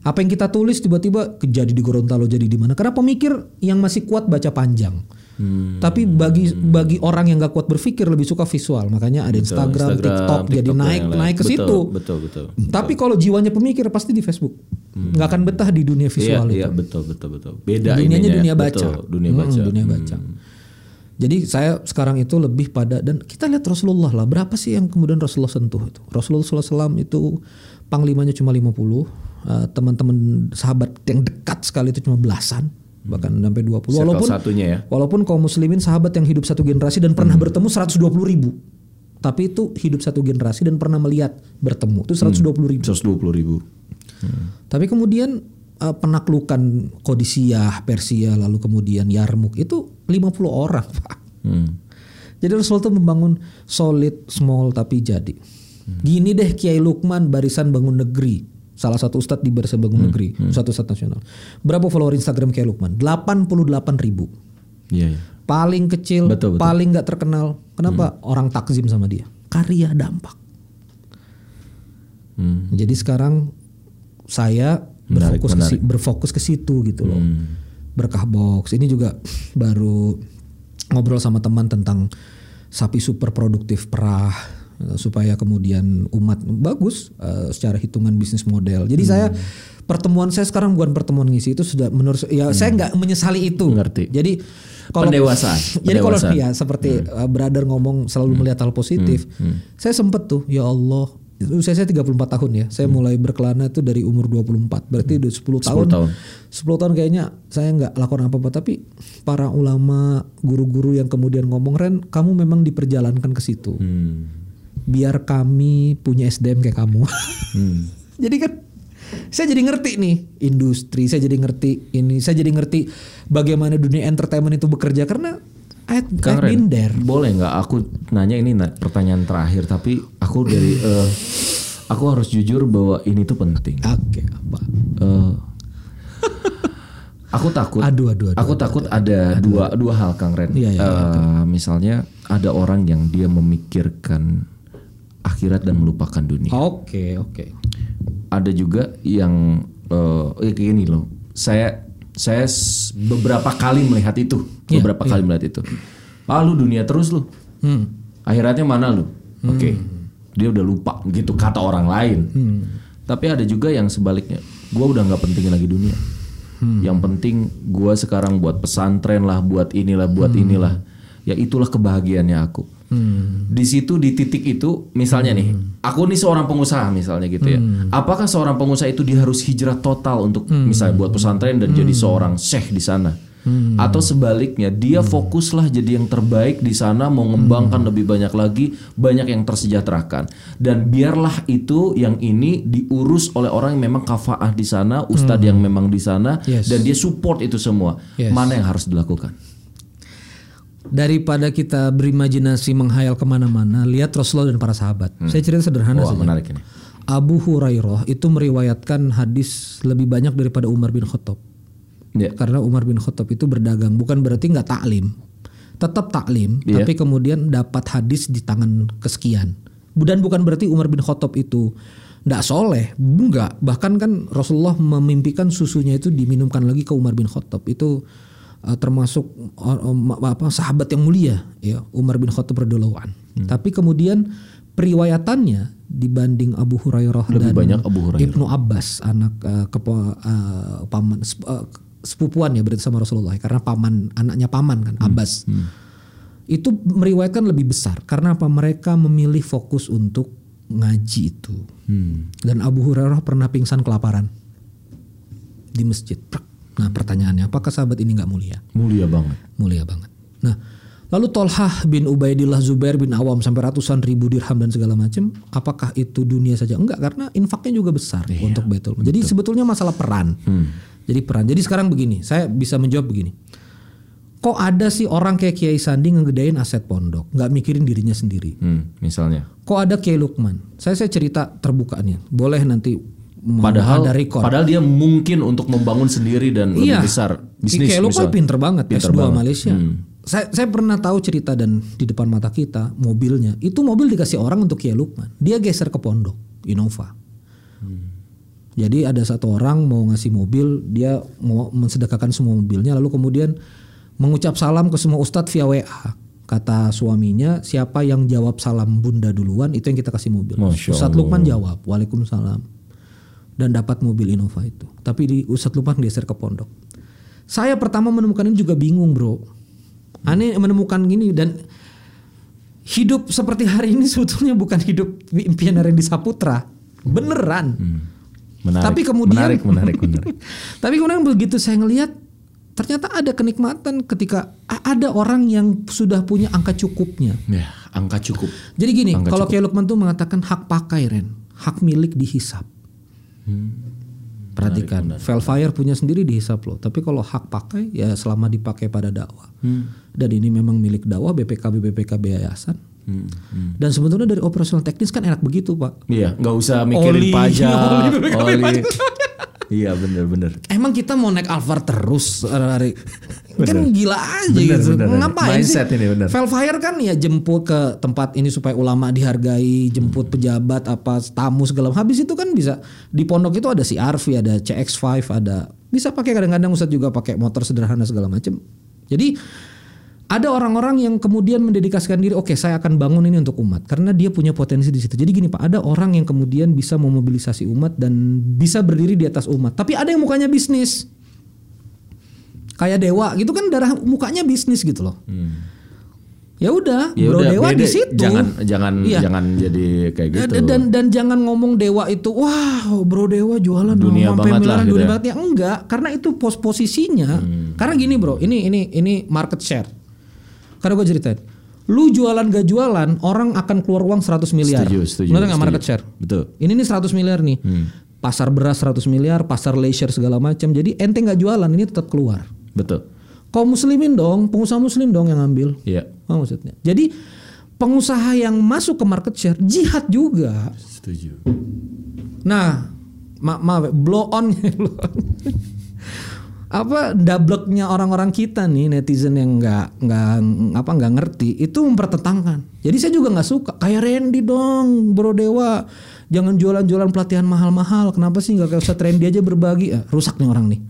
Apa yang kita tulis tiba-tiba jadi di Gorontalo jadi di mana? Karena pemikir yang masih kuat baca panjang. Hmm. Tapi bagi bagi orang yang nggak kuat berpikir lebih suka visual, makanya ada Betul, Instagram, TikTok, jadi TikTok naik yang lain. naik ke Betul, situ. Betul, betul. Tapi kalau jiwanya pemikir pasti di Facebook. Nggak akan betah di dunia visual Hmm. iya, itu. iya, betul, betul, betul. Beda Dunianya ininya. dunia baca. Betul, dunia Hmm, baca. dunia baca. Jadi saya sekarang itu lebih pada dan kita lihat Rasulullah lah berapa sih yang kemudian Rasulullah sentuh itu. Rasulullah SAW itu panglimanya cuma 50, eh, teman-teman sahabat yang dekat sekali itu cuma belasan, bahkan sampai 20. Circle Walaupun satunya ya. walaupun kaum muslimin sahabat yang hidup satu generasi dan pernah bertemu 120 ribu. Tapi itu hidup satu generasi dan pernah melihat bertemu itu 120 ribu. 120 ribu. Tapi kemudian eh, penaklukan Kodisiyah, Persia, lalu kemudian Yarmuk itu 50 orang, Pak. Hmm. Jadi Rasul tuh membangun solid, small tapi jadi. Gini deh Kiai Lukman barisan bangun negeri. Salah satu ustadz di barisan bangun negeri, satu ustadz nasional. Berapa follower Instagram Kiai Lukman? 88 ribu. Iya, iya. Paling kecil, Betul, betul. paling nggak terkenal. Kenapa? Orang takzim sama dia. Karya dampak. Hmm. Jadi sekarang saya Menarik, berfokus ke, menarik. si- berfokus ke situ gitu loh. Hmm. Berkah box ini juga baru ngobrol sama teman tentang sapi super produktif perah. eh, supaya kemudian umat bagus eh, secara hitungan bisnis model. Jadi saya pertemuan saya sekarang bukan pertemuan ngisi itu sudah menurut ya saya nggak menyesali itu. Ngerti. Jadi kalau Pendewasaan. Jadi kalau ya seperti uh, brother ngomong selalu melihat hal positif. Saya sempet tuh ya Allah usia saya 34 tahun ya. Saya mulai berkelana itu dari umur 24. Berarti udah 10 tahun. 10 tahun. 10 tahun kayaknya saya nggak lakukan apa-apa tapi para ulama, guru-guru yang kemudian ngomong Ren, kamu memang diperjalankan ke situ. Hmm. Biar kami punya SDM kayak kamu. jadi kan saya jadi ngerti nih industri, saya jadi ngerti ini, saya jadi ngerti bagaimana dunia entertainment itu bekerja karena I've been there. boleh nggak aku nanya ini pertanyaan terakhir tapi aku dari eh, aku harus jujur bahwa ini tuh penting. Oke, apa? Eh, aku takut. Aduh, aduh, aduh, aku takut ada dua dua hal Kang Ren. Iya, iya, Eh, misalnya ada orang yang dia memikirkan akhirat dan melupakan dunia. Oke, oke. Ada juga yang eh ya kayak gini loh. Saya saya beberapa kali melihat itu, Iya, beberapa kali melihat itu. Ah lu dunia terus lu. Hmm. Akhiratnya mana lu? Oke. Dia udah lupa gitu kata orang lain. Hmm. Tapi ada juga yang sebaliknya. Gua udah nggak pentingin lagi dunia. Hmm. Yang penting gua sekarang buat pesantren lah, buat inilah, buat Hmm. inilah. Ya itulah kebahagiaannya aku. Di situ di titik itu misalnya nih, Hmm. aku nih seorang pengusaha misalnya gitu ya. Apakah seorang pengusaha itu dia harus hijrah total untuk Hmm. misalnya buat pesantren dan jadi seorang syekh di sana? Atau sebaliknya dia Hmm. fokuslah jadi yang terbaik di sana mau mengembangkan lebih banyak lagi, banyak yang tersejahterakan. Dan biarlah itu yang ini diurus oleh orang yang memang kafaah di sana, ustadz yang memang di sana Hmm. Yes. dan dia support itu semua. Yes. Mana yang harus dilakukan? Daripada kita berimajinasi menghayal ke mana-mana, lihat Rasulullah dan para sahabat. Saya cerita sederhana Wah, saja. menarik ini. Abu Hurairah itu meriwayatkan hadis lebih banyak daripada Umar bin Khattab. Ya. Karena Umar bin Khattab itu berdagang, bukan berarti nggak taklim. Tetap taklim, Iya. tapi kemudian dapat hadis di tangan kesekian. Dan bukan berarti Umar bin Khattab itu nggak soleh, enggak. Bahkan kan Rasulullah memimpikan susunya itu diminumkan lagi ke Umar bin Khattab. Itu uh, termasuk uh, um, apa sahabat yang mulia, ya Umar bin Khattab radhiyallahu. Hmm. Tapi kemudian periwayatannya dibanding Abu Hurairah Lebih dan banyak Abu Hurairah. Ibnu Abbas anak uh, kepo- uh, paman sep- uh, sepupuan ya berarti sama Rasulullah karena paman anaknya paman kan Abbas itu meriwayatkan lebih besar karena apa mereka memilih fokus untuk ngaji itu dan Abu Hurairah pernah pingsan kelaparan di masjid Prak. Nah pertanyaannya apakah sahabat ini nggak mulia Mulia banget. mulia banget. Nah, lalu Tolhah bin Ubaidillah Zubair bin Awam sampai ratusan ribu dirham dan segala macam, apakah itu dunia saja? Enggak, karena infaknya juga besar untuk Baitul Mal. Jadi sebetulnya masalah peran. Jadi peran. Jadi sekarang begini, saya bisa menjawab begini. Kok ada sih orang kayak Kiai Sandi ngegedain aset pondok, nggak mikirin dirinya sendiri? Hmm, misalnya. Kok ada Kiai Lukman? Saya saya cerita terbukaannya. Boleh nanti Padahal ada record. padahal dia mungkin untuk membangun sendiri dan lebih besar bisnis Kayak lo kan pinter banget Pinter S2 banget. Malaysia. Hmm. Saya saya pernah tahu cerita dan di depan mata kita mobilnya itu mobil dikasih orang untuk Kiai Lukman. Dia geser ke pondok Innova. Hmm. Jadi ada satu orang mau ngasih mobil, dia mau mensedekahkan semua mobilnya lalu kemudian mengucap salam ke semua ustadz via WA. Kata suaminya, siapa yang jawab salam bunda duluan itu yang kita kasih mobil. Ustadz Lukman jawab, Waalaikumsalam. Dan dapat mobil Innova itu. Tapi di Ustadz Lukman geser ke pondok. Saya pertama menemukan ini juga bingung bro. Aneh menemukan gini dan hidup seperti hari ini sebetulnya bukan hidup impian Randy Saputra. Beneran. Menarik. Tapi kemudian menarik, menarik, menarik. Tapi kemudian begitu saya ngelihat ternyata ada kenikmatan ketika ada orang yang sudah punya angka cukupnya. ya, angka cukup. Jadi gini, Angka kalau Kiai Lukman tuh mengatakan hak pakai Ren, hak milik dihisap. Perhatikan, Velfire punya sendiri dihisap loh. Tapi kalau hak pakai ya selama dipakai pada dakwah. Dan ini memang milik dakwah BPKB BPKB yayasan. Dan sebetulnya dari operasional teknis kan enak begitu pak. Iya, nggak usah mikirin Oli, pajak, oli, oli. Iya, bener-bener. Emang kita mau naik Alphard terus hari kan gila aja Bener, gitu. bener. Ngapain Mindset sih? ini, bener. Velfire kan ya jemput ke tempat ini supaya ulama dihargai, jemput pejabat apa tamu segala. Habis itu kan bisa di pondok itu ada CRV, ada CX5, ada bisa pakai kadang-kadang Ustadz juga pakai motor sederhana segala macam. Jadi ada orang-orang yang kemudian mendedikasikan diri, oke saya akan bangun ini untuk umat karena dia punya potensi di situ. Jadi gini Pak, ada orang yang kemudian bisa memobilisasi umat dan bisa berdiri di atas umat. Tapi ada yang mukanya bisnis. Kayak dewa gitu kan darah mukanya bisnis gitu loh. Ya udah, Ya Bro udah, Dewa beda. di situ. Jangan jangan Iya. jangan jadi kayak gitu. Dan, dan dan jangan ngomong dewa itu wah bro dewa jualan Dunia sampai banget lah gitu dunia ya. banget ya enggak karena itu pos posisinya karena gini bro ini ini ini market share karena gue ceritain lu jualan gak jualan orang akan keluar uang 100 miliar Setuju, setuju, Bener nggak market share Betul. ini nih 100 miliar nih pasar beras 100 miliar pasar leisure segala macam jadi ente nggak jualan ini tetap keluar Betul. kaum muslimin dong pengusaha muslim dong yang ngambil Iya. Apa maksudnya jadi pengusaha yang masuk ke market share jihad juga Setuju. Nah, ma maaf, blow on blow on. apa dableknya orang-orang kita nih netizen yang nggak nggak apa nggak ngerti itu mempertentangkan. Jadi saya juga nggak suka kayak Randy dong, Bro Dewa. Jangan jualan-jualan pelatihan mahal-mahal. Kenapa sih nggak kayak Ustadz Randy aja berbagi? Ah, rusak nih orang nih.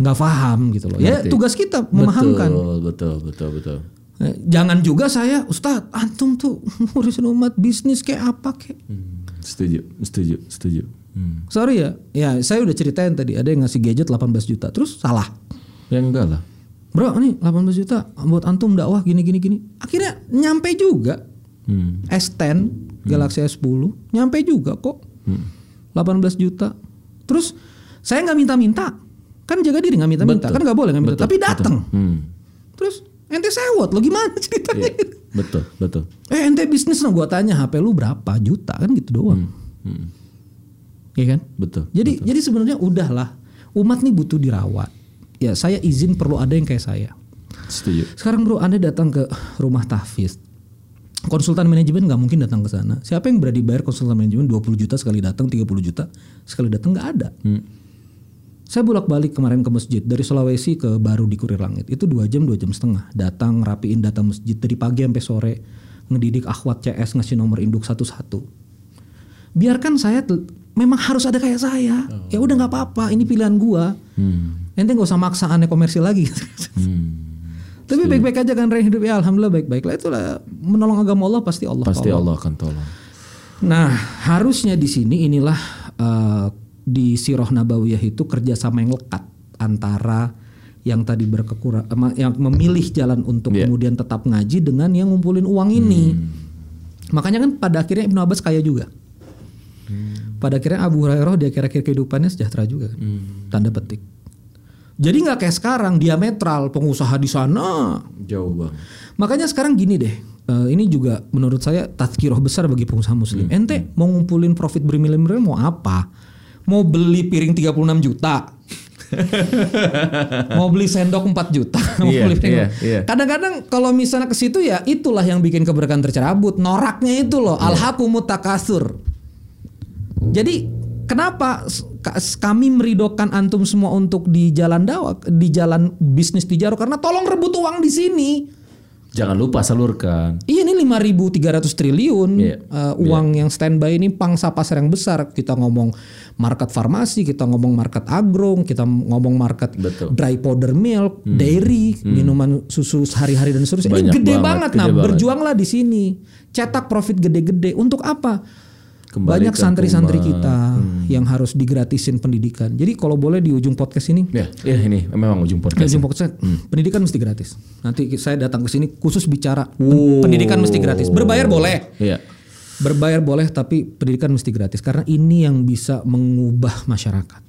Nggak paham gitu loh. Ya Ngerti. tugas kita memahamkan. Betul, betul, betul, betul. Eh, Jangan juga saya, Ustadz, antum tuh ngurusin umat bisnis kayak apa kayak. Hmm, Setuju, setuju, setuju. Hmm. Sorry ya, ya saya udah ceritain tadi ada yang ngasih gadget 18 juta, terus salah. Ya enggak lah. Bro, ini 18 juta buat antum dakwah gini gini gini. Akhirnya nyampe juga. Hmm. S10 Galaxy S10 nyampe juga kok. 18 juta. Terus saya nggak minta-minta. Kan jaga diri nggak minta-minta. Betul. Kan nggak boleh nggak minta. Betul, Tapi datang. Hmm. Terus ente sewot lo gimana ceritanya? Iya, betul, betul. Eh ente bisnis lah gua tanya HP lu berapa juta kan gitu doang. Hmm. Iya kan? Betul. Jadi jadi sebenarnya udahlah umat nih butuh dirawat. Ya saya izin perlu ada yang kayak saya. Setuju. Sekarang bro Anda datang ke rumah tahfiz. Konsultan manajemen nggak mungkin datang ke sana. Siapa yang berani bayar konsultan manajemen 20 juta sekali datang, 30 juta sekali datang nggak ada. Hmm. Saya bolak-balik kemarin ke masjid dari Sulawesi ke Baru di Kurir Langit. Itu dua jam dua jam setengah. Datang rapiin data masjid dari pagi sampai sore. Ngedidik akhwat CS ngasih nomor induk satu-satu. Biarkan saya memang harus ada kayak saya. Ya udah nggak apa-apa. Ini pilihan gua. Hmm. Ente nggak usah maksa aneh komersil lagi. Hmm. Tapi baik-baik aja kan Ren hidup ya alhamdulillah baik-baik lah itulah menolong agama Allah pasti Allah. Pasti tolong. Allah akan tolong. Nah harusnya di sini inilah eh, di Sirah Nabawiyah itu kerjasama yang lekat antara yang tadi berkekurang yang memilih jalan untuk Iya. kemudian tetap ngaji dengan yang ngumpulin uang ini. Makanya kan pada akhirnya Ibnu Abbas kaya juga. Pada akhirnya Abu Hurairah di akhir-akhir kehidupannya sejahtera juga. kan. Tanda petik. Jadi nggak kayak sekarang diametral pengusaha di sana Jauh banget. Makanya sekarang gini deh, eh, ini juga menurut saya tazkirah besar bagi pengusaha muslim. Hmm. Ente mau ngumpulin profit bermiliar-miliar mau apa? Mau beli piring 36 juta? mau beli sendok 4 juta? Mau Iya, beli piring- iya, iya. Kadang-kadang kalau misalnya ke situ ya itulah yang bikin keberkahan tercerabut. Noraknya itu loh, Iya. alhaqumut takasur. Jadi kenapa kami meridokan antum semua untuk di jalan dakwah, di jalan bisnis tijaro karena tolong rebut uang di sini. Jangan lupa salurkan. Iya ini 5.300 triliun Iya, uh, uang yang standby ini pangsa pasar yang besar. Kita ngomong market farmasi, kita ngomong market agro, kita ngomong market Betul. dry powder milk, dairy, minuman susu sehari-hari dan seterusnya. Banyak ini gede banget, banget. gede Nah, banget. berjuanglah di sini. Cetak profit gede-gede. Untuk apa? Kembalikan Banyak santri-santri kita yang harus digratisin pendidikan. Jadi kalau boleh di ujung podcast ini Ya, ya ini memang ujung podcast. ujung podcast pendidikan mesti gratis. Nanti saya datang ke sini khusus bicara Wow. pendidikan mesti gratis. Berbayar boleh. Iya. Berbayar boleh tapi pendidikan mesti gratis karena ini yang bisa mengubah masyarakat.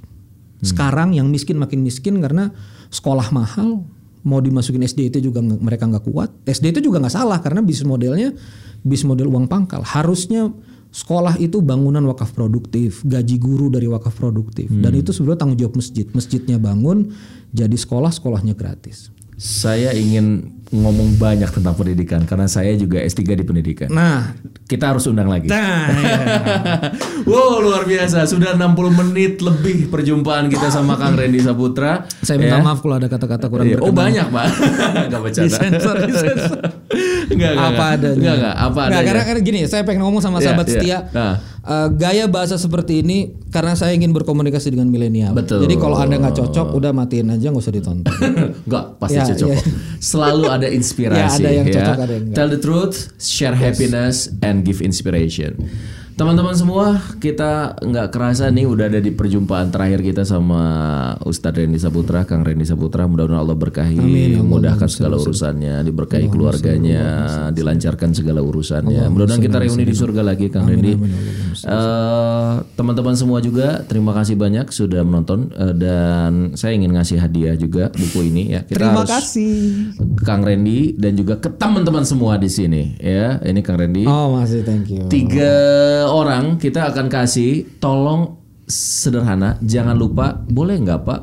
Sekarang yang miskin makin miskin karena sekolah mahal, mau dimasukin SD itu juga mereka nggak kuat. SD itu juga nggak salah karena bisnis modelnya bisnis model uang pangkal. Harusnya sekolah itu bangunan wakaf produktif, gaji guru dari wakaf produktif dan itu sebenarnya tanggung jawab masjid. Masjidnya bangun, jadi sekolah sekolahnya gratis. Saya ingin ngomong banyak tentang pendidikan karena saya juga S3 di pendidikan. Nah, Kita harus undang lagi. nah ya. Wow luar biasa Sudah 60 menit lebih perjumpaan kita sama Kang Randy Saputra saya minta Ya. maaf kalau ada kata-kata kurang Iya. Oh berkenan. banyak pak Gak bercanda Disensor, disensor. Enggak, enggak, apa enggak. adanya. Enggak, enggak, apa Nggak, adanya. karena, karena gini, saya pengen ngomong sama Iya, sahabat iya. setia. Nah. eh, gaya bahasa seperti ini karena saya ingin berkomunikasi dengan milenial. Betul. Jadi kalau anda nggak cocok, udah matiin aja nggak usah ditonton. Enggak, pasti Ya, cocok ya. Selalu ada inspirasi Ya, ada yang cocok, ada yang enggak. Tell the truth, share happiness and give inspiration. Teman-teman semua, kita nggak kerasa nih udah ada di perjumpaan terakhir kita sama Ustadz Randy Saputra, Kang Randy Saputra. Mudah-mudahan Allah berkahi, mudahkan segala urusannya, diberkahi keluarganya, dilancarkan segala urusannya. Mudah-mudahan kita reuni di surga lagi, Kang Randy. Eh, Teman-teman semua juga, terima kasih banyak sudah menonton Eh, dan saya ingin ngasih hadiah juga buku ini ya. Kita Terima harus kasih. Kang Randy dan juga ke teman-teman semua di sini ya. Ini Kang Randy. Oh masih thank you. Tiga orang kita akan kasih tolong sederhana jangan lupa boleh nggak Pak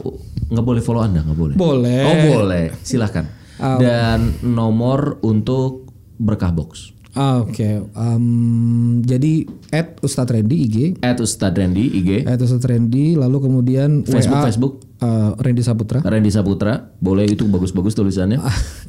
nggak boleh follow Anda nggak boleh. Boleh. Oh boleh silahkan. Dan nomor untuk berkah box. Ah, Oke, Em, jadi at Ustadz Randy IG, At Ustadz Randy IG at Ustadz Randy, lalu kemudian Facebook WA, Facebook eh, Randy Saputra. Randy Saputra boleh itu bagus-bagus tulisannya.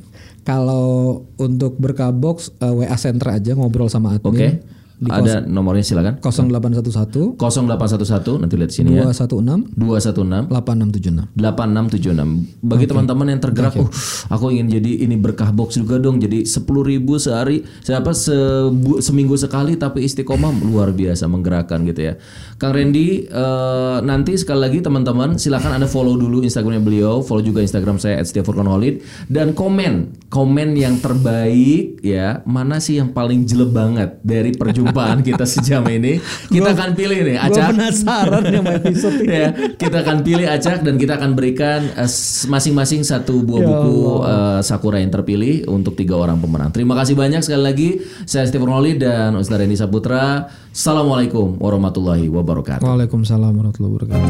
Kalau untuk berkah box eh, WA Center aja ngobrol sama admin. Oke. Ada nomornya silakan. 0811 0811 nanti lihat sini ya. 216 216 8676. 8676. Bagi teman-teman yang tergerak, oh, aku ingin jadi ini berkah box juga dong. Jadi 10.000 sehari, siapa sebu- seminggu sekali tapi istiqomah luar biasa menggerakkan gitu ya. Kang Randy eh, nanti sekali lagi teman-teman silakan Anda follow dulu Instagramnya beliau, follow juga Instagram saya @setiafurkonholid dan komen, komen yang terbaik ya. Mana sih yang paling jelek banget dari perjumpaan kita sejam ini? Kita akan pilih nih, Acak. penasaran sama episode ini. ya, kita akan pilih acak dan kita akan berikan eh, masing-masing satu buah Ya buku eh, Sakura yang terpilih untuk tiga orang pemenang. Terima kasih banyak sekali lagi. Saya Steve Noli dan Ustaz Randy Saputra. Assalamualaikum warahmatullahi wabarakatuh. Waalaikumsalam warahmatullahi wabarakatuh.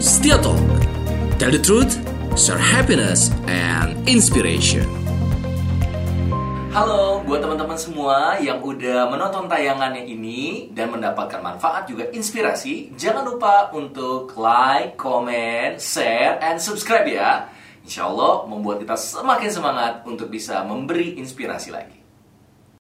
Setia Talk. Tell the truth, share happiness and inspiration. Halo buat teman-teman semua yang udah menonton tayangannya ini dan mendapatkan manfaat juga inspirasi, jangan lupa untuk like, comment, share, and subscribe ya. Insya Allah membuat kita semakin semangat untuk bisa memberi inspirasi lagi.